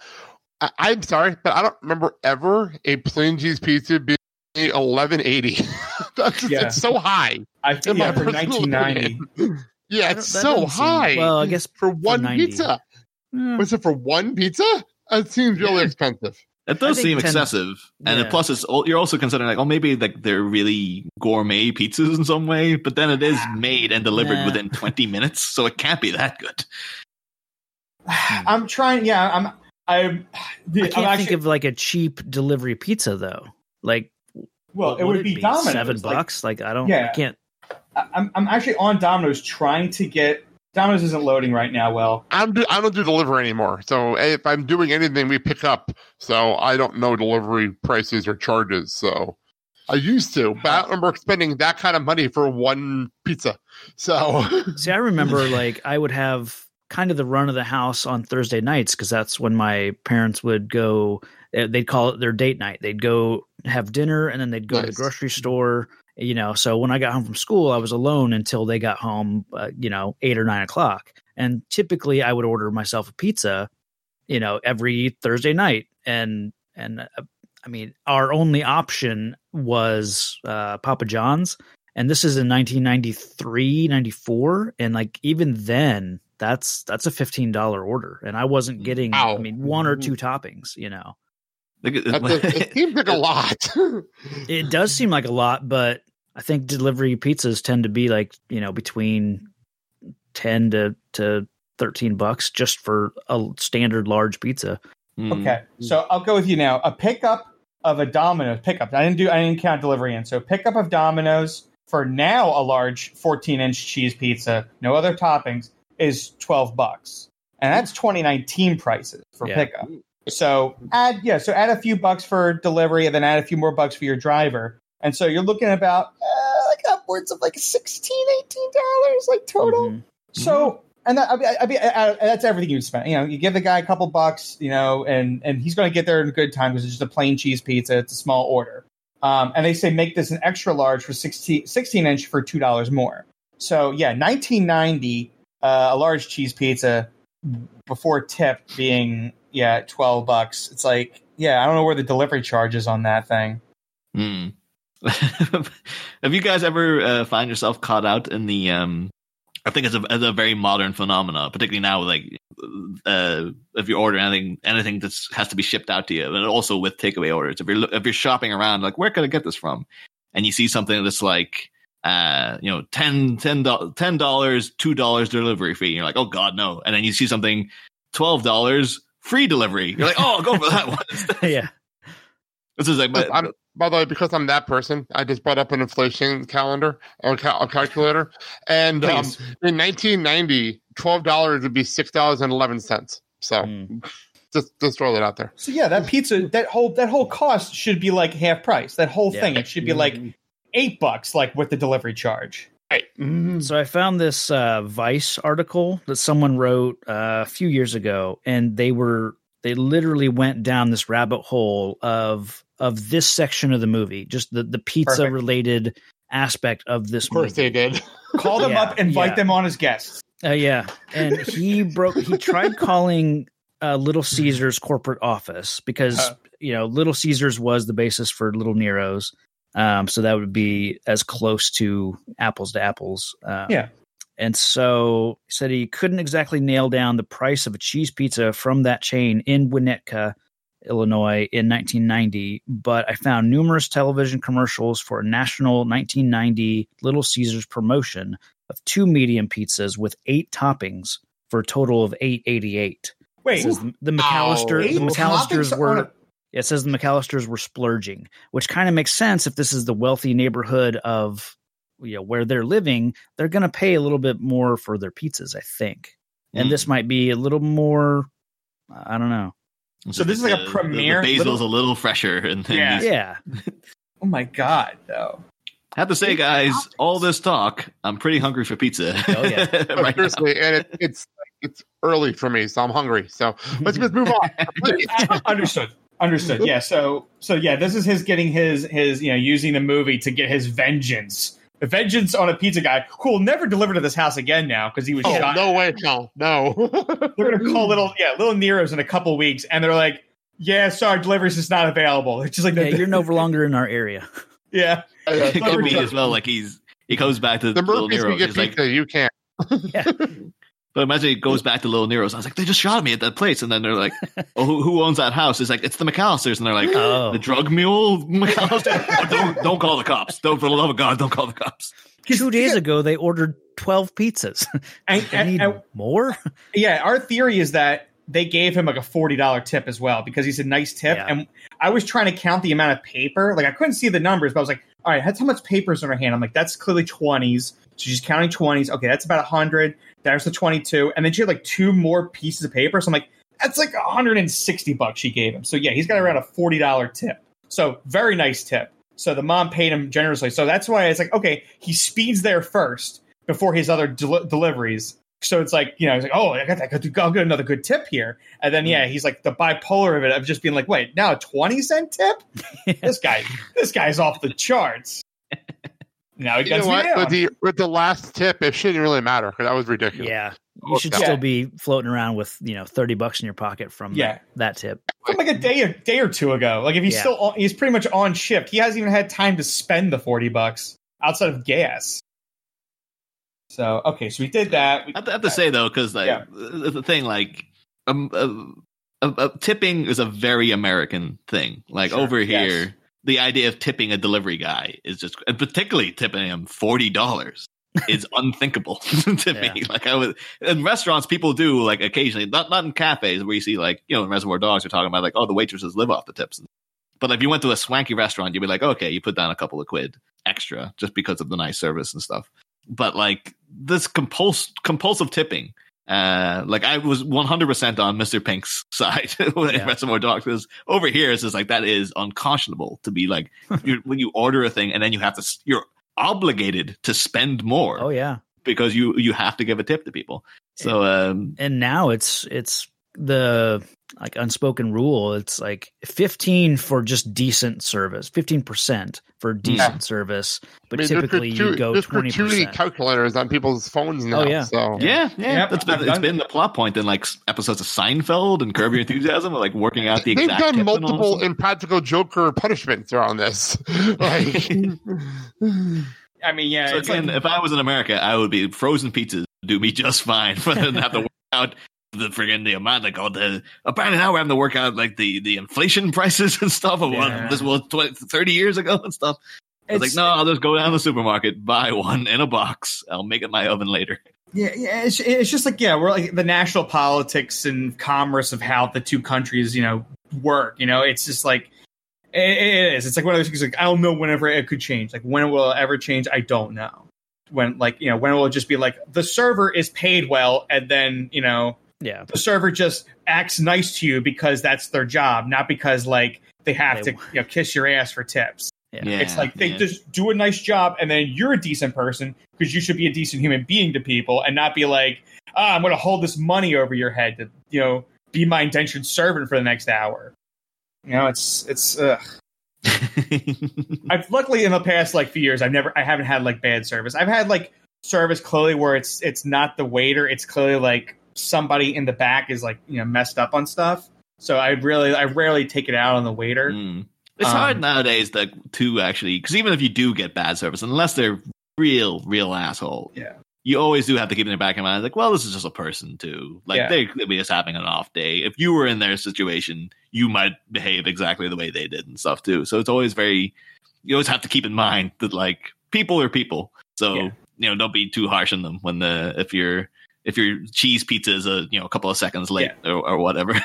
I, I'm sorry, but I don't remember ever a plain cheese pizza being eleven eighty. That's Yeah. it's so high. I in think my yeah, for 1990. opinion. Yeah, it's so doesn't seem- high well, I guess for one 90. pizza. Hmm. Was it for one pizza? It seems really Yeah. expensive. It does seem 10 excessive, and Yeah. plus it's you're also considering like, oh, maybe like they're really gourmet pizzas in some way, but then it is made and delivered Nah. within 20 minutes, so it can't be that good. I'm trying. Yeah, I'm. I'm. I I'm can't actually, think of like a cheap delivery pizza though. Like, well, what it would be, Domino's. seven Like, bucks. Like, I don't. Yeah. I can't. I- I'm. I'm actually on Domino's trying to get. Domino's isn't loading right now. Well, I'm do, I don't do delivery anymore. So if I'm doing anything, we pick up. So I don't know delivery prices or charges. So I used to, but I don't remember spending that kind of money for one pizza. So See, I remember like I would have kind of the run of the house on Thursday nights because that's when my parents would go. eh, They'd call it their date night. They'd go have dinner and then they'd go to the grocery store. You know, so when I got home from school, I was alone until they got home. Uh, you know, eight or nine o'clock. And typically, I would order myself a pizza. You know, every Thursday night, and and uh, I mean, our only option was uh, Papa John's and this is in 1993 94 and like even then that's that's a $15 order and i wasn't getting Wow. i mean one or two toppings you know Like, it- that's it seems like a lot. it does seem like a lot but i think delivery pizzas tend to be like you know between 10 to to 13 bucks just for a standard large pizza Hmm. okay. So I'll go with you now. A pickup of a Domino's pickup. I didn't do. I didn't count delivery in. So pickup of Domino's for now a large 14 inch cheese pizza, no other toppings, is 12 bucks, and that's 2019 prices for Yeah. pickup. So add yeah. So add a few bucks for delivery, and then add a few more bucks for your driver. And so you're looking at about uh, like upwards of like 16 18 dollars like total. Mhm. So, and that, I mean, I mean, I- I- that's everything you spend. You know, you give the guy a couple bucks, you know, and and he's going to get there in good time because it's just a plain cheese pizza. It's a small order. Um, and they say make this an extra large for 16, 16 inch for two dollars more. So yeah, nineteen ninety, uh, a large cheese pizza before tip being yeah twelve bucks. It's like yeah, I don't know where the delivery charge is on that thing. Hmm. Have you guys ever uh, find yourself caught out in the? Um, I think it's a, it's a very modern phenomena, particularly now. Like, uh, if you order anything, anything that has to be shipped out to you, and also with takeaway orders. If you're if you're shopping around, like, where can I get this from? And you see something that's like, uh, you know, ten ten ten dollars, two dollars delivery fee. And you're like, oh god, no. And then you see something, twelve dollars free delivery. You're like, oh, I'll go for that one. yeah this is like, my, I'm, by the way, because I'm that person, I just brought up an inflation calendar or cal- a calculator, and um, in 1990, twelve dollars would be six dollars and eleven cents. So Mm. just just throw that out there. So yeah, that pizza, that whole that whole cost should be like half price. That whole Yeah. thing, it should be like eight bucks, like with the delivery charge. Right. Mhm. So I found this uh, Vice article that someone wrote uh, a few years ago, and they were they literally went down this rabbit hole of of this section of the movie, just the the pizza Perfect. related aspect of this Of course movie. they did. Call them Yeah, up, invite yeah. them on as guests. Uh, yeah, and he broke. He tried calling uh, Little Caesars corporate office because Uh. you know Little Caesars was the basis for Little Nero's, um, so that would be as close to apples to apples. Uh, Yeah. and so he said he couldn't exactly nail down the price of a cheese pizza from that chain in Winnetka, Illinois, in 1990. But I found numerous television commercials for a national 1990 Little Caesars promotion of two medium pizzas with eight toppings for a total of 888. Wait, the, the McCallister, eight the McCallisters were on a- it says the McCallisters were splurging, which kind of makes sense if this is the wealthy neighborhood of you know where they're living. They're going to pay a little bit more for their pizzas, I think, and Mm. this might be a little more. I don't know. So this is like a The- premiere The, the basil's little- a little fresher, and, and Yeah. these- Yeah, oh my god, though. I have to say, guys, all this talk, I'm pretty hungry for pizza. Oh, yeah. right now. Seriously, and it, it's it's early for me, so I'm hungry. So let's just move on. Understood. Understood. Mm-hmm. Yeah. So so yeah, this is his getting his his you know using the movie to get his vengeance. The vengeance on a pizza guy who will never deliver to this house again now because he was Oh shot. no way, no, no. They're gonna call little yeah little Nero's in a couple weeks, and they're like, yeah, sorry, delivery's just not available. It's just like yeah, you're no longer in our area. yeah. it could be as well. Like he's he goes back to the little Murphys Nero. can get He's like, you can't. But imagine he goes back to little Nero's. I was like, they just shot me at that place, and then they're like, oh, who, who owns that house? It's like it's the McCallisters, and they're like, Oh. the drug mule McCallister. Oh, don't don't call the cops. Don't for the love of God, don't call the cops. Two days ago, they ordered twelve pizzas. And, They and- need and- more. yeah, our theory is that they gave him like a forty dollar tip as well because he's a nice tip. Yeah. And I was trying to count the amount of paper. Like I couldn't see the numbers, but I was like, all right, that's how much paper's in her hand. I'm like, that's clearly twenties. So she's counting twenties. Okay, that's about hundred. There's the twenty two, and then she had like two more pieces of paper. So I'm like, that's like 160 bucks she gave him. So yeah, he's got around a forty dollar tip. So very nice tip. So the mom paid him generously. So that's why it's like, okay, he speeds there first before his other del- deliveries. So it's like, you know, he's like, oh, I got that. good- I'll get another good tip here. And then, yeah, he's like the bipolar of it of just being like, wait, now a 20 cent tip? this guy, this guy's off the charts. Now he You gets know what? With the with the last tip, it shouldn't really matter because that was ridiculous. Yeah, you should Yeah. still be floating around with you know thirty bucks in your pocket from Yeah. that tip. From like a day, a day or two ago. Like if he's Yeah. still, on, he's pretty much on shift. He hasn't even had time to spend the 40 bucks outside of gas. So, okay, so we did that. We, I have to, I have to say though, because like Yeah. the the thing, like um, uh, uh, uh, tipping is a very American thing. Like Sure, over yes. here, the idea of tipping a delivery guy is just, and particularly tipping him forty dollars, is unthinkable to me. Like I was in restaurants, people do like occasionally, not not in cafes where you see like you know in Reservoir Dogs, you're talking about like oh the waitresses live off the tips. But if you went to a swanky restaurant, you'd be like, okay, you put down a couple of quid extra just because of the nice service and stuff. But like this compuls- compulsive tipping, uh, like I was 100% on Mr. Pink's side when Yeah. Reservoir Dogs because over here it's just like that is unconscionable to be like when you order a thing and then you have to you're obligated to spend more Oh yeah, because you you have to give a tip to people. So um, and now it's it's the like unspoken rule. It's like fifteen for just decent service, fifteen percent for decent service, but I mean, there's typically you go there's twenty gratuity percent. calculators on people's phones oh, now. Oh, yeah. So yeah, yeah, Yep, that's been, I've it's done- been the plot point in like episodes of Seinfeld and Curb Your Enthusiasm, like working out the They've exact done tip and multiple impractical Joker punishments around this. like, I mean, yeah, So it's again, like, if I was in America, I would be frozen pizzas do me just fine for them to have to work out the friggin' the amount like all the apparently now we're having to work out like the the inflation prices and stuff of Yeah. what this was 20, 30 years ago and stuff. I was like, no, I'll just go down to the supermarket, buy one in a box. I'll make it in my oven later. Yeah, yeah, it's, it's just like yeah, we're like the national politics and commerce of how the two countries, you know, work. You know, it's just like it, it is. It's like one of those things. Like I don't know whenever it could change. Like when will it will ever change, I don't know. When like you know when will it just be like the server is paid well, and then you know Yeah, the server just acts nice to you because that's their job, not because like they have They- to you know kiss your ass for tips. Yeah. Yeah, It's like they yeah. just do a nice job, and then you're a decent person because you should be a decent human being to people, and not be like, ah, I'm going to hold this money over your head to, you know, be my indentured servant for the next hour. You know, it's it's. Ugh. I've luckily in the past like few years, I've never, I haven't had like bad service. I've had like service clearly where it's it's not the waiter, it's clearly like somebody in the back is like you know messed up on stuff. So I really, I rarely take it out on the waiter. Mm. It's Um, hard nowadays to, to actually because even if you do get bad service, unless they're real, real asshole, Yeah. you always do have to keep in the back of mind, like, well, this is just a person too. Like Yeah. they could be just having an off day. If you were in their situation, you might behave exactly the way they did and stuff too. So it's always very, you always have to keep in mind that like people are people. So Yeah. you know, don't be too harsh on them when the if your if your cheese pizza is a you know a couple of seconds late or, or whatever.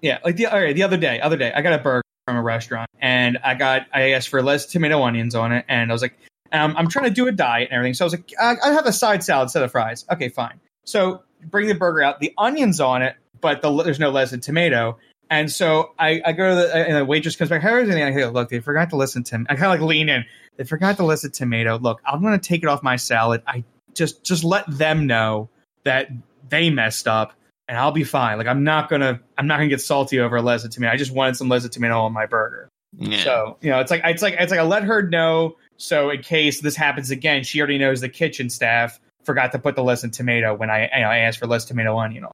Yeah, like the all right, the other day, other day, I got a burger from a restaurant, and I got I asked for less tomato onions on it, and I was like, um, I'm trying to do a diet and everything, so I was like, I, I have a side salad instead of fries. Okay, fine. So bring the burger out, the onions on it, but the, there's no less than tomato. And so I, I go to the, and the waitress comes back. How is it? I go, look, they forgot to listen to. Me. I kind of like lean in. They forgot to listen to tomato. Look, I'm going to take it off my salad. I just just let them know that they messed up and I'll be fine. Like I'm not gonna I'm not gonna get salty over a lesson tomato. I just wanted some lesson tomato on my burger. yeah. So you know, it's like it's like it's like I let her know. So in case this happens again, she already knows the kitchen staff forgot to put the lesson tomato when I you know, I asked for less tomato onion. on.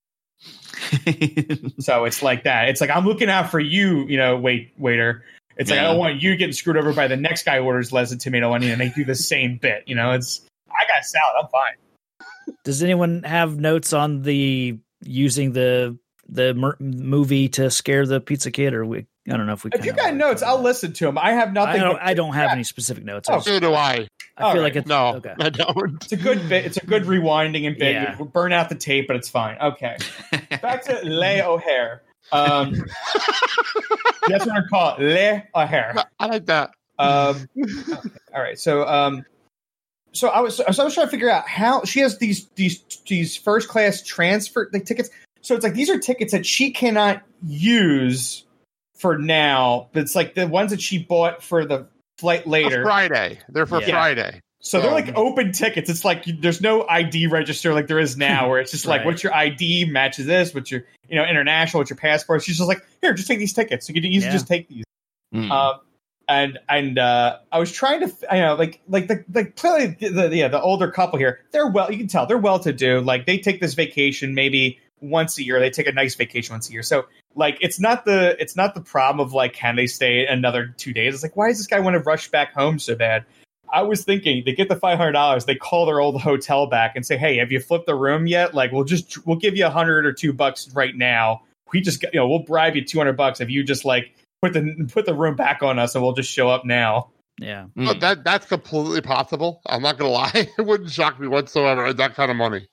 So it's like that. It's like I'm looking out for you, you know, wait waiter. It's like I don't want you getting screwed over by the next guy who orders lesson tomato onion and they do the same bit. You know, it's I got salad. I'm fine. Does anyone have notes on the using the the mer- movie to scare the pizza kid, or we? I don't know if we. If you got notes, I'll that. listen to them. I have I nothing. don't. I don't have Yeah. any specific notes. Oh, So do I. I feel all like it's No, Okay. I don't. It's a good bit. It's a good rewinding and bit. Yeah. Burn out the tape, but it's fine. Okay. Back to Le O'Hare. Um, that's what I call it. Le O'Hare. I like that. Um, okay. All right. So, um, so I was, so I was trying to figure out how she has these these these first class transfer like tickets. So it's like these are tickets that she cannot use for now, but it's like the ones that she bought for the flight For later. Friday. They're for Yeah. Friday. So they're like open tickets. It's like you, there's no ID register like there is now, where it's just like, what's your ID matches this, what's your you know international, what's your passport. She's just like, here, just take these tickets. You can easily Yeah. just take these. Mm. Um, and and uh, I was trying to, you know, like like the like clearly the, the yeah the older couple here, they're well, you can tell they're well to do. Like they take this vacation maybe once a year. They take a nice vacation once a year. So like it's not the it's not the problem of like can they stay another two days. It's like why does this guy want to rush back home so bad? I was thinking they get the five hundred dollars, they call their old hotel back and say, "Hey, have you flipped the room yet? Like, we'll just we'll give you a hundred or two bucks right now. We just you know we'll bribe you two hundred bucks if you just like put the put the room back on us, and we'll just show up now." Yeah. Mm. Oh, that that's completely possible. I'm not gonna lie; it wouldn't shock me whatsoever. That kind of money.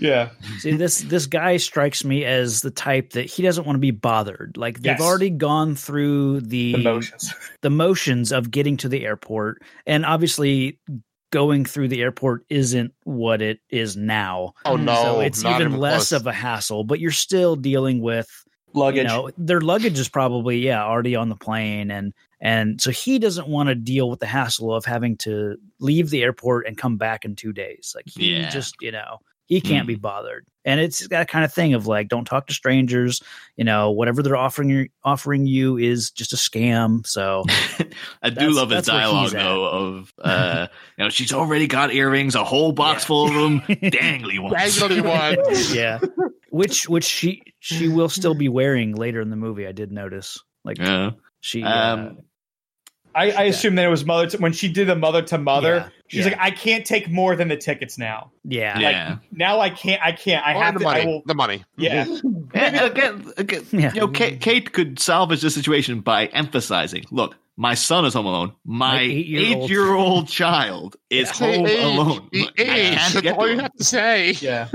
Yeah, See this this guy strikes me as the type that he doesn't want to be bothered. Like they've Yes. already gone through the emotions. the motions of getting to the airport, and obviously going through the airport isn't what it is now. Oh no, so it's not even less close. of a hassle. But you're still dealing with Luggage. you know their luggage is probably yeah already on the plane and and so he doesn't want to deal with the hassle of having to leave the airport and come back in two days like he Yeah. just you know he can't be bothered and it's that kind of thing of like don't talk to strangers you know whatever they're offering you offering you is just a scam so I do love his dialogue though of uh you know she's already got earrings, a whole box Yeah. full of them, dangly ones. Dangly ones. yeah which which she she will still be wearing later in the movie i did notice like Yeah. she uh, Um, I, I assume that it was mother to, when she did the mother to mother. Yeah, She's yeah. like, I can't take more than the tickets now. yeah Yeah. Now I can't. I can't. I Or have the to. money. I will. The money. Yeah. And again, again Yeah. you know, Kate, Kate could salvage the situation by emphasizing, "Look, my son is home alone. My My eight-year-old- eight-year-old child is Say home age. alone. The I age. That's all you have to say. Yeah.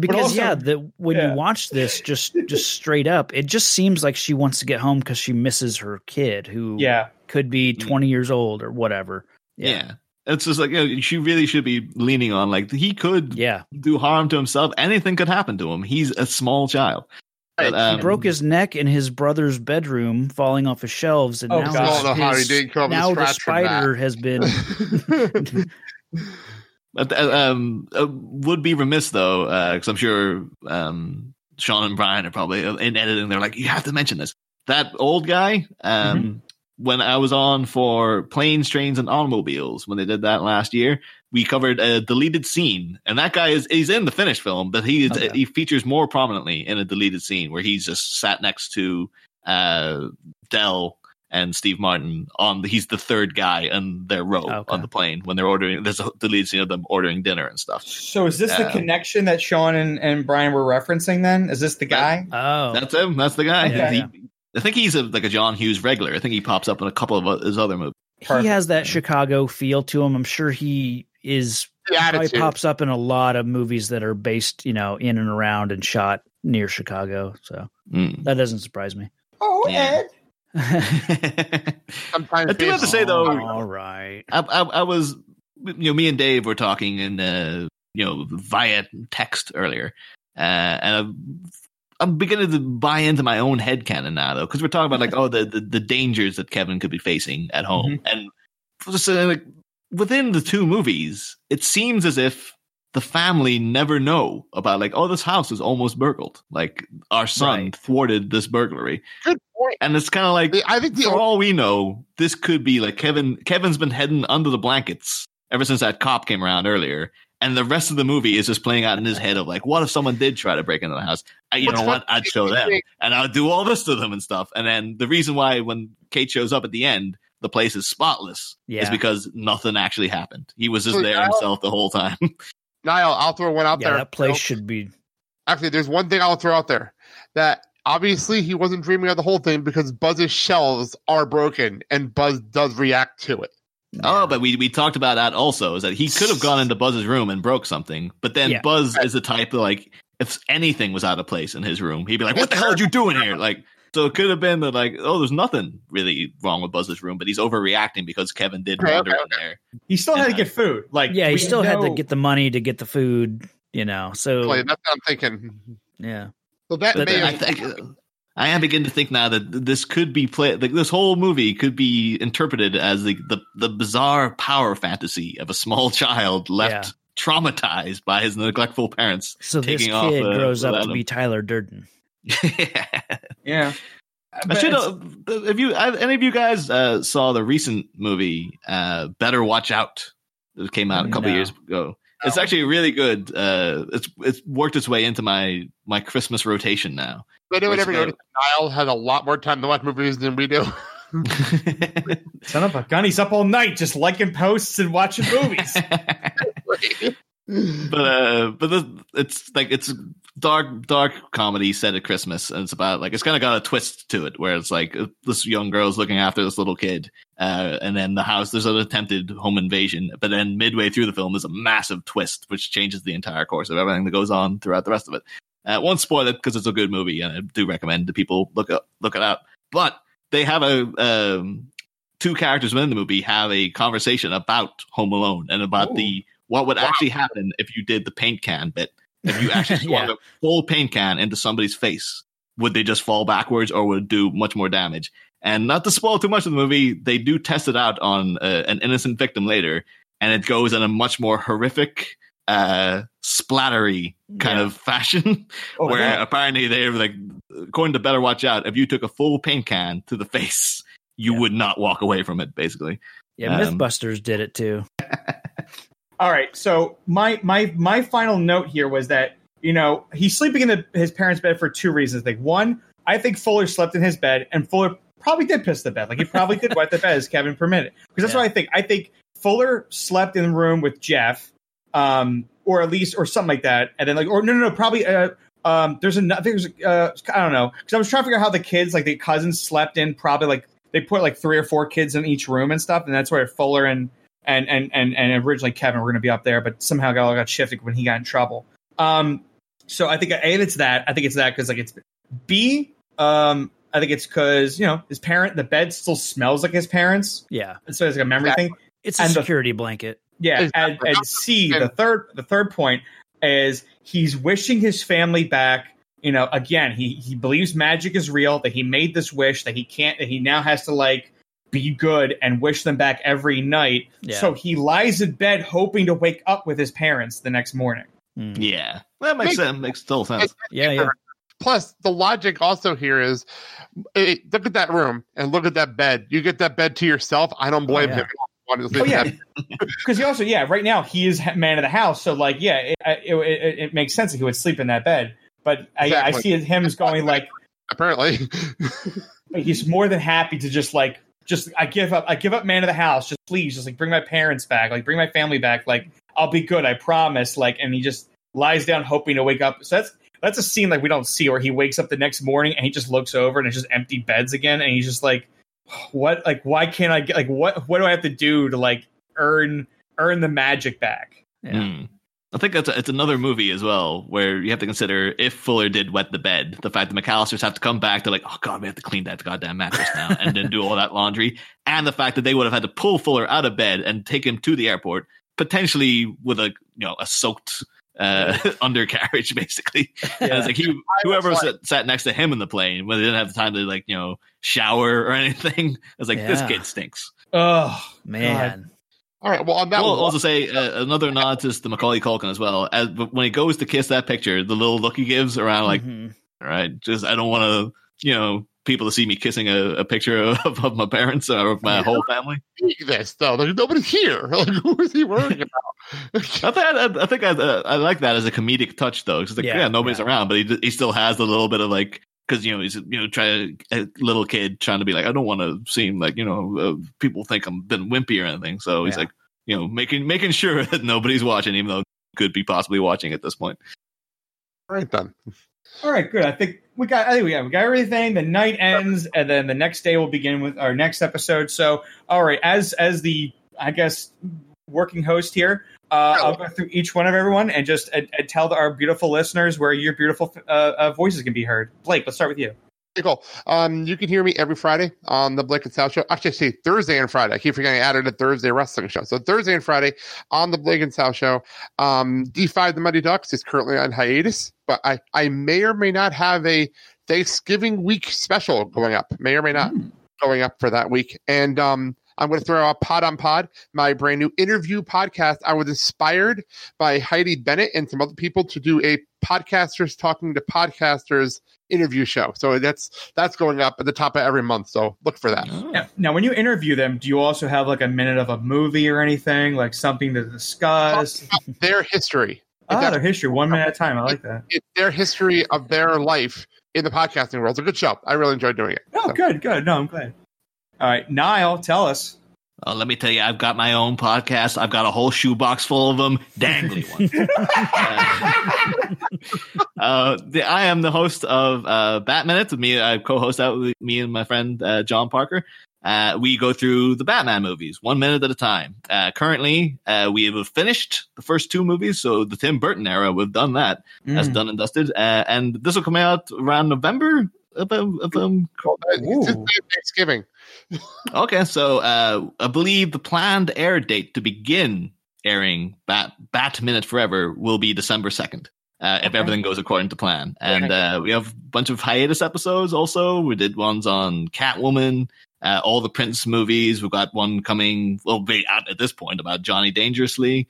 because also- yeah the when yeah. you watch this just just straight up it just seems like she wants to get home because she misses her kid who Yeah. could be mm. 20 years old or whatever Yeah. It's just like you know, she really should be leaning on like he could yeah do harm to himself. Anything could happen to him. He's a small child. But, um, he broke his neck in his brother's bedroom, falling off his shelves, and Oh, now, God. I don't know how he his- didn't come now the scratch spider has been. But, uh, um, uh, would be remiss though, because I'm sure um, Sean and Brian are probably uh, in editing. They're like, you have to mention this. That old guy. Um, When I was on for planes, trains, and automobiles, when they did that last year, we covered a deleted scene, and that guy is he's in the finished film, but he is, Okay. he features more prominently in a deleted scene where he's just sat next to uh, Del and Steve Martin on the, he's the third guy in their row Okay. on the plane when they're ordering. There's a deleted scene of them ordering dinner and stuff. So is this the Uh, connection that Sean and, and Brian were referencing? Then is this the guy? oh, That's him. That's the guy. Okay. He- Yeah. I think he's a, like a John Hughes regular. I think he pops up in a couple of his other movies. he has that Chicago feel to him. I'm sure he is. Probably pops up in a lot of movies that are based, you know, in and around and shot near Chicago. So Mm. that doesn't surprise me. Oh, Yeah. Ed. Sometimes I do have to say, though- all right. I, I, I was, you know, me and Dave were talking in, uh, you know, via text earlier, uh, and I'm, I'm beginning to buy into my own headcanon now, though, because we're talking about like, oh, the, the the dangers that Kevin could be facing at home, and just uh, like within the two movies, it seems as if the family never know about like, oh, this house is almost burgled, like our son Right. thwarted this burglary, Good point. and it's kind of like I think the for all we know, this could be like Kevin. Kevin's been heading under the blankets ever since that cop came around earlier, and the rest of the movie is just playing out in his head of like, what if someone did try to break into the house? I, you What's know what? I'd show them, and I'd do all this to them and stuff. And then the reason why when Kate shows up at the end, the place is spotless, Yeah. is because nothing actually happened. He was just So there now- himself the whole time. Niall, I'll throw one out Yeah, there. that place You know, should be. Actually, there's one thing I'll throw out there that obviously he wasn't dreaming of the whole thing because Buzz's shelves are broken and Buzz does react to it. Oh, but we we talked about that also. Is that he could have gone into Buzz's room and broke something, but then Yeah. Buzz is the type of like if anything was out of place in his room, he'd be like, "What the hell are you doing here?" Like, so it could have been that like, oh, there's nothing really wrong with Buzz's room, but he's overreacting because Kevin did Okay, wander okay, in there. He still had to get food. Like Yeah, he we still had to get the money to get the food, you know. So Like, that's what I'm thinking. yeah, So that But may I think I am beginning to think now that this could be play like this whole movie could be interpreted as the the, the bizarre power fantasy of a small child left traumatized by his neglectful parents. so this taking off, kid uh, grows up to him. be Tyler Durden. Yeah. I should it's- have. If you, uh, any of you guys uh, saw the recent movie, uh, Better Watch Out, that came out a couple No. years ago. It's actually really good. Uh, it's it's worked its way into my my Christmas rotation now. I know What's never about noticed Niall has a lot more time to watch movies than we do. Son of a gun, he's up all night just liking posts and watching movies. but uh, but this, it's like it's dark dark comedy set at Christmas, and it's about like it's kind of got a twist to it where it's like uh, this young girl's looking after this little kid, uh, and then the house there's an attempted home invasion, but then midway through the film there's a massive twist which changes the entire course of everything that goes on throughout the rest of it. Uh, won't spoil it because it's a good movie, and I do recommend that people look up look it up. But they have a um, two characters within the movie have a conversation about Home Alone and about Ooh. the what would actually happen if you did the paint can bit. If you actually swung Yeah. a full paint can into somebody's face, would they just fall backwards or would it do much more damage? And not to spoil too much of the movie, they do test it out on uh, an innocent victim later, and it goes in a much more horrific, uh, splattery kind Yeah. of fashion. Oh, where yeah. apparently they're like, according to Better Watch Out, if you took a full paint can to the face, you Yeah. would not walk away from it. Basically, Yeah, Um, MythBusters did it too. All right. So my my my final note here was that you know he's sleeping in the, his parents' bed for two reasons. Like one, I think Fuller slept in his bed, and Fuller probably did piss the bed. Like he probably did wet the bed as Kevin permitted. Because that's Yeah. what I think. I think Fuller slept in the room with Jeff, um, or at least or something like that, and then like or no no no probably. Uh, um, there's another. There's uh, I don't know because I was trying to figure out how the kids like the cousins slept in. Probably like they put like three or four kids in each room and stuff, and that's where Fuller and and and and, and originally Kevin were going to be up there, but somehow got all got shifted when he got in trouble. Um, so I think a it's that. I think it's that because like it's B. Um, I think it's because you know his parent. The bed still smells like his parents, Yeah, and so it's like a memory Exactly. thing. it's a And the- security blanket. Yeah, and, and C. The third the third point is he's wishing his family back you know, again, he he believes magic is real, that he made this wish, that he can't, that he now has to like be good and wish them back every night. Yeah. So he lies in bed hoping to wake up with his parents the next morning. Mm. Yeah, that makes Makes- sense. Makes total sense. Yeah, yeah. Plus, the logic also here is eh, look at that room and look at that bed. You get that bed to yourself. I don't blame yeah. him. Honestly, Oh yeah, because he also yeah, right now he is man of the house. So like yeah, it, it, it, it makes sense that he would sleep in that bed. But I, I see him as going like apparently. he's more than happy to just like just I give up I give up man of the house. Just please, just like bring my parents back, like bring my family back. Like I'll be good, I promise. Like and he just lies down hoping to wake up. So that's that's a scene like we don't see where he wakes up the next morning and he just looks over and it's just empty beds again and he's just like what like why can't I get like what what do I have to do to like earn earn the magic back? Yeah. Hmm. I think that's it's another movie as well where you have to consider if Fuller did wet the bed, the fact that McCallisters have to come back, they're like, oh god, we have to clean that goddamn mattress now, and then do all that laundry, and the fact that they would have had to pull Fuller out of bed and take him to the airport, potentially with a you know a soaked uh, undercarriage, basically. And it's like he, whoever like- sat, sat next to him in the plane, when they didn't have the time to like you know shower or anything, it's like this kid stinks. Oh Man. All right. Well, on that We'll one, also say uh, another nod to the Macaulay Culkin as well. As but when he goes to kiss that picture, the little look he gives around, like, Mhm. all right, just I don't want to, you know, people to see me kissing a, a picture of, of my parents or of my whole family. speak this though. There's nobody here. Like, who is he worrying about? I think I, I think I, uh, I like that as a comedic touch though, because like, yeah, Yeah, nobody's yeah. around, but he he still has a little bit of like. Because you know he's you know trying a little kid trying to be like I don't want to seem like you know uh, people think I'm been wimpy or anything so he's Yeah. like you know making making sure that nobody's watching even though could be possibly watching at this point. All right then. All right, good. I think we got. I think we got. We got everything. The night ends, and then the next day we'll begin with our next episode. So, all right, as as the I guess working host here, uh, I'll go through each one of everyone and just uh, uh, tell our beautiful listeners where your beautiful uh, uh, voices can be heard. Blake, let's start with you. Okay, cool. Um, you can hear me every Friday on the Blake and Sal show. Actually, I say Thursday and Friday. I keep forgetting I added a Thursday wrestling show. So Thursday and Friday on the Blake and Sal show. Um, D5 the Mighty Ducks is currently on hiatus, but I, I may or may not have a Thanksgiving week special going up. May or may not going up for that week. And um, I'm going to throw out Pod on Pod, my brand new interview podcast. I was inspired by Heidi Bennett and some other people to do a podcasters talking to podcasters interview show. So that's that's going up at the top of every month. So look for that. Now, now, when you interview them, do you also have like a minute of a movie or anything, like something to discuss? Their history. Ah, their history, one minute at a time. I like that. It's their history of their life in the podcasting world. It's a good show. I really enjoyed doing it. Oh, good, good. No, I'm glad. All right, Niall, tell us. Uh, let me tell you, I've got my own podcast. I've got a whole shoebox full of them, dangly ones. uh, the, I am the host of uh, Bat Minutes. With me, I co-host that with me and my friend uh, John Parker. Uh, we go through the Batman movies one minute at a time. Uh, currently, uh, we have finished the first two movies, so the Tim Burton era, we've done that. That's Mm. done and dusted. Uh, and this will come out around November. If I'm, if It's. Thanksgiving. Okay, so uh, I believe the planned air date to begin airing Bat Bat Minute Forever will be December second, uh, if Okay. everything goes according to plan. And uh, we have a bunch of hiatus episodes. Also, we did ones on Catwoman, uh, all the Prince movies. We've got one coming. Well, be out at this point about Johnny Dangerously.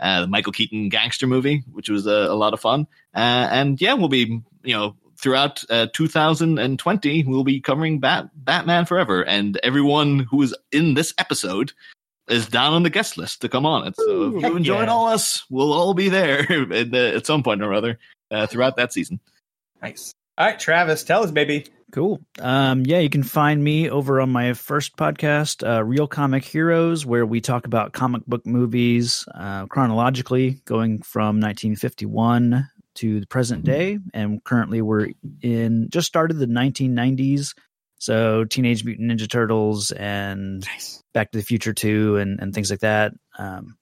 Uh, the Michael Keaton gangster movie, which was a, a lot of fun, uh, and yeah, we'll be you know throughout uh, 2020 we'll be covering Bat- batman forever and everyone who is in this episode is down on the guest list to come on it so if you Heck enjoyed yeah. all us we'll all be there at, the- at some point or other uh, throughout that season Nice. All right, Travis, tell us, baby. Cool. Um, yeah, you can find me over on my first podcast, uh, Real Comic Heroes, where we talk about comic book movies uh, chronologically, going from 1951 to the present day. And currently, we're in just started the 1990s. So, Teenage Mutant Ninja Turtles and Back to the Future 2 and, and things like that. Um,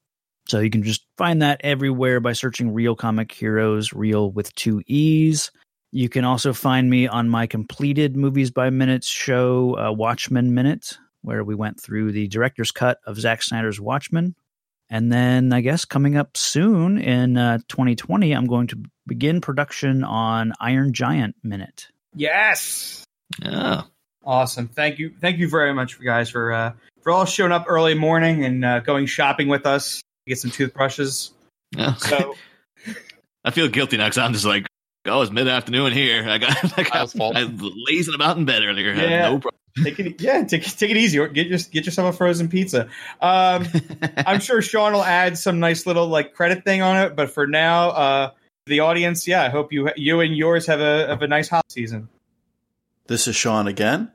so, you can just find that everywhere by searching Real Comic Heroes, real with two E's. You can also find me on my completed Movies by Minutes show, uh, Watchmen Minute, where we went through the director's cut of Zack Snyder's Watchmen. And then I guess coming up soon in uh, 2020, I'm going to begin production on Iron Giant Minute. Yes. Yeah. Awesome. Thank you. Thank you very much, guys, for uh, for all showing up early morning and uh, going shopping with us. To get some toothbrushes. Yeah. So I feel guilty now because I'm just like, oh, it's mid afternoon here. I got, I got, Kyle's fault. I was lazing about in bed earlier. Yeah. no problem. take it, yeah, take take it easy. Get your, get yourself a frozen pizza. Um, I'm sure Sean will add some nice little like credit thing on it. But for now, uh, the audience, yeah, I hope you you and yours have a have a nice hot season. This is Sean again.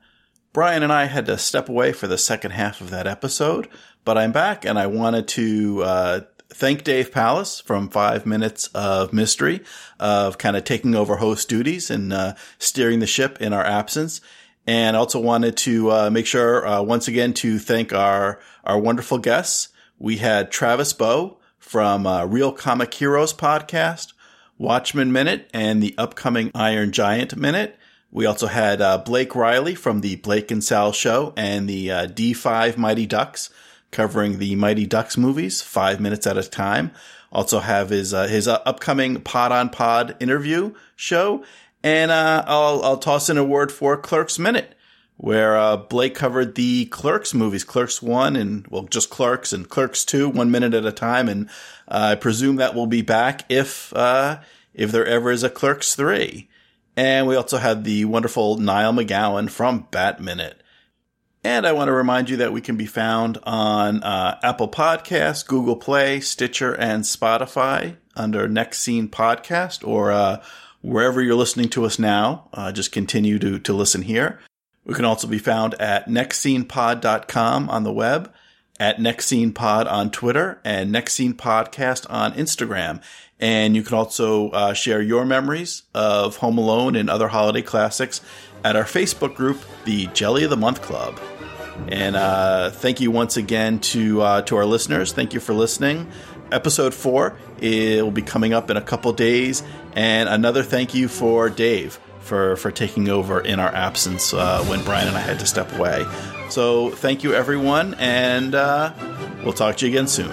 Brian and I had to step away for the second half of that episode, but I'm back and I wanted to uh, thank Dave Palace from Five Minutes of Mystery of kind of taking over host duties and uh, steering the ship in our absence. And also wanted to uh, make sure uh, once again to thank our our wonderful guests. We had Travis Bow from uh, Real Comic Heroes podcast, Watchmen Minute, and the upcoming Iron Giant Minute. We also had uh, Blake Riley from the Blake and Sal Show and the uh, D5 Mighty Ducks covering the Mighty Ducks movies, five minutes at a time. Also have his uh, his uh, upcoming Pod on Pod interview show, and uh, I'll I'll toss in a word for Clerks Minute, where uh, Blake covered the Clerks movies, Clerks One and well just Clerks and Clerks Two, one minute at a time, and I presume that will be back if uh, if there ever is a Clerks Three. And we also had the wonderful Niall McGowan from Bat Minute. And I want to remind you that we can be found on uh, Apple Podcasts, Google Play, Stitcher, and Spotify under Next Scene Podcast or uh, wherever you're listening to us now. Uh, just continue to, to listen here. We can also be found at nextscenepod.com on the web, at nextscenepod on Twitter, and Next Scene Podcast on Instagram. And you can also uh, share your memories of Home Alone and other holiday classics at our Facebook group, the Jelly of the Month Club. And uh, thank you once again to uh, to our listeners. Thank you for listening. Episode four it will be coming up in a couple days, and another thank you for Dave for for taking over in our absence uh, when Brian and I had to step away. So thank you everyone, and uh, we'll talk to you again soon.